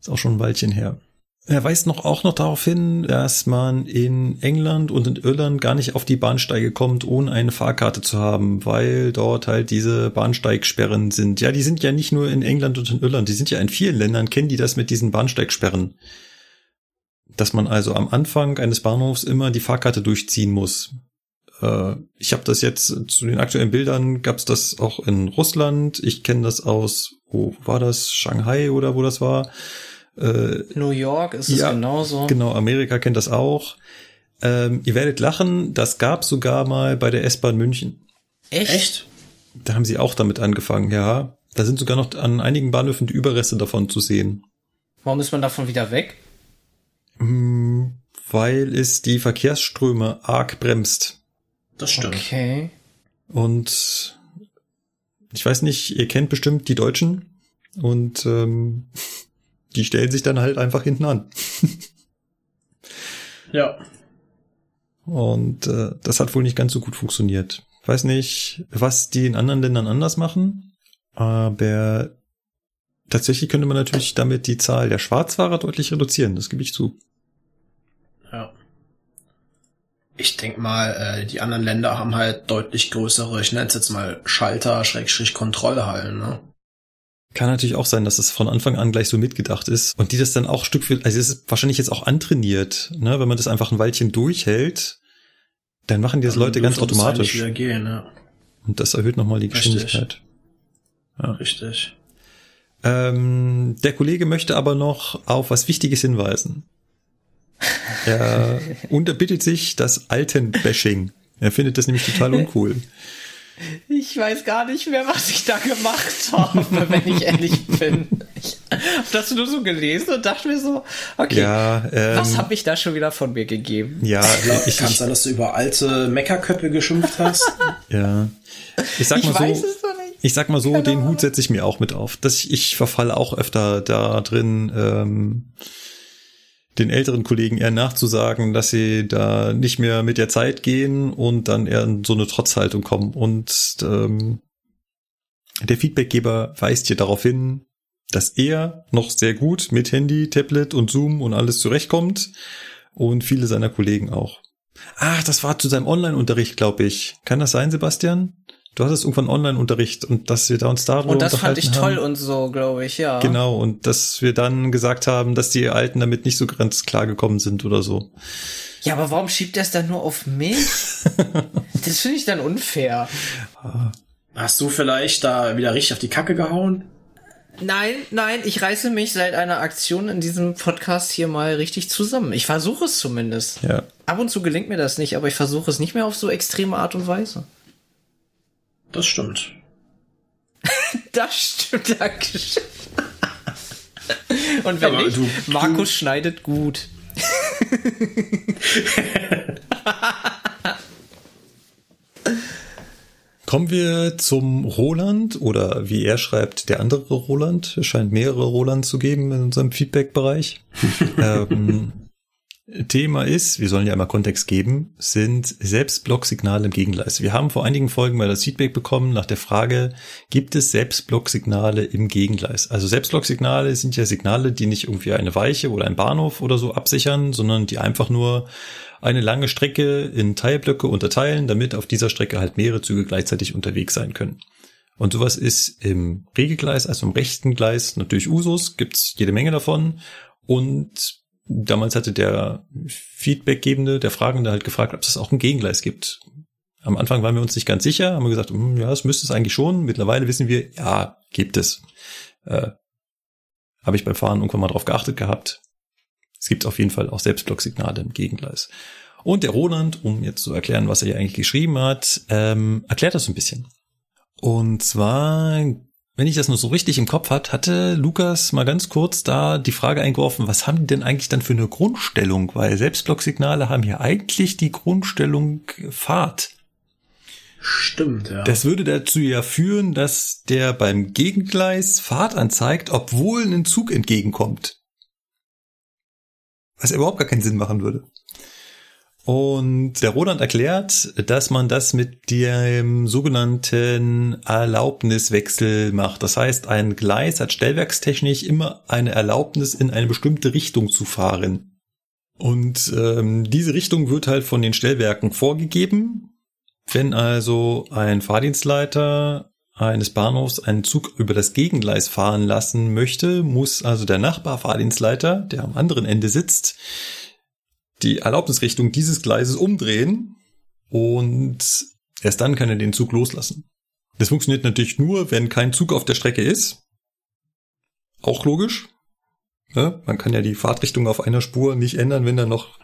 Speaker 3: Ist auch schon ein Weilchen her. Er weist noch auch noch darauf hin, dass man in England und in Irland gar nicht auf die Bahnsteige kommt, ohne eine Fahrkarte zu haben, weil dort halt diese Bahnsteigsperren sind. Ja, die sind ja nicht nur in England und in Irland, die sind ja in vielen Ländern, kennen die das mit diesen Bahnsteigsperren. Dass man also am Anfang eines Bahnhofs immer die Fahrkarte durchziehen muss. Äh, ich habe das jetzt zu den aktuellen Bildern, gab's das auch in Russland. Ich kenne das aus, wo war das? Shanghai oder wo das war? Äh,
Speaker 2: New York ist es
Speaker 3: Ja,
Speaker 2: genauso.
Speaker 3: Genau, Amerika kennt das auch. Ähm, ihr werdet lachen, das gab sogar mal bei der S-Bahn München.
Speaker 2: Echt?
Speaker 4: Echt?
Speaker 3: Da haben sie auch damit angefangen, ja. Da sind sogar noch an einigen Bahnhöfen die Überreste davon zu sehen.
Speaker 2: Warum ist man davon wieder weg?
Speaker 3: Hm, Weil es die Verkehrsströme arg bremst.
Speaker 4: Das stimmt.
Speaker 2: Okay.
Speaker 3: Und ich weiß nicht, ihr kennt bestimmt die Deutschen und ähm, die stellen sich dann halt einfach hinten an.
Speaker 4: Ja.
Speaker 3: Und äh, das hat wohl nicht ganz so gut funktioniert. Weiß nicht, was die in anderen Ländern anders machen, aber tatsächlich könnte man natürlich damit die Zahl der Schwarzfahrer deutlich reduzieren, das gebe ich zu.
Speaker 4: Ja. Ich denk mal, äh, die anderen Länder haben halt deutlich größere, ich nenne es jetzt mal Schalter, Schrägstrich Kontrollhallen, ne?
Speaker 3: Kann natürlich auch sein, dass es von Anfang an gleich so mitgedacht ist und die das dann auch Stück für, also es ist wahrscheinlich jetzt auch antrainiert, ne, wenn man das einfach ein Weilchen durchhält, dann machen die das Leute ganz
Speaker 4: das
Speaker 3: automatisch
Speaker 4: Wieder gehen, ja.
Speaker 3: und das erhöht nochmal die
Speaker 4: Richtig.
Speaker 3: Geschwindigkeit.
Speaker 4: Richtig.
Speaker 3: Ähm, der Kollege möchte aber noch auf was Wichtiges hinweisen. *laughs* Er unterbittet sich das Alten-Bashing. Er findet das nämlich total uncool.
Speaker 2: Ich weiß gar nicht mehr, was ich da gemacht habe, *laughs* wenn ich ehrlich bin. Ich habe das nur so gelesen und dachte mir so, okay,
Speaker 3: Ja, ähm,
Speaker 2: was habe ich da schon wieder von mir gegeben?
Speaker 3: Ja, ich,
Speaker 4: Kann
Speaker 3: ich,
Speaker 4: sein, dass du über alte Meckerköpfe geschimpft hast? *laughs*
Speaker 3: ja. Ich sag
Speaker 2: Ich
Speaker 3: mal
Speaker 2: weiß
Speaker 3: so,
Speaker 2: es doch nicht.
Speaker 3: ich sag mal so,
Speaker 2: Keine
Speaker 3: den. Hut setze ich mir auch mit auf. Dass ich, ich verfalle auch öfter da drin, ähm, den älteren Kollegen eher nachzusagen, dass sie da nicht mehr mit der Zeit gehen und dann eher in so eine Trotzhaltung kommen. Und ähm, der Feedbackgeber weist hier darauf hin, dass er noch sehr gut mit Handy, Tablet und Zoom und alles zurechtkommt und viele seiner Kollegen auch. Ach, das war zu seinem Online-Unterricht, glaube ich. Kann das sein, Sebastian? Du hattest irgendwann Online-Unterricht und dass wir da uns darüber
Speaker 2: Und das fand ich toll
Speaker 3: haben.
Speaker 2: und so, glaube ich, ja.
Speaker 3: Genau, und dass wir dann gesagt haben, dass die Alten damit nicht so ganz klar gekommen sind oder so.
Speaker 2: Ja, aber warum schiebt er es dann nur auf mich? *laughs* das finde ich dann unfair.
Speaker 4: Hast du vielleicht da wieder richtig auf die Kacke gehauen?
Speaker 2: Nein, nein, ich reiße mich seit einer Aktion in diesem Podcast hier mal richtig zusammen. Ich versuche es zumindest.
Speaker 3: Ja.
Speaker 2: Ab und zu gelingt mir das nicht, aber ich versuche es nicht mehr auf so extreme Art und Weise.
Speaker 4: Das stimmt. *laughs*
Speaker 2: Das stimmt, Dankeschön. Und wenn
Speaker 4: Aber
Speaker 2: nicht,
Speaker 4: du-
Speaker 2: Markus schneidet gut. *laughs*
Speaker 3: Kommen wir zum Roland oder wie er schreibt, der andere Roland. Es scheint mehrere Roland zu geben in unserem Feedback-Bereich. *laughs* ähm, Thema ist, wir sollen ja einmal Kontext geben, sind Selbstblocksignale im Gegengleis. Wir haben vor einigen Folgen mal das Feedback bekommen nach der Frage, gibt es Selbstblocksignale im Gegengleis? Also Selbstblocksignale sind ja Signale, die nicht irgendwie eine Weiche oder ein Bahnhof oder so absichern, sondern die einfach nur eine lange Strecke in Teilblöcke unterteilen, damit auf dieser Strecke halt mehrere Züge gleichzeitig unterwegs sein können. Und sowas ist im Regelgleis, also im rechten Gleis natürlich Usus, gibt's jede Menge davon. Und damals hatte der Feedbackgebende, der Fragende halt gefragt, ob es auch ein Gegengleis gibt. Am Anfang waren wir uns nicht ganz sicher, haben wir gesagt, hm, ja, es müsste es eigentlich schon. Mittlerweile wissen wir, ja, gibt es. Äh, Habe ich beim Fahren irgendwann mal drauf geachtet gehabt. Es gibt auf jeden Fall auch Selbstblocksignale im Gegengleis. Und der Roland, um jetzt zu erklären, was er hier eigentlich geschrieben hat, ähm, erklärt das ein bisschen. Und zwar, wenn ich das nur so richtig im Kopf hat, hatte Lukas mal ganz kurz da die Frage eingeworfen, was haben die denn eigentlich dann für eine Grundstellung? Weil Selbstblocksignale haben hier eigentlich die Grundstellung Fahrt.
Speaker 4: Stimmt, ja.
Speaker 3: Das würde dazu ja führen, dass der beim Gegengleis Fahrt anzeigt, obwohl ein Zug entgegenkommt. Was überhaupt gar keinen Sinn machen würde. Und der Roland erklärt, dass man das mit dem sogenannten Erlaubniswechsel macht. Das heißt, ein Gleis hat stellwerkstechnisch immer eine Erlaubnis, in eine bestimmte Richtung zu fahren. Und ähm, diese Richtung wird halt von den Stellwerken vorgegeben. Wenn also ein Fahrdienstleiter eines Bahnhofs einen Zug über das Gegengleis fahren lassen möchte, muss also der Nachbarfahrdienstleiter, der am anderen Ende sitzt, die Erlaubnisrichtung dieses Gleises umdrehen und erst dann kann er den Zug loslassen. Das funktioniert natürlich nur, wenn kein Zug auf der Strecke ist. Auch logisch. Ja, man kann ja die Fahrtrichtung auf einer Spur nicht ändern, wenn da noch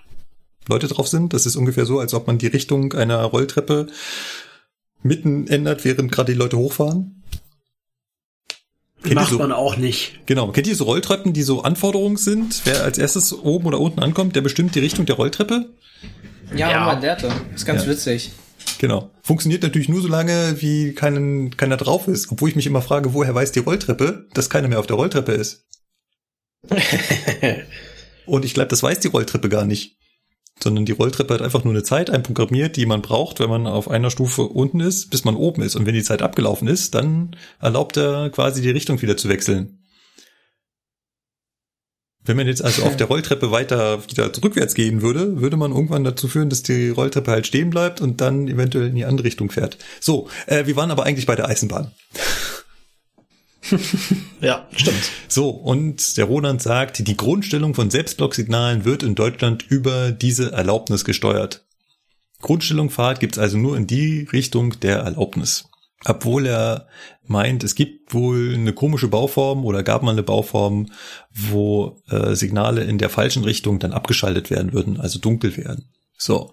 Speaker 3: Leute drauf sind. Das ist ungefähr so, als ob man die Richtung einer Rolltreppe mitten ändert, während gerade die Leute hochfahren. Kennt
Speaker 4: Macht
Speaker 3: so-
Speaker 4: man auch nicht.
Speaker 3: Genau, kennt ihr so Rolltreppen, die so Anforderungen sind? Wer als erstes oben oder unten ankommt, der bestimmt die Richtung der Rolltreppe?
Speaker 2: Ja,
Speaker 4: Ja.
Speaker 2: man lernte. Ist ganz
Speaker 3: Ja.
Speaker 2: witzig.
Speaker 3: Genau. Funktioniert natürlich nur so lange, wie keinen, keiner drauf ist. Obwohl ich mich immer frage, woher weiß die Rolltreppe, dass keiner mehr auf der Rolltreppe ist. *laughs* Und ich glaube, das weiß die Rolltreppe gar nicht. Sondern die Rolltreppe hat einfach nur eine Zeit einprogrammiert, die man braucht, wenn man auf einer Stufe unten ist, bis man oben ist. Und wenn die Zeit abgelaufen ist, dann erlaubt er quasi die Richtung wieder zu wechseln. Wenn man jetzt also auf der Rolltreppe weiter wieder rückwärts gehen würde, würde man irgendwann dazu führen, dass die Rolltreppe halt stehen bleibt und dann eventuell in die andere Richtung fährt. So, äh, wir waren aber eigentlich bei der Eisenbahn. *laughs*
Speaker 4: Ja, stimmt.
Speaker 3: So, und der Roland sagt, die Grundstellung von Selbstblocksignalen wird in Deutschland über diese Erlaubnis gesteuert. Grundstellung Fahrt gibt's also nur in die Richtung der Erlaubnis. obwohl er meint, es gibt wohl eine komische Bauform oder gab mal eine Bauform, wo äh, Signale in der falschen Richtung dann abgeschaltet werden würden, also dunkel werden. So.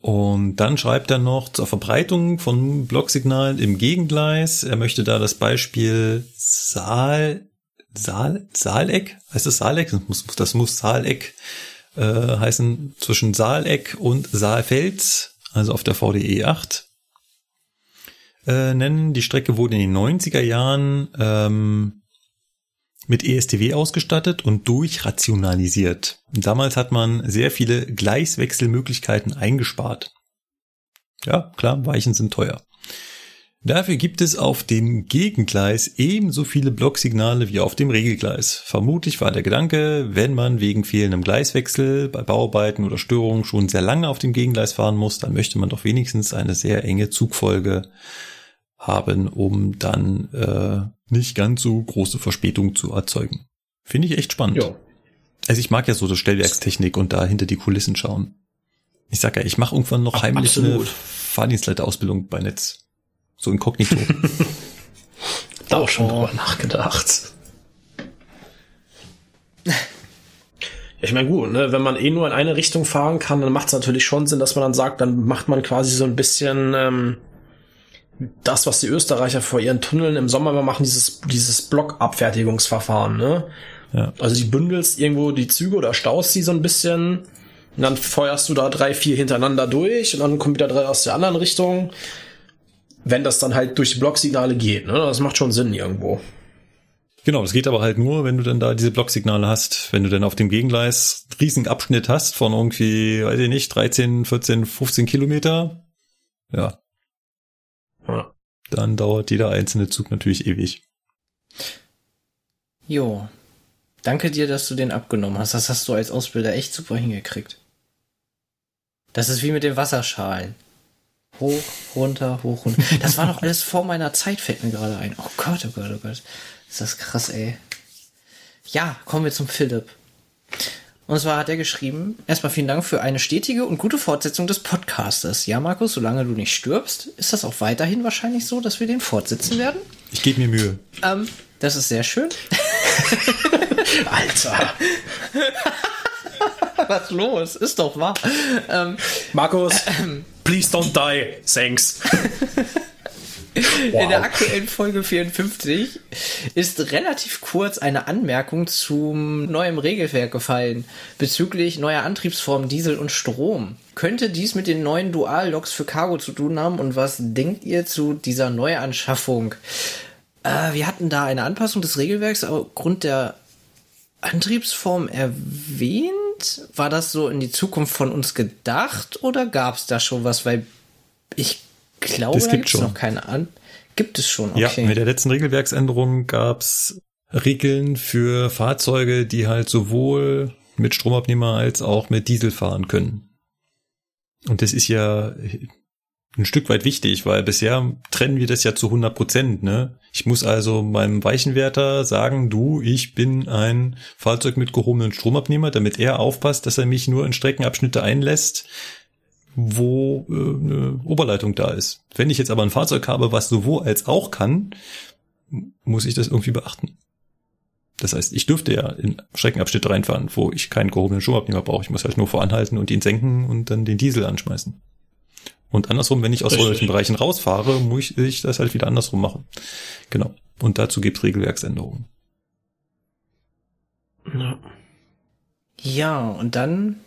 Speaker 3: Und dann schreibt er noch zur Verbreitung von Blocksignalen im Gegengleis. Er möchte da das Beispiel Saal, Saal, Saaleck, heißt das Saaleck? Das muss, das muss Saaleck äh, heißen, zwischen Saaleck und Saalfeld, also auf der VDE 8 äh, nennen. Die Strecke wurde in den 90er Jahren ähm, mit ESTW ausgestattet und durchrationalisiert. Damals hat man sehr viele Gleiswechselmöglichkeiten eingespart. Ja, klar, Weichen sind teuer. Dafür gibt es auf dem Gegengleis ebenso viele Blocksignale wie auf dem Regelgleis. Vermutlich war der Gedanke, wenn man wegen fehlendem Gleiswechsel bei Bauarbeiten oder Störungen schon sehr lange auf dem Gegengleis fahren muss, dann möchte man doch wenigstens eine sehr enge Zugfolge haben, um dann äh, nicht ganz so große Verspätung zu erzeugen. Finde ich echt spannend. Ja. Also ich mag ja so das Stellwerkstechnik und da hinter die Kulissen schauen. Ich sag ja, ich mache irgendwann noch Ach, heimlich absolut. eine Fahrdienstleiterausbildung bei Netz. So inkognito. *laughs*
Speaker 4: da auch schon drüber nachgedacht. Ich meine, gut, ne, wenn man eh nur in eine Richtung fahren kann, dann macht es natürlich schon Sinn, dass man dann sagt, dann macht man quasi so ein bisschen ähm, das, was die Österreicher vor ihren Tunneln im Sommer immer machen, dieses, dieses Blockabfertigungsverfahren, ne? Ja. Also die bündelst irgendwo die Züge oder staust sie so ein bisschen und dann feuerst du da drei, vier hintereinander durch und dann kommen wieder drei aus der anderen Richtung. Wenn das dann halt durch die Blocksignale geht, ne? Das macht schon Sinn irgendwo.
Speaker 3: Genau, das geht aber halt nur, wenn du dann da diese Blocksignale hast. Wenn du dann auf dem Gegengleis einen riesigen Abschnitt hast von irgendwie, weiß ich nicht, 13, 14, 15 Kilometer. Ja, ja. Dann dauert jeder einzelne Zug natürlich ewig.
Speaker 2: Jo. Danke dir, dass du den abgenommen hast. Das hast du als Ausbilder echt super hingekriegt. Das ist wie mit den Wasserschalen. Hoch, runter, hoch, runter. Das war doch alles vor meiner Zeit, fällt mir gerade ein. Oh Gott, oh Gott, oh Gott. Ist das krass, ey. Ja, kommen wir zum Philipp. Und zwar hat er geschrieben, erstmal vielen Dank für eine stetige und gute Fortsetzung des Podcastes. Ja, Markus, solange du nicht stirbst, ist das auch weiterhin wahrscheinlich so, dass wir den fortsetzen werden?
Speaker 3: Ich gebe mir Mühe.
Speaker 2: Ähm, das ist sehr schön. *laughs*
Speaker 4: Alter. *laughs*
Speaker 2: Was los? Ist doch wahr.
Speaker 4: Ähm, Markus, äh, please don't die. Thanks. *laughs*
Speaker 2: Wow. *laughs* In der aktuellen Folge 54 ist relativ kurz eine Anmerkung zum neuen Regelwerk gefallen bezüglich neuer Antriebsformen Diesel und Strom. Könnte dies mit den neuen Dual-Loks für Cargo zu tun haben und was denkt ihr zu dieser Neuanschaffung? Äh, wir hatten da eine Anpassung des Regelwerks aufgrund der Antriebsform erwähnt. War das so in die Zukunft von uns gedacht oder gab es da schon was? Weil ich glaube, das gibt es noch keine an. Gibt es schon,
Speaker 3: okay. Ja, mit der letzten Regelwerksänderung gab's Regeln für Fahrzeuge, die halt sowohl mit Stromabnehmer als auch mit Diesel fahren können. Und das ist ja ein Stück weit wichtig, weil bisher trennen wir das ja zu 100 Prozent. Ne? Ich muss also meinem Weichenwärter sagen, du, ich bin ein Fahrzeug mit gehobenen Stromabnehmer, damit er aufpasst, dass er mich nur in Streckenabschnitte einlässt, wo äh, eine Oberleitung da ist. Wenn ich jetzt aber ein Fahrzeug habe, was sowohl als auch kann, muss ich das irgendwie beachten. Das heißt, ich dürfte ja in Streckenabschnitte reinfahren, wo ich keinen gehobenen Schubabnehmer brauche. Ich muss halt nur voranhalten und ihn senken und dann den Diesel anschmeißen. Und andersrum, wenn ich aus solchen Bereichen rausfahre, muss ich das halt wieder andersrum machen. Genau. Und dazu gibt es Regelwerksänderungen.
Speaker 2: Ja. ja, und dann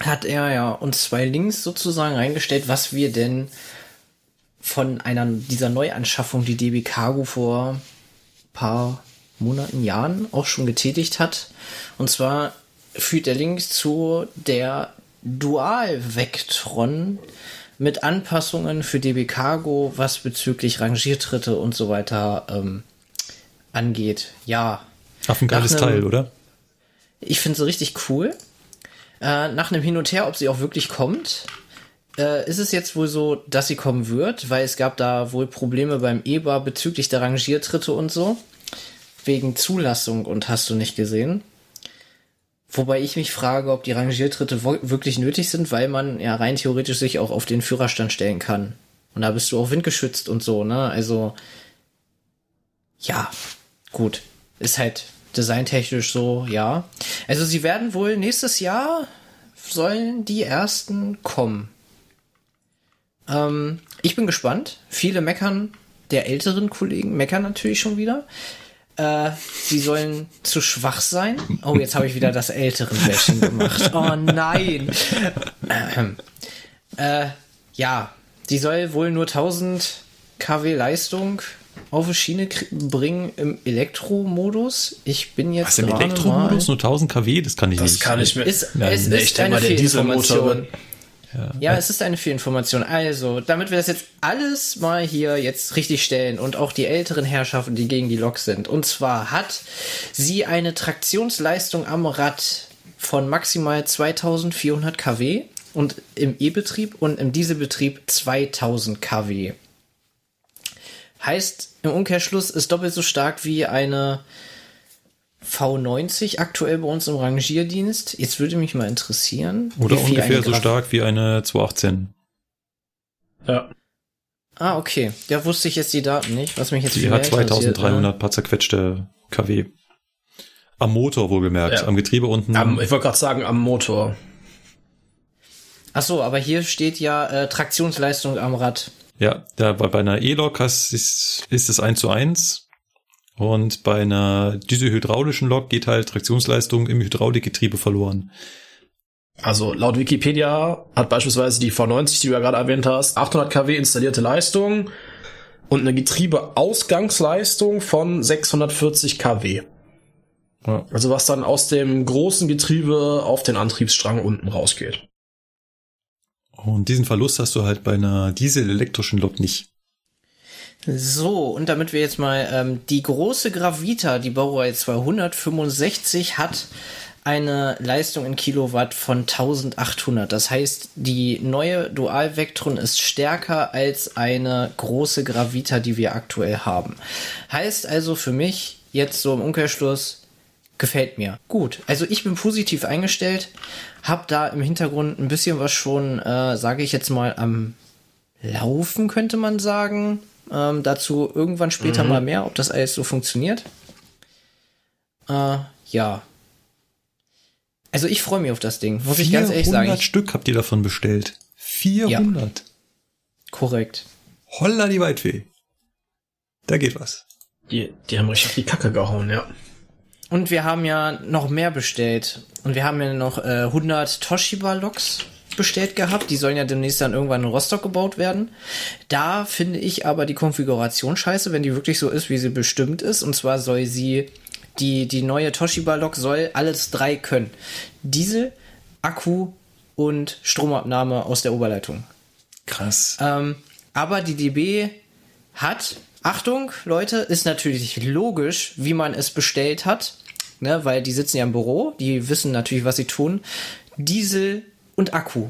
Speaker 2: hat er ja uns zwei Links sozusagen reingestellt, was wir denn von einer dieser Neuanschaffung, die DB Cargo vor paar Monaten, Jahren auch schon getätigt hat. Und zwar führt der Link zu der Dual Vectron mit Anpassungen für DB Cargo, was bezüglich Rangiertritte und so weiter ähm, angeht. Ja.
Speaker 3: Auf ein geiles Teil, oder?
Speaker 2: Ich finde es richtig cool. Äh, nach einem Hin und Her, ob sie auch wirklich kommt, äh, ist es jetzt wohl so, dass sie kommen wird, weil es gab da wohl Probleme beim EBA bezüglich der Rangiertritte und so. Wegen Zulassung und hast du nicht gesehen. Wobei ich mich frage, ob die Rangiertritte wirklich nötig sind, weil man ja rein theoretisch sich auch auf den Führerstand stellen kann. Und da bist du auch windgeschützt und so, ne? Also, ja, gut. Ist halt designtechnisch so, ja. Also sie werden wohl nächstes Jahr sollen die ersten kommen. Ähm, ich bin gespannt. Viele meckern, der älteren Kollegen meckern natürlich schon wieder. Äh, sie sollen zu schwach sein. Oh, jetzt habe ich wieder das älteren Bashing gemacht. *laughs* Oh nein. Äh, ja, die soll wohl nur 1000 kW Leistung auf die Schiene bringen im Elektromodus. Ich bin jetzt
Speaker 3: Was im Elektromodus nur 1000 kW? Das kann ich
Speaker 4: das
Speaker 3: nicht.
Speaker 4: Das kann ich mir.
Speaker 2: Ist, Nein, es ist eine Fehlinformation. Ja. ja, es ist eine Fehlinformation. Also, damit wir das jetzt alles mal hier jetzt richtig stellen und auch die älteren Herrschaften, die gegen die Lok sind. Und zwar hat sie eine Traktionsleistung am Rad von maximal 2400 kW und im E-Betrieb und im Dieselbetrieb 2000 kW. Heißt im Umkehrschluss ist doppelt so stark wie eine V90 aktuell bei uns im Rangierdienst. Jetzt würde mich mal interessieren.
Speaker 3: Oder ungefähr so stark wie eine 218.
Speaker 4: Ja.
Speaker 2: Ah, okay. Da wusste ich jetzt die Daten nicht, was mich jetzt
Speaker 3: Die hat 2300 paar zerquetschte kW. Am Motor wohlgemerkt, ja. am Getriebe unten.
Speaker 4: Am, ich wollte gerade sagen, am Motor.
Speaker 2: Ach so, aber hier steht ja äh, Traktionsleistung am Rad.
Speaker 3: Ja, da bei einer E-Lok ist, ist es 1 zu 1 und bei einer dieselhydraulischen Lok geht halt Traktionsleistung im Hydraulikgetriebe verloren.
Speaker 4: Also laut Wikipedia hat beispielsweise die V90, die du ja gerade erwähnt hast, 800 kW installierte Leistung und eine Getriebeausgangsleistung von 640 kW. Ja. Also was dann aus dem großen Getriebe auf den Antriebsstrang unten rausgeht.
Speaker 3: Und diesen Verlust hast du halt bei einer dieselelektrischen Lok nicht.
Speaker 2: So, und damit wir jetzt mal ähm, die große Gravita, die Baureihe 265, hat eine Leistung in Kilowatt von 1800. Das heißt, die neue Dual Vectron ist stärker als eine große Gravita, die wir aktuell haben. Heißt also für mich jetzt so im Umkehrschluss, gefällt mir. Gut, also ich bin positiv eingestellt, hab da im Hintergrund ein bisschen was schon, äh, sage ich jetzt mal, am Laufen, könnte man sagen. Ähm, dazu irgendwann später mhm. mal mehr, ob das alles so funktioniert. Äh, ja. Also ich freue mich auf das Ding, muss ich ganz ehrlich sagen. 400
Speaker 3: Stück habt ihr davon bestellt. 400. Ja.
Speaker 2: Korrekt.
Speaker 3: Holla die Weitweh. Da geht was.
Speaker 4: Die, die haben richtig auf die Kacke gehauen, ja.
Speaker 2: Und wir haben ja noch mehr bestellt. Und wir haben ja noch äh, 100 Toshiba-Loks bestellt gehabt. Die sollen ja demnächst dann irgendwann in Rostock gebaut werden. Da finde ich aber die Konfiguration scheiße, wenn die wirklich so ist, wie sie bestimmt ist. Und zwar soll sie, die, die neue Toshiba-Lok soll alles drei können. Diesel, Akku und Stromabnahme aus der Oberleitung.
Speaker 3: Krass.
Speaker 2: Ähm, aber die DB hat, Achtung, Leute, ist natürlich logisch, wie man es bestellt hat. Ne, weil die sitzen ja im Büro, die wissen natürlich, was sie tun. Diesel und Akku.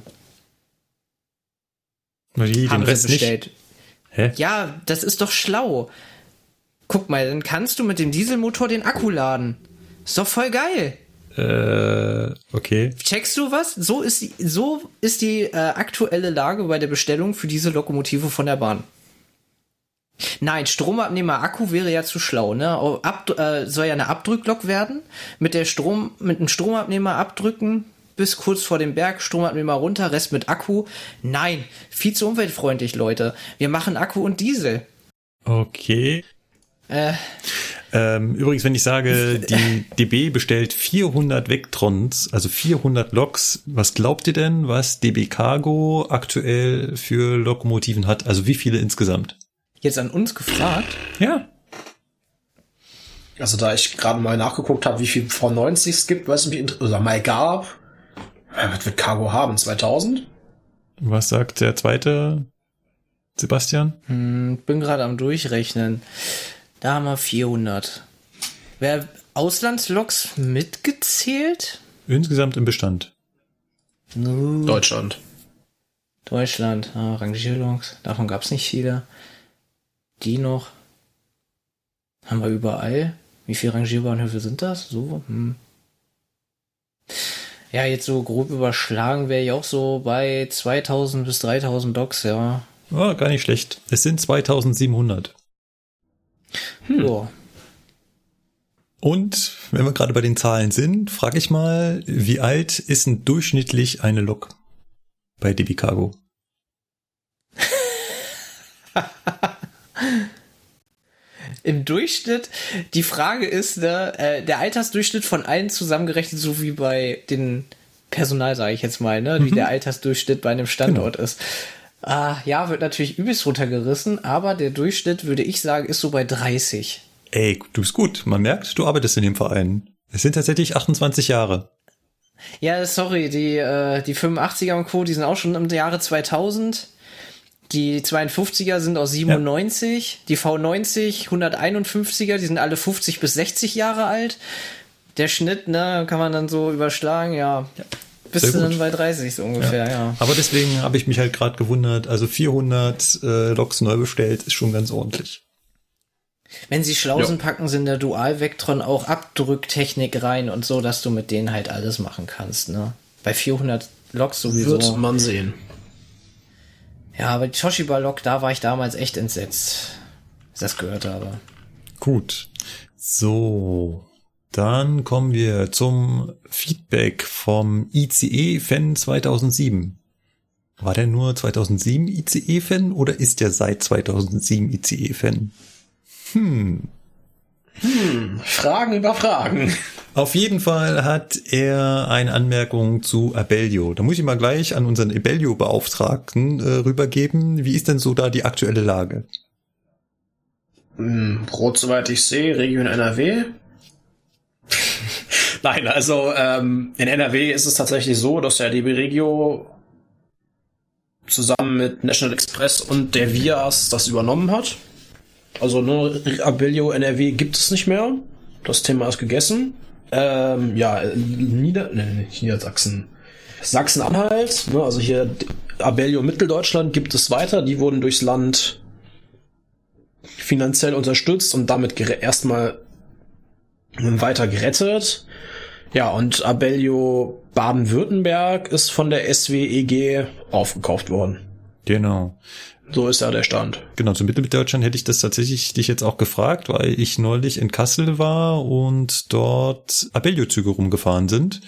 Speaker 3: Wie,
Speaker 2: haben den Rest bestellt. Ja, das ist doch schlau. Guck mal, dann kannst du mit dem Dieselmotor den Akku laden. Ist doch voll geil.
Speaker 3: Äh, okay.
Speaker 2: Checkst du was? So ist die, so ist die äh, aktuelle Lage bei der Bestellung für diese Lokomotive von der Bahn. Nein, Stromabnehmer Akku wäre ja zu schlau, ne? Ab, äh, soll ja eine Abdrücklok werden. Mit der Strom, mit einem Stromabnehmer abdrücken, bis kurz vor dem Berg, Stromabnehmer runter, Rest mit Akku. Nein, viel zu umweltfreundlich, Leute. Wir machen Akku und Diesel.
Speaker 3: Okay. Äh, ähm, übrigens, wenn ich sage, *laughs* die DB bestellt 400 Vectrons, also 400 Loks, was glaubt ihr denn, was DB Cargo aktuell für Lokomotiven hat? Also wie viele insgesamt?
Speaker 2: Jetzt an uns gefragt?
Speaker 3: Ja.
Speaker 4: Also da ich gerade mal nachgeguckt habe, wie viel V90 es gibt, weiß ich nicht, oder mal gab, was wird Cargo haben? 2000?
Speaker 3: Was sagt der zweite Sebastian?
Speaker 2: Hm, bin gerade am Durchrechnen. Da haben wir 400. Wer Auslandsloks mitgezählt?
Speaker 3: Insgesamt im Bestand.
Speaker 4: No. Deutschland.
Speaker 2: Deutschland, ah, Rangierloks. Davon gab es nicht viele. Die noch. Haben wir überall. Wie viele Rangierbahnhöfe sind das? So, hm. Ja, jetzt so grob überschlagen wäre ich auch so bei 2000 bis 3000 Docs, ja.
Speaker 3: Oh, gar nicht schlecht. Es sind 2700.
Speaker 2: Hm. So.
Speaker 3: Und wenn wir gerade bei den Zahlen sind, frage ich mal, wie alt ist denn durchschnittlich eine Lok bei DB Cargo? *laughs*
Speaker 2: Im Durchschnitt, die Frage ist, ne, äh, der Altersdurchschnitt von allen zusammengerechnet, so wie bei den Personal, sage ich jetzt mal, ne, mhm. wie der Altersdurchschnitt bei einem Standort genau. ist. Ah, ja, wird natürlich übelst runtergerissen, aber der Durchschnitt, würde ich sagen, ist so bei 30.
Speaker 3: Ey, du bist gut. Man merkt, du arbeitest in dem Verein. Es sind tatsächlich 28 Jahre.
Speaker 2: Ja, sorry, die, äh, die 85er und Co., die sind auch schon im Jahre 2000. Die 52er sind aus 97, ja. die V90, 151er, die sind alle 50 bis 60 Jahre alt. Der Schnitt, ne, kann man dann so überschlagen, ja. Bist du dann bei 30 so ungefähr, ja. ja.
Speaker 3: Aber deswegen habe ich mich halt gerade gewundert, also 400 äh, Loks neu bestellt, ist schon ganz ordentlich.
Speaker 2: Wenn sie schlau sind, packen sie in der Dual-Vectron auch Abdrücktechnik rein und so, dass du mit denen halt alles machen kannst, ne? Bei 400 Loks sowieso.
Speaker 4: Wird man sehen.
Speaker 2: Ja, aber die Toshiba-Lok, da war ich damals echt entsetzt, als das gehört habe.
Speaker 3: Gut. So. Dann kommen wir zum Feedback vom ICE-Fan 2007. War der nur 2007 ICE-Fan oder ist der seit 2007 ICE-Fan? Hm.
Speaker 4: Hm, Fragen über Fragen.
Speaker 3: Auf jeden Fall hat er eine Anmerkung zu Abellio. Da muss ich mal gleich an unseren Abellio-Beauftragten äh, rübergeben. Wie ist denn so da die aktuelle Lage?
Speaker 4: Hm, Rot, soweit ich sehe, Region NRW. *laughs* Nein, also ähm, in NRW ist es tatsächlich so, dass der DB Regio zusammen mit National Express und der Vias das übernommen hat. Also ne, Abellio NRW gibt es nicht mehr. Das Thema ist gegessen. Ähm, ja, Nieder nee, nicht Niedersachsen. Sachsen-Anhalt, ne, also hier Abellio Mitteldeutschland gibt es weiter. Die wurden durchs Land finanziell unterstützt und damit erstmal weiter gerettet. Ja, und Abellio Baden-Württemberg ist von der SWEG aufgekauft worden.
Speaker 3: Genau.
Speaker 4: So ist ja der Stand.
Speaker 3: Genau, zu Mitteldeutschland hätte ich das tatsächlich dich jetzt auch gefragt, weil ich neulich in Kassel war und dort Abellio-Züge rumgefahren sind.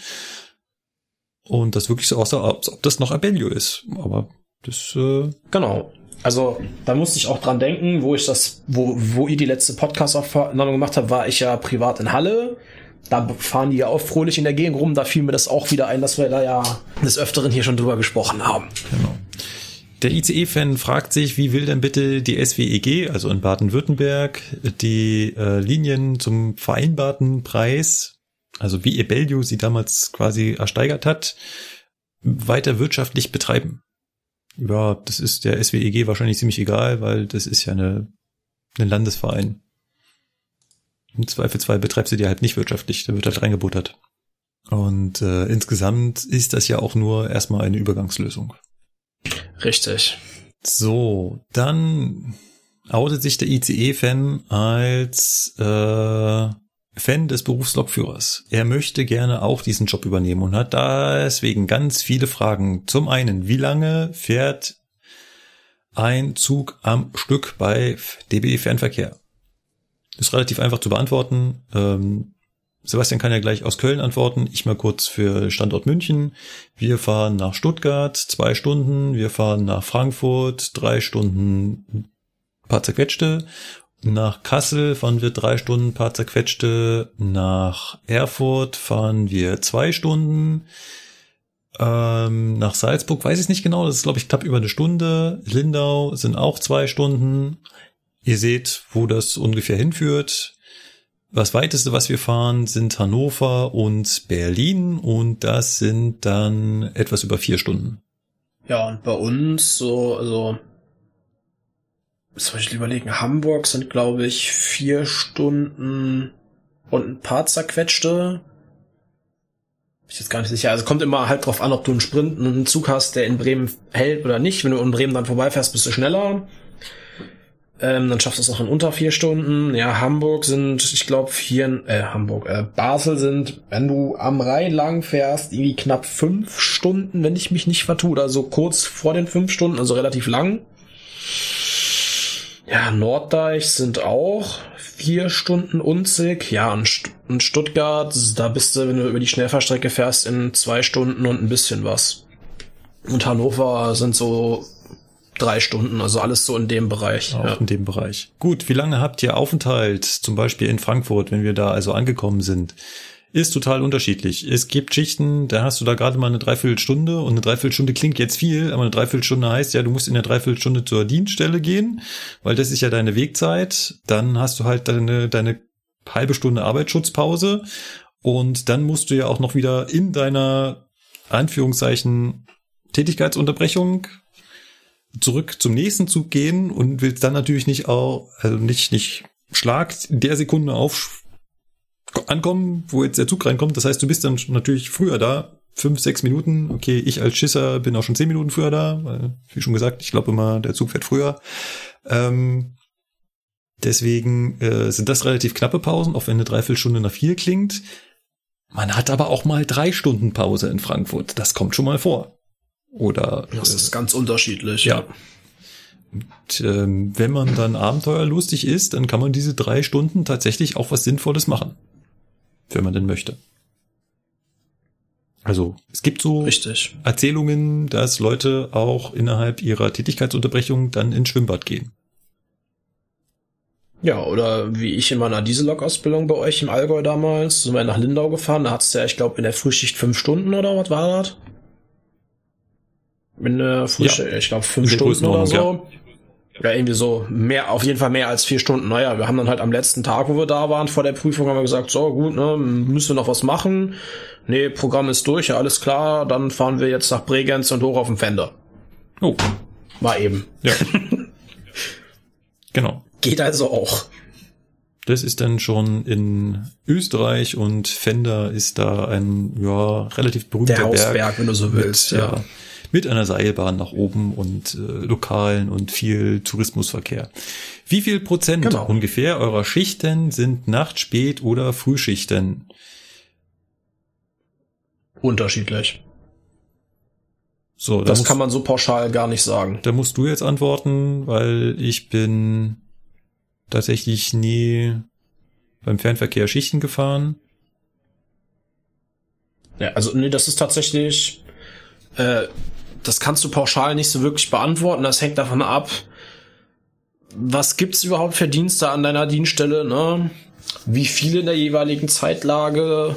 Speaker 3: Und das wirklich so aussah, als ob das noch Abellio ist. Aber das, äh
Speaker 4: Genau. Also, da musste ich auch dran denken, wo ich das, wo, wo ihr die letzte Podcast-Aufnahme gemacht habt, war ich ja privat in Halle. Da fahren die ja auch fröhlich in der Gegend rum. Da fiel mir das auch wieder ein, dass wir da ja des Öfteren hier schon drüber gesprochen haben.
Speaker 3: Genau. Der ICE-Fan fragt sich, wie will denn bitte die SWEG, also in Baden-Württemberg, die äh, Linien zum vereinbarten Preis, also wie Ebelio sie damals quasi ersteigert hat, weiter wirtschaftlich betreiben. Ja, das ist der SWEG wahrscheinlich ziemlich egal, weil das ist ja eine, ein Landesverein. Im Zweifelsfall betreibst du die halt nicht wirtschaftlich, da wird halt reingebuttert. Und äh, insgesamt ist das ja auch nur erstmal eine Übergangslösung.
Speaker 4: Richtig.
Speaker 3: So, dann outet sich der ICE-Fan als äh, Fan des Berufslokführers. Er möchte gerne auch diesen Job übernehmen und hat deswegen ganz viele Fragen. Zum einen, wie lange fährt ein Zug am Stück bei DB Fernverkehr? ist relativ einfach zu beantworten. Ähm, Sebastian kann ja gleich aus Köln antworten. Ich mal kurz für Standort München. Wir fahren nach Stuttgart zwei Stunden. Wir fahren nach Frankfurt drei Stunden paar zerquetschte. Nach Kassel fahren wir drei Stunden paar zerquetschte. Nach Erfurt fahren wir zwei Stunden. Ähm, nach Salzburg weiß ich nicht genau. Das ist, glaube ich, knapp über eine Stunde. Lindau sind auch zwei Stunden. Ihr seht, wo das ungefähr hinführt. Das weiteste, was wir fahren, sind Hannover und Berlin und das sind dann etwas über vier Stunden.
Speaker 4: Ja, und bei uns so, also, soll ich überlegen, Hamburg sind, glaube ich, vier Stunden und ein paar zerquetschte. Bin ich jetzt gar nicht sicher. Also kommt immer halt drauf an, ob du einen Sprint, einen Zug hast, der in Bremen hält oder nicht. Wenn du in Bremen dann vorbeifährst, bist du schneller. Ähm, dann schafft es auch in unter vier Stunden. Ja, Hamburg sind, ich glaube, vier, äh, Hamburg, äh, Basel sind, wenn du am Rhein lang fährst, irgendwie knapp fünf Stunden, wenn ich mich nicht vertue, oder so kurz vor den fünf Stunden, also relativ lang. Ja, Norddeich sind auch vier Stunden unzig. Ja, und, und Stuttgart, da bist du, wenn du über die Schnellfahrstrecke fährst, in zwei Stunden und ein bisschen was. Und Hannover sind so drei Stunden, also alles so in dem Bereich.
Speaker 3: Auch
Speaker 4: ja.
Speaker 3: in dem Bereich. Gut, wie lange habt ihr Aufenthalt, zum Beispiel in Frankfurt, wenn wir da also angekommen sind? Ist total unterschiedlich. Es gibt Schichten, da hast du da gerade mal eine Dreiviertelstunde und eine Dreiviertelstunde klingt jetzt viel, aber eine Dreiviertelstunde heißt ja, du musst in der Dreiviertelstunde zur Dienststelle gehen, weil das ist ja deine Wegzeit. Dann hast du halt deine, deine halbe Stunde Arbeitsschutzpause und dann musst du ja auch noch wieder in deiner Anführungszeichen Tätigkeitsunterbrechung zurück zum nächsten Zug gehen und willst dann natürlich nicht auch, also nicht, nicht Schlag in der Sekunde auf ankommen, wo jetzt der Zug reinkommt. Das heißt, du bist dann natürlich früher da. Fünf, sechs Minuten. Okay, ich als Schisser bin auch schon zehn Minuten früher da, weil, wie schon gesagt, ich glaube immer, der Zug fährt früher. Ähm, deswegen äh, sind das relativ knappe Pausen, auch wenn eine Dreiviertelstunde nach vier klingt. Man hat aber auch mal drei Stunden Pause in Frankfurt. Das kommt schon mal vor. Oder
Speaker 4: Das ist ganz unterschiedlich.
Speaker 3: ja. Und, ähm, wenn man dann abenteuerlustig ist, dann kann man diese drei Stunden tatsächlich auch was Sinnvolles machen. Wenn man denn möchte. Also, es gibt so
Speaker 4: Richtig.
Speaker 3: Erzählungen, dass Leute auch innerhalb ihrer Tätigkeitsunterbrechung dann ins Schwimmbad gehen.
Speaker 4: Ja, oder wie ich in meiner Diesellok-Ausbildung bei euch im Allgäu damals, sind wir nach Lindau gefahren, da hat's ja, ich glaube, in der Frühschicht fünf Stunden oder was war das? In der Frühschicht, ich glaube, fünf Stunden oder so. Ja. irgendwie so mehr, auf jeden Fall mehr als vier Stunden. Naja, wir haben dann halt am letzten Tag, wo wir da waren, vor der Prüfung, haben wir gesagt, so gut, ne, müssen wir noch was machen. Nee, Programm ist durch, ja, alles klar, dann fahren wir jetzt nach Bregenz und hoch auf den Fender.
Speaker 3: Oh,
Speaker 4: War eben.
Speaker 3: ja. *laughs* genau.
Speaker 4: Geht also auch.
Speaker 3: Das ist dann schon in Österreich und Fender ist da ein ja relativ berühmter
Speaker 4: Der Hausberg,
Speaker 3: Berg
Speaker 4: wenn du so willst,
Speaker 3: mit,
Speaker 4: ja.
Speaker 3: Mit einer Seilbahn nach oben und äh, Lokalen und viel Tourismusverkehr. Wie viel Prozent
Speaker 4: Genau.
Speaker 3: ungefähr eurer Schichten sind Nacht-, Spät- oder Frühschichten?
Speaker 4: Unterschiedlich.
Speaker 3: So, da
Speaker 4: Das
Speaker 3: musst,
Speaker 4: kann man so pauschal gar nicht sagen.
Speaker 3: da musst du jetzt antworten, weil ich bin tatsächlich nie beim Fernverkehr Schichten gefahren.
Speaker 4: Ja, also nee, das ist tatsächlich, äh, das kannst du pauschal nicht so wirklich beantworten. Das hängt davon ab, was gibt's überhaupt für Dienste an deiner Dienststelle, ne? Wie viele in der jeweiligen Zeitlage,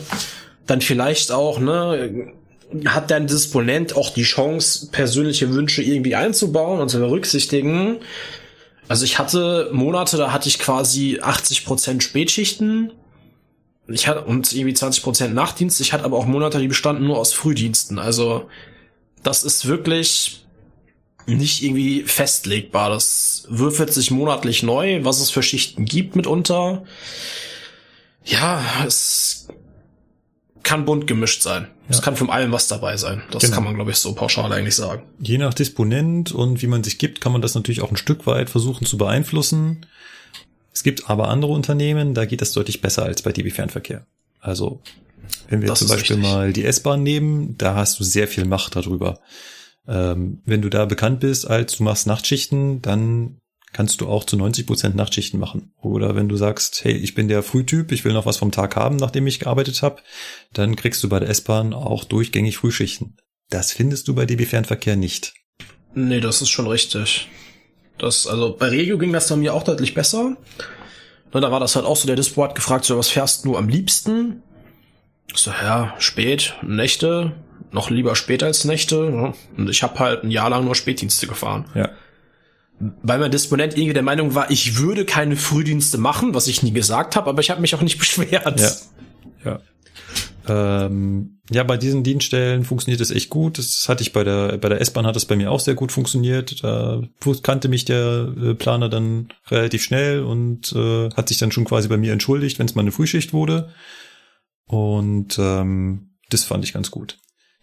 Speaker 4: dann vielleicht auch, ne? Hat dein Disponent auch die Chance, persönliche Wünsche irgendwie einzubauen und zu berücksichtigen? Also ich hatte Monate, da hatte ich quasi 80% Spätschichten, ich hatte und irgendwie 20% Nachtdienst. Ich hatte aber auch Monate, die bestanden nur aus Frühdiensten. Also das ist wirklich nicht irgendwie festlegbar. Das würfelt sich monatlich neu, was es für Schichten gibt mitunter. Ja, es kann bunt gemischt sein. Es
Speaker 3: Ja.
Speaker 4: kann von allem was dabei sein. Das
Speaker 3: Genau.
Speaker 4: kann man, glaube ich, so pauschal eigentlich sagen.
Speaker 3: Je nach Disponent und wie man sich gibt, kann man das natürlich auch ein Stück weit versuchen zu beeinflussen. Es gibt aber andere Unternehmen, da geht das deutlich besser als bei DB Fernverkehr. Also, wenn wir
Speaker 4: Das
Speaker 3: zum Beispiel
Speaker 4: richtig.
Speaker 3: mal die S-Bahn nehmen, da hast du sehr viel Macht darüber. Ähm, wenn du da bekannt bist als du machst Nachtschichten, dann kannst du auch zu 90 Prozent Nachtschichten machen. Oder wenn du sagst, hey, ich bin der Frühtyp, ich will noch was vom Tag haben, nachdem ich gearbeitet habe, dann kriegst du bei der S-Bahn auch durchgängig Frühschichten. Das findest du bei DB Fernverkehr nicht.
Speaker 4: Nee, das ist schon richtig. Das, also bei Regio ging das bei mir auch deutlich besser. Ne, da war das halt auch so, der Dispo hat gefragt, so, was fährst du am liebsten? Ich So, ja, spät, Nächte, noch lieber spät als Nächte. ne? Und ich habe halt ein Jahr lang nur Spätdienste gefahren.
Speaker 3: Ja.
Speaker 4: Weil mein Disponent irgendwie der Meinung war, ich würde keine Frühdienste machen, was ich nie gesagt habe, aber ich habe mich auch nicht *laughs* beschwert.
Speaker 3: Ja. Ja. Ähm, ja, bei diesen Dienststellen funktioniert es echt gut. Das hatte ich bei der, bei der S-Bahn hat es bei mir auch sehr gut funktioniert. Da kannte mich der äh, Planer dann relativ schnell und äh, hat sich dann schon quasi bei mir entschuldigt, wenn es mal eine Frühschicht wurde. Und ähm, das fand ich ganz gut.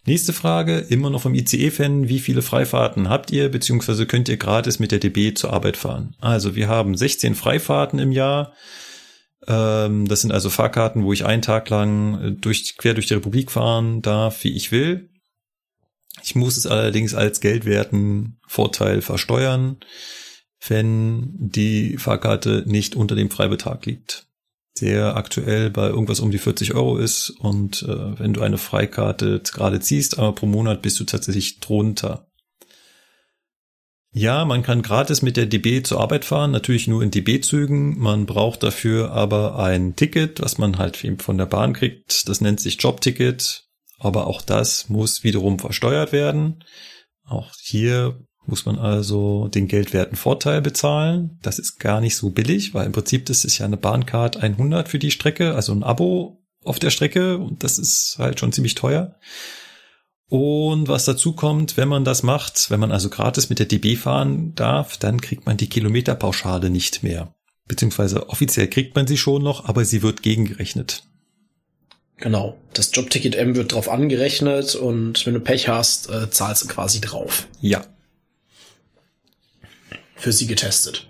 Speaker 3: Nächste Frage, immer noch vom ICE-Fan. Wie viele Freifahrten habt ihr, beziehungsweise könnt ihr gratis mit der DB zur Arbeit fahren? Also wir haben 16 Freifahrten im Jahr. Ähm, das sind also Fahrkarten, wo ich einen Tag lang äh, durch, quer durch die Republik fahren darf, wie ich will. Ich muss es allerdings als geldwerten Vorteil versteuern. wenn die Fahrkarte nicht unter dem Freibetrag liegt der aktuell bei irgendwas um die 40 Euro ist. Und äh, wenn du eine Freikarte gerade ziehst, aber pro Monat bist du tatsächlich drunter. Ja, man kann gratis mit der DB zur Arbeit fahren, natürlich nur in DB-Zügen. Man braucht dafür aber ein Ticket, was man halt von der Bahn kriegt. Das nennt sich Jobticket. Aber auch das muss wiederum versteuert werden. Auch hier muss man also den geldwerten Vorteil bezahlen. Das ist gar nicht so billig, weil im Prinzip das ist ja eine Bahncard 100 für die Strecke, also ein Abo auf der Strecke und das ist halt schon ziemlich teuer. Und was dazu kommt, wenn man das macht, wenn man also gratis mit der DB fahren darf, dann kriegt man die Kilometerpauschale nicht mehr. Beziehungsweise offiziell kriegt man sie schon noch, aber sie wird gegengerechnet.
Speaker 4: Genau. Das Jobticket M wird drauf angerechnet und wenn du Pech hast, äh, zahlst du quasi drauf.
Speaker 3: Ja,
Speaker 4: für Sie getestet?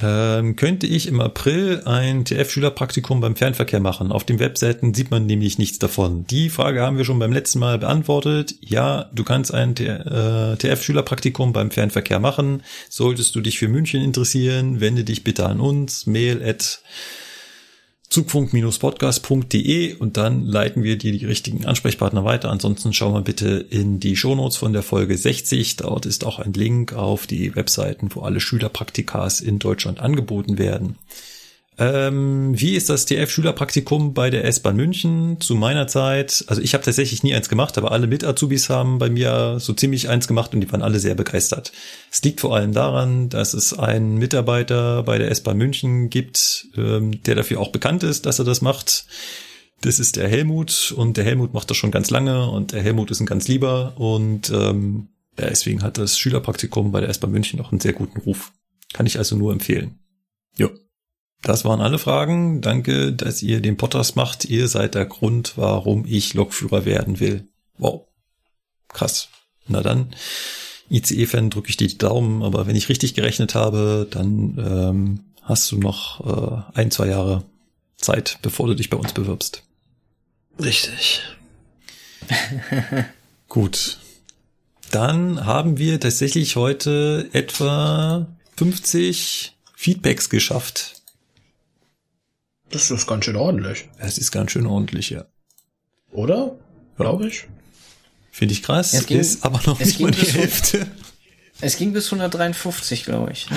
Speaker 3: Ähm, könnte ich im April ein TF-Schülerpraktikum beim Fernverkehr machen? Auf den Webseiten sieht man nämlich nichts davon. Die Frage haben wir schon beim letzten Mal beantwortet. Ja, du kannst ein TF-Schülerpraktikum beim Fernverkehr machen. Solltest du dich für München interessieren, wende dich bitte an uns. Mail at zugfunk-podcast.de und dann leiten wir dir die richtigen Ansprechpartner weiter. Ansonsten schau mal bitte in die Shownotes von der Folge 60. Dort ist auch ein Link auf die Webseiten, wo alle Schülerpraktikas in Deutschland angeboten werden. Ähm, wie ist das TF-Schülerpraktikum bei der S-Bahn München zu meiner Zeit? Also ich habe tatsächlich nie eins gemacht, aber alle Mit-Azubis haben bei mir so ziemlich eins gemacht und die waren alle sehr begeistert. Es liegt vor allem daran, dass es einen Mitarbeiter bei der S-Bahn München gibt, ähm, der dafür auch bekannt ist, dass er das macht. Das ist der Helmut und der Helmut macht das schon ganz lange und der Helmut ist ein ganz lieber und ähm, deswegen hat das Schülerpraktikum bei der S-Bahn München auch einen sehr guten Ruf. Kann ich also nur empfehlen. Jo. Das waren alle Fragen. Danke, dass ihr den Podcast macht. Ihr seid der Grund, warum ich Lokführer werden will. Wow. Krass. Na dann, ICE-Fan drücke ich dir die Daumen, aber wenn ich richtig gerechnet habe, dann ähm, hast du noch äh, ein, zwei Jahre Zeit, bevor du dich bei uns bewirbst.
Speaker 4: Richtig. *laughs*
Speaker 3: Gut. Dann haben wir tatsächlich heute etwa 50 Feedbacks geschafft.
Speaker 4: Das ist ganz schön ordentlich.
Speaker 3: Es ist ganz schön ordentlich, ja.
Speaker 4: Oder? Glaube ich.
Speaker 3: Finde ich krass. Es ging, ist aber noch nicht mal die Hälfte.
Speaker 2: Es ging bis 153, glaube ich. Ne?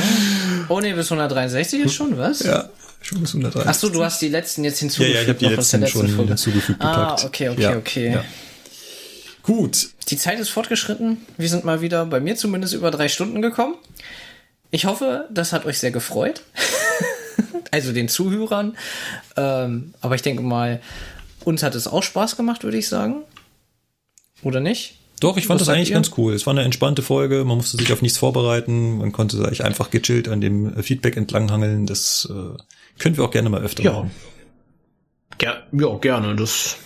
Speaker 2: Oh nee, bis 163 ist schon, was?
Speaker 3: Ja, schon bis 163.
Speaker 2: Ach so, du hast die letzten jetzt hinzugefügt.
Speaker 3: Ja, ja ich habe die letzten schon Folge. hinzugefügt
Speaker 2: Ah, okay, okay, ja, okay. Ja.
Speaker 3: Gut.
Speaker 2: Die Zeit ist fortgeschritten. Wir sind mal wieder bei mir zumindest über drei Stunden gekommen. Ich hoffe, das hat euch sehr gefreut also den Zuhörern. Ähm, aber ich denke mal, uns hat es auch Spaß gemacht, würde ich sagen. Oder nicht?
Speaker 3: Doch, ich fand Was das eigentlich ihr? ganz cool. Es war eine entspannte Folge, man musste sich auf nichts vorbereiten, man konnte sich einfach gechillt an dem Feedback entlanghangeln. Das äh, können wir auch gerne mal öfter
Speaker 4: ja.
Speaker 3: machen.
Speaker 4: Ger ja, gerne. Das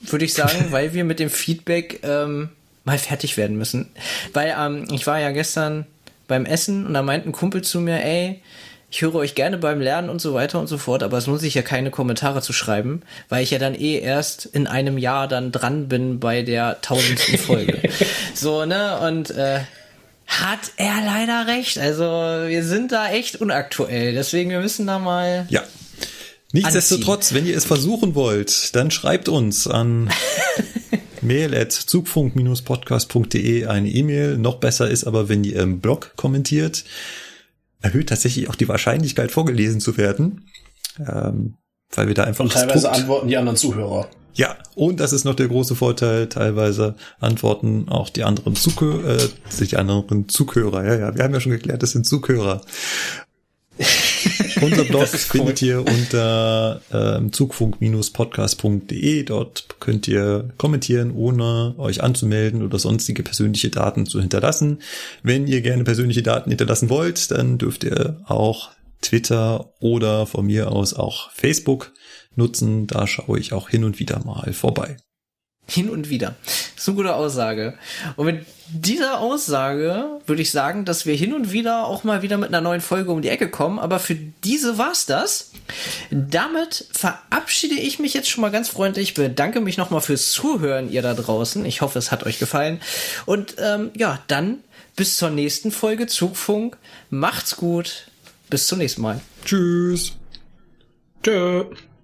Speaker 2: würde ich sagen, weil wir mit dem Feedback ähm, mal fertig werden müssen. Weil ähm, ich war ja gestern beim Essen und da meint ein Kumpel zu mir, ey, ich höre euch gerne beim Lernen und so weiter und so fort, aber es lohnt sich ja keine Kommentare zu schreiben, weil ich ja dann eh erst in einem Jahr dann dran bin bei der tausendsten *laughs* Folge. so, ne? Und äh, hat er leider recht. Also wir sind da echt unaktuell. Deswegen, wir müssen da mal.
Speaker 3: Ja. Nichtsdestotrotz, wenn ihr es versuchen wollt, dann schreibt uns an *laughs* mail at zugfunk-podcast.de eine E-Mail. Noch besser ist aber, wenn ihr im Blog kommentiert erhöht tatsächlich auch die Wahrscheinlichkeit, vorgelesen zu werden. Ähm, weil wir da einfach.
Speaker 4: Und teilweise antworten die anderen Zuhörer.
Speaker 3: Ja, und das ist noch der große Vorteil. Teilweise antworten auch die anderen Zuhörer, äh, die anderen Zuhörer. Ja, ja, wir haben ja schon geklärt, das sind Zuhörer. Unser *laughs* Blog findet ihr unter ähm, zugfunk-podcast.de. Dort könnt ihr kommentieren, ohne euch anzumelden oder sonstige persönliche Daten zu hinterlassen. Wenn ihr gerne persönliche Daten hinterlassen wollt, dann dürft ihr auch Twitter oder von mir aus auch Facebook nutzen. Da schaue ich auch hin und wieder mal vorbei.
Speaker 2: Hin und wieder. So gute Aussage. Und mit dieser Aussage würde ich sagen, dass wir hin und wieder auch mal wieder mit einer neuen Folge um die Ecke kommen. Aber für diese war's das. Damit verabschiede ich mich jetzt schon mal ganz freundlich. Bedanke mich nochmal fürs Zuhören, ihr da draußen. Ich hoffe, es hat euch gefallen. Und ähm, ja, dann bis zur nächsten Folge Zugfunk. Macht's gut. Bis zum nächsten Mal.
Speaker 3: Tschüss.
Speaker 4: Tschö.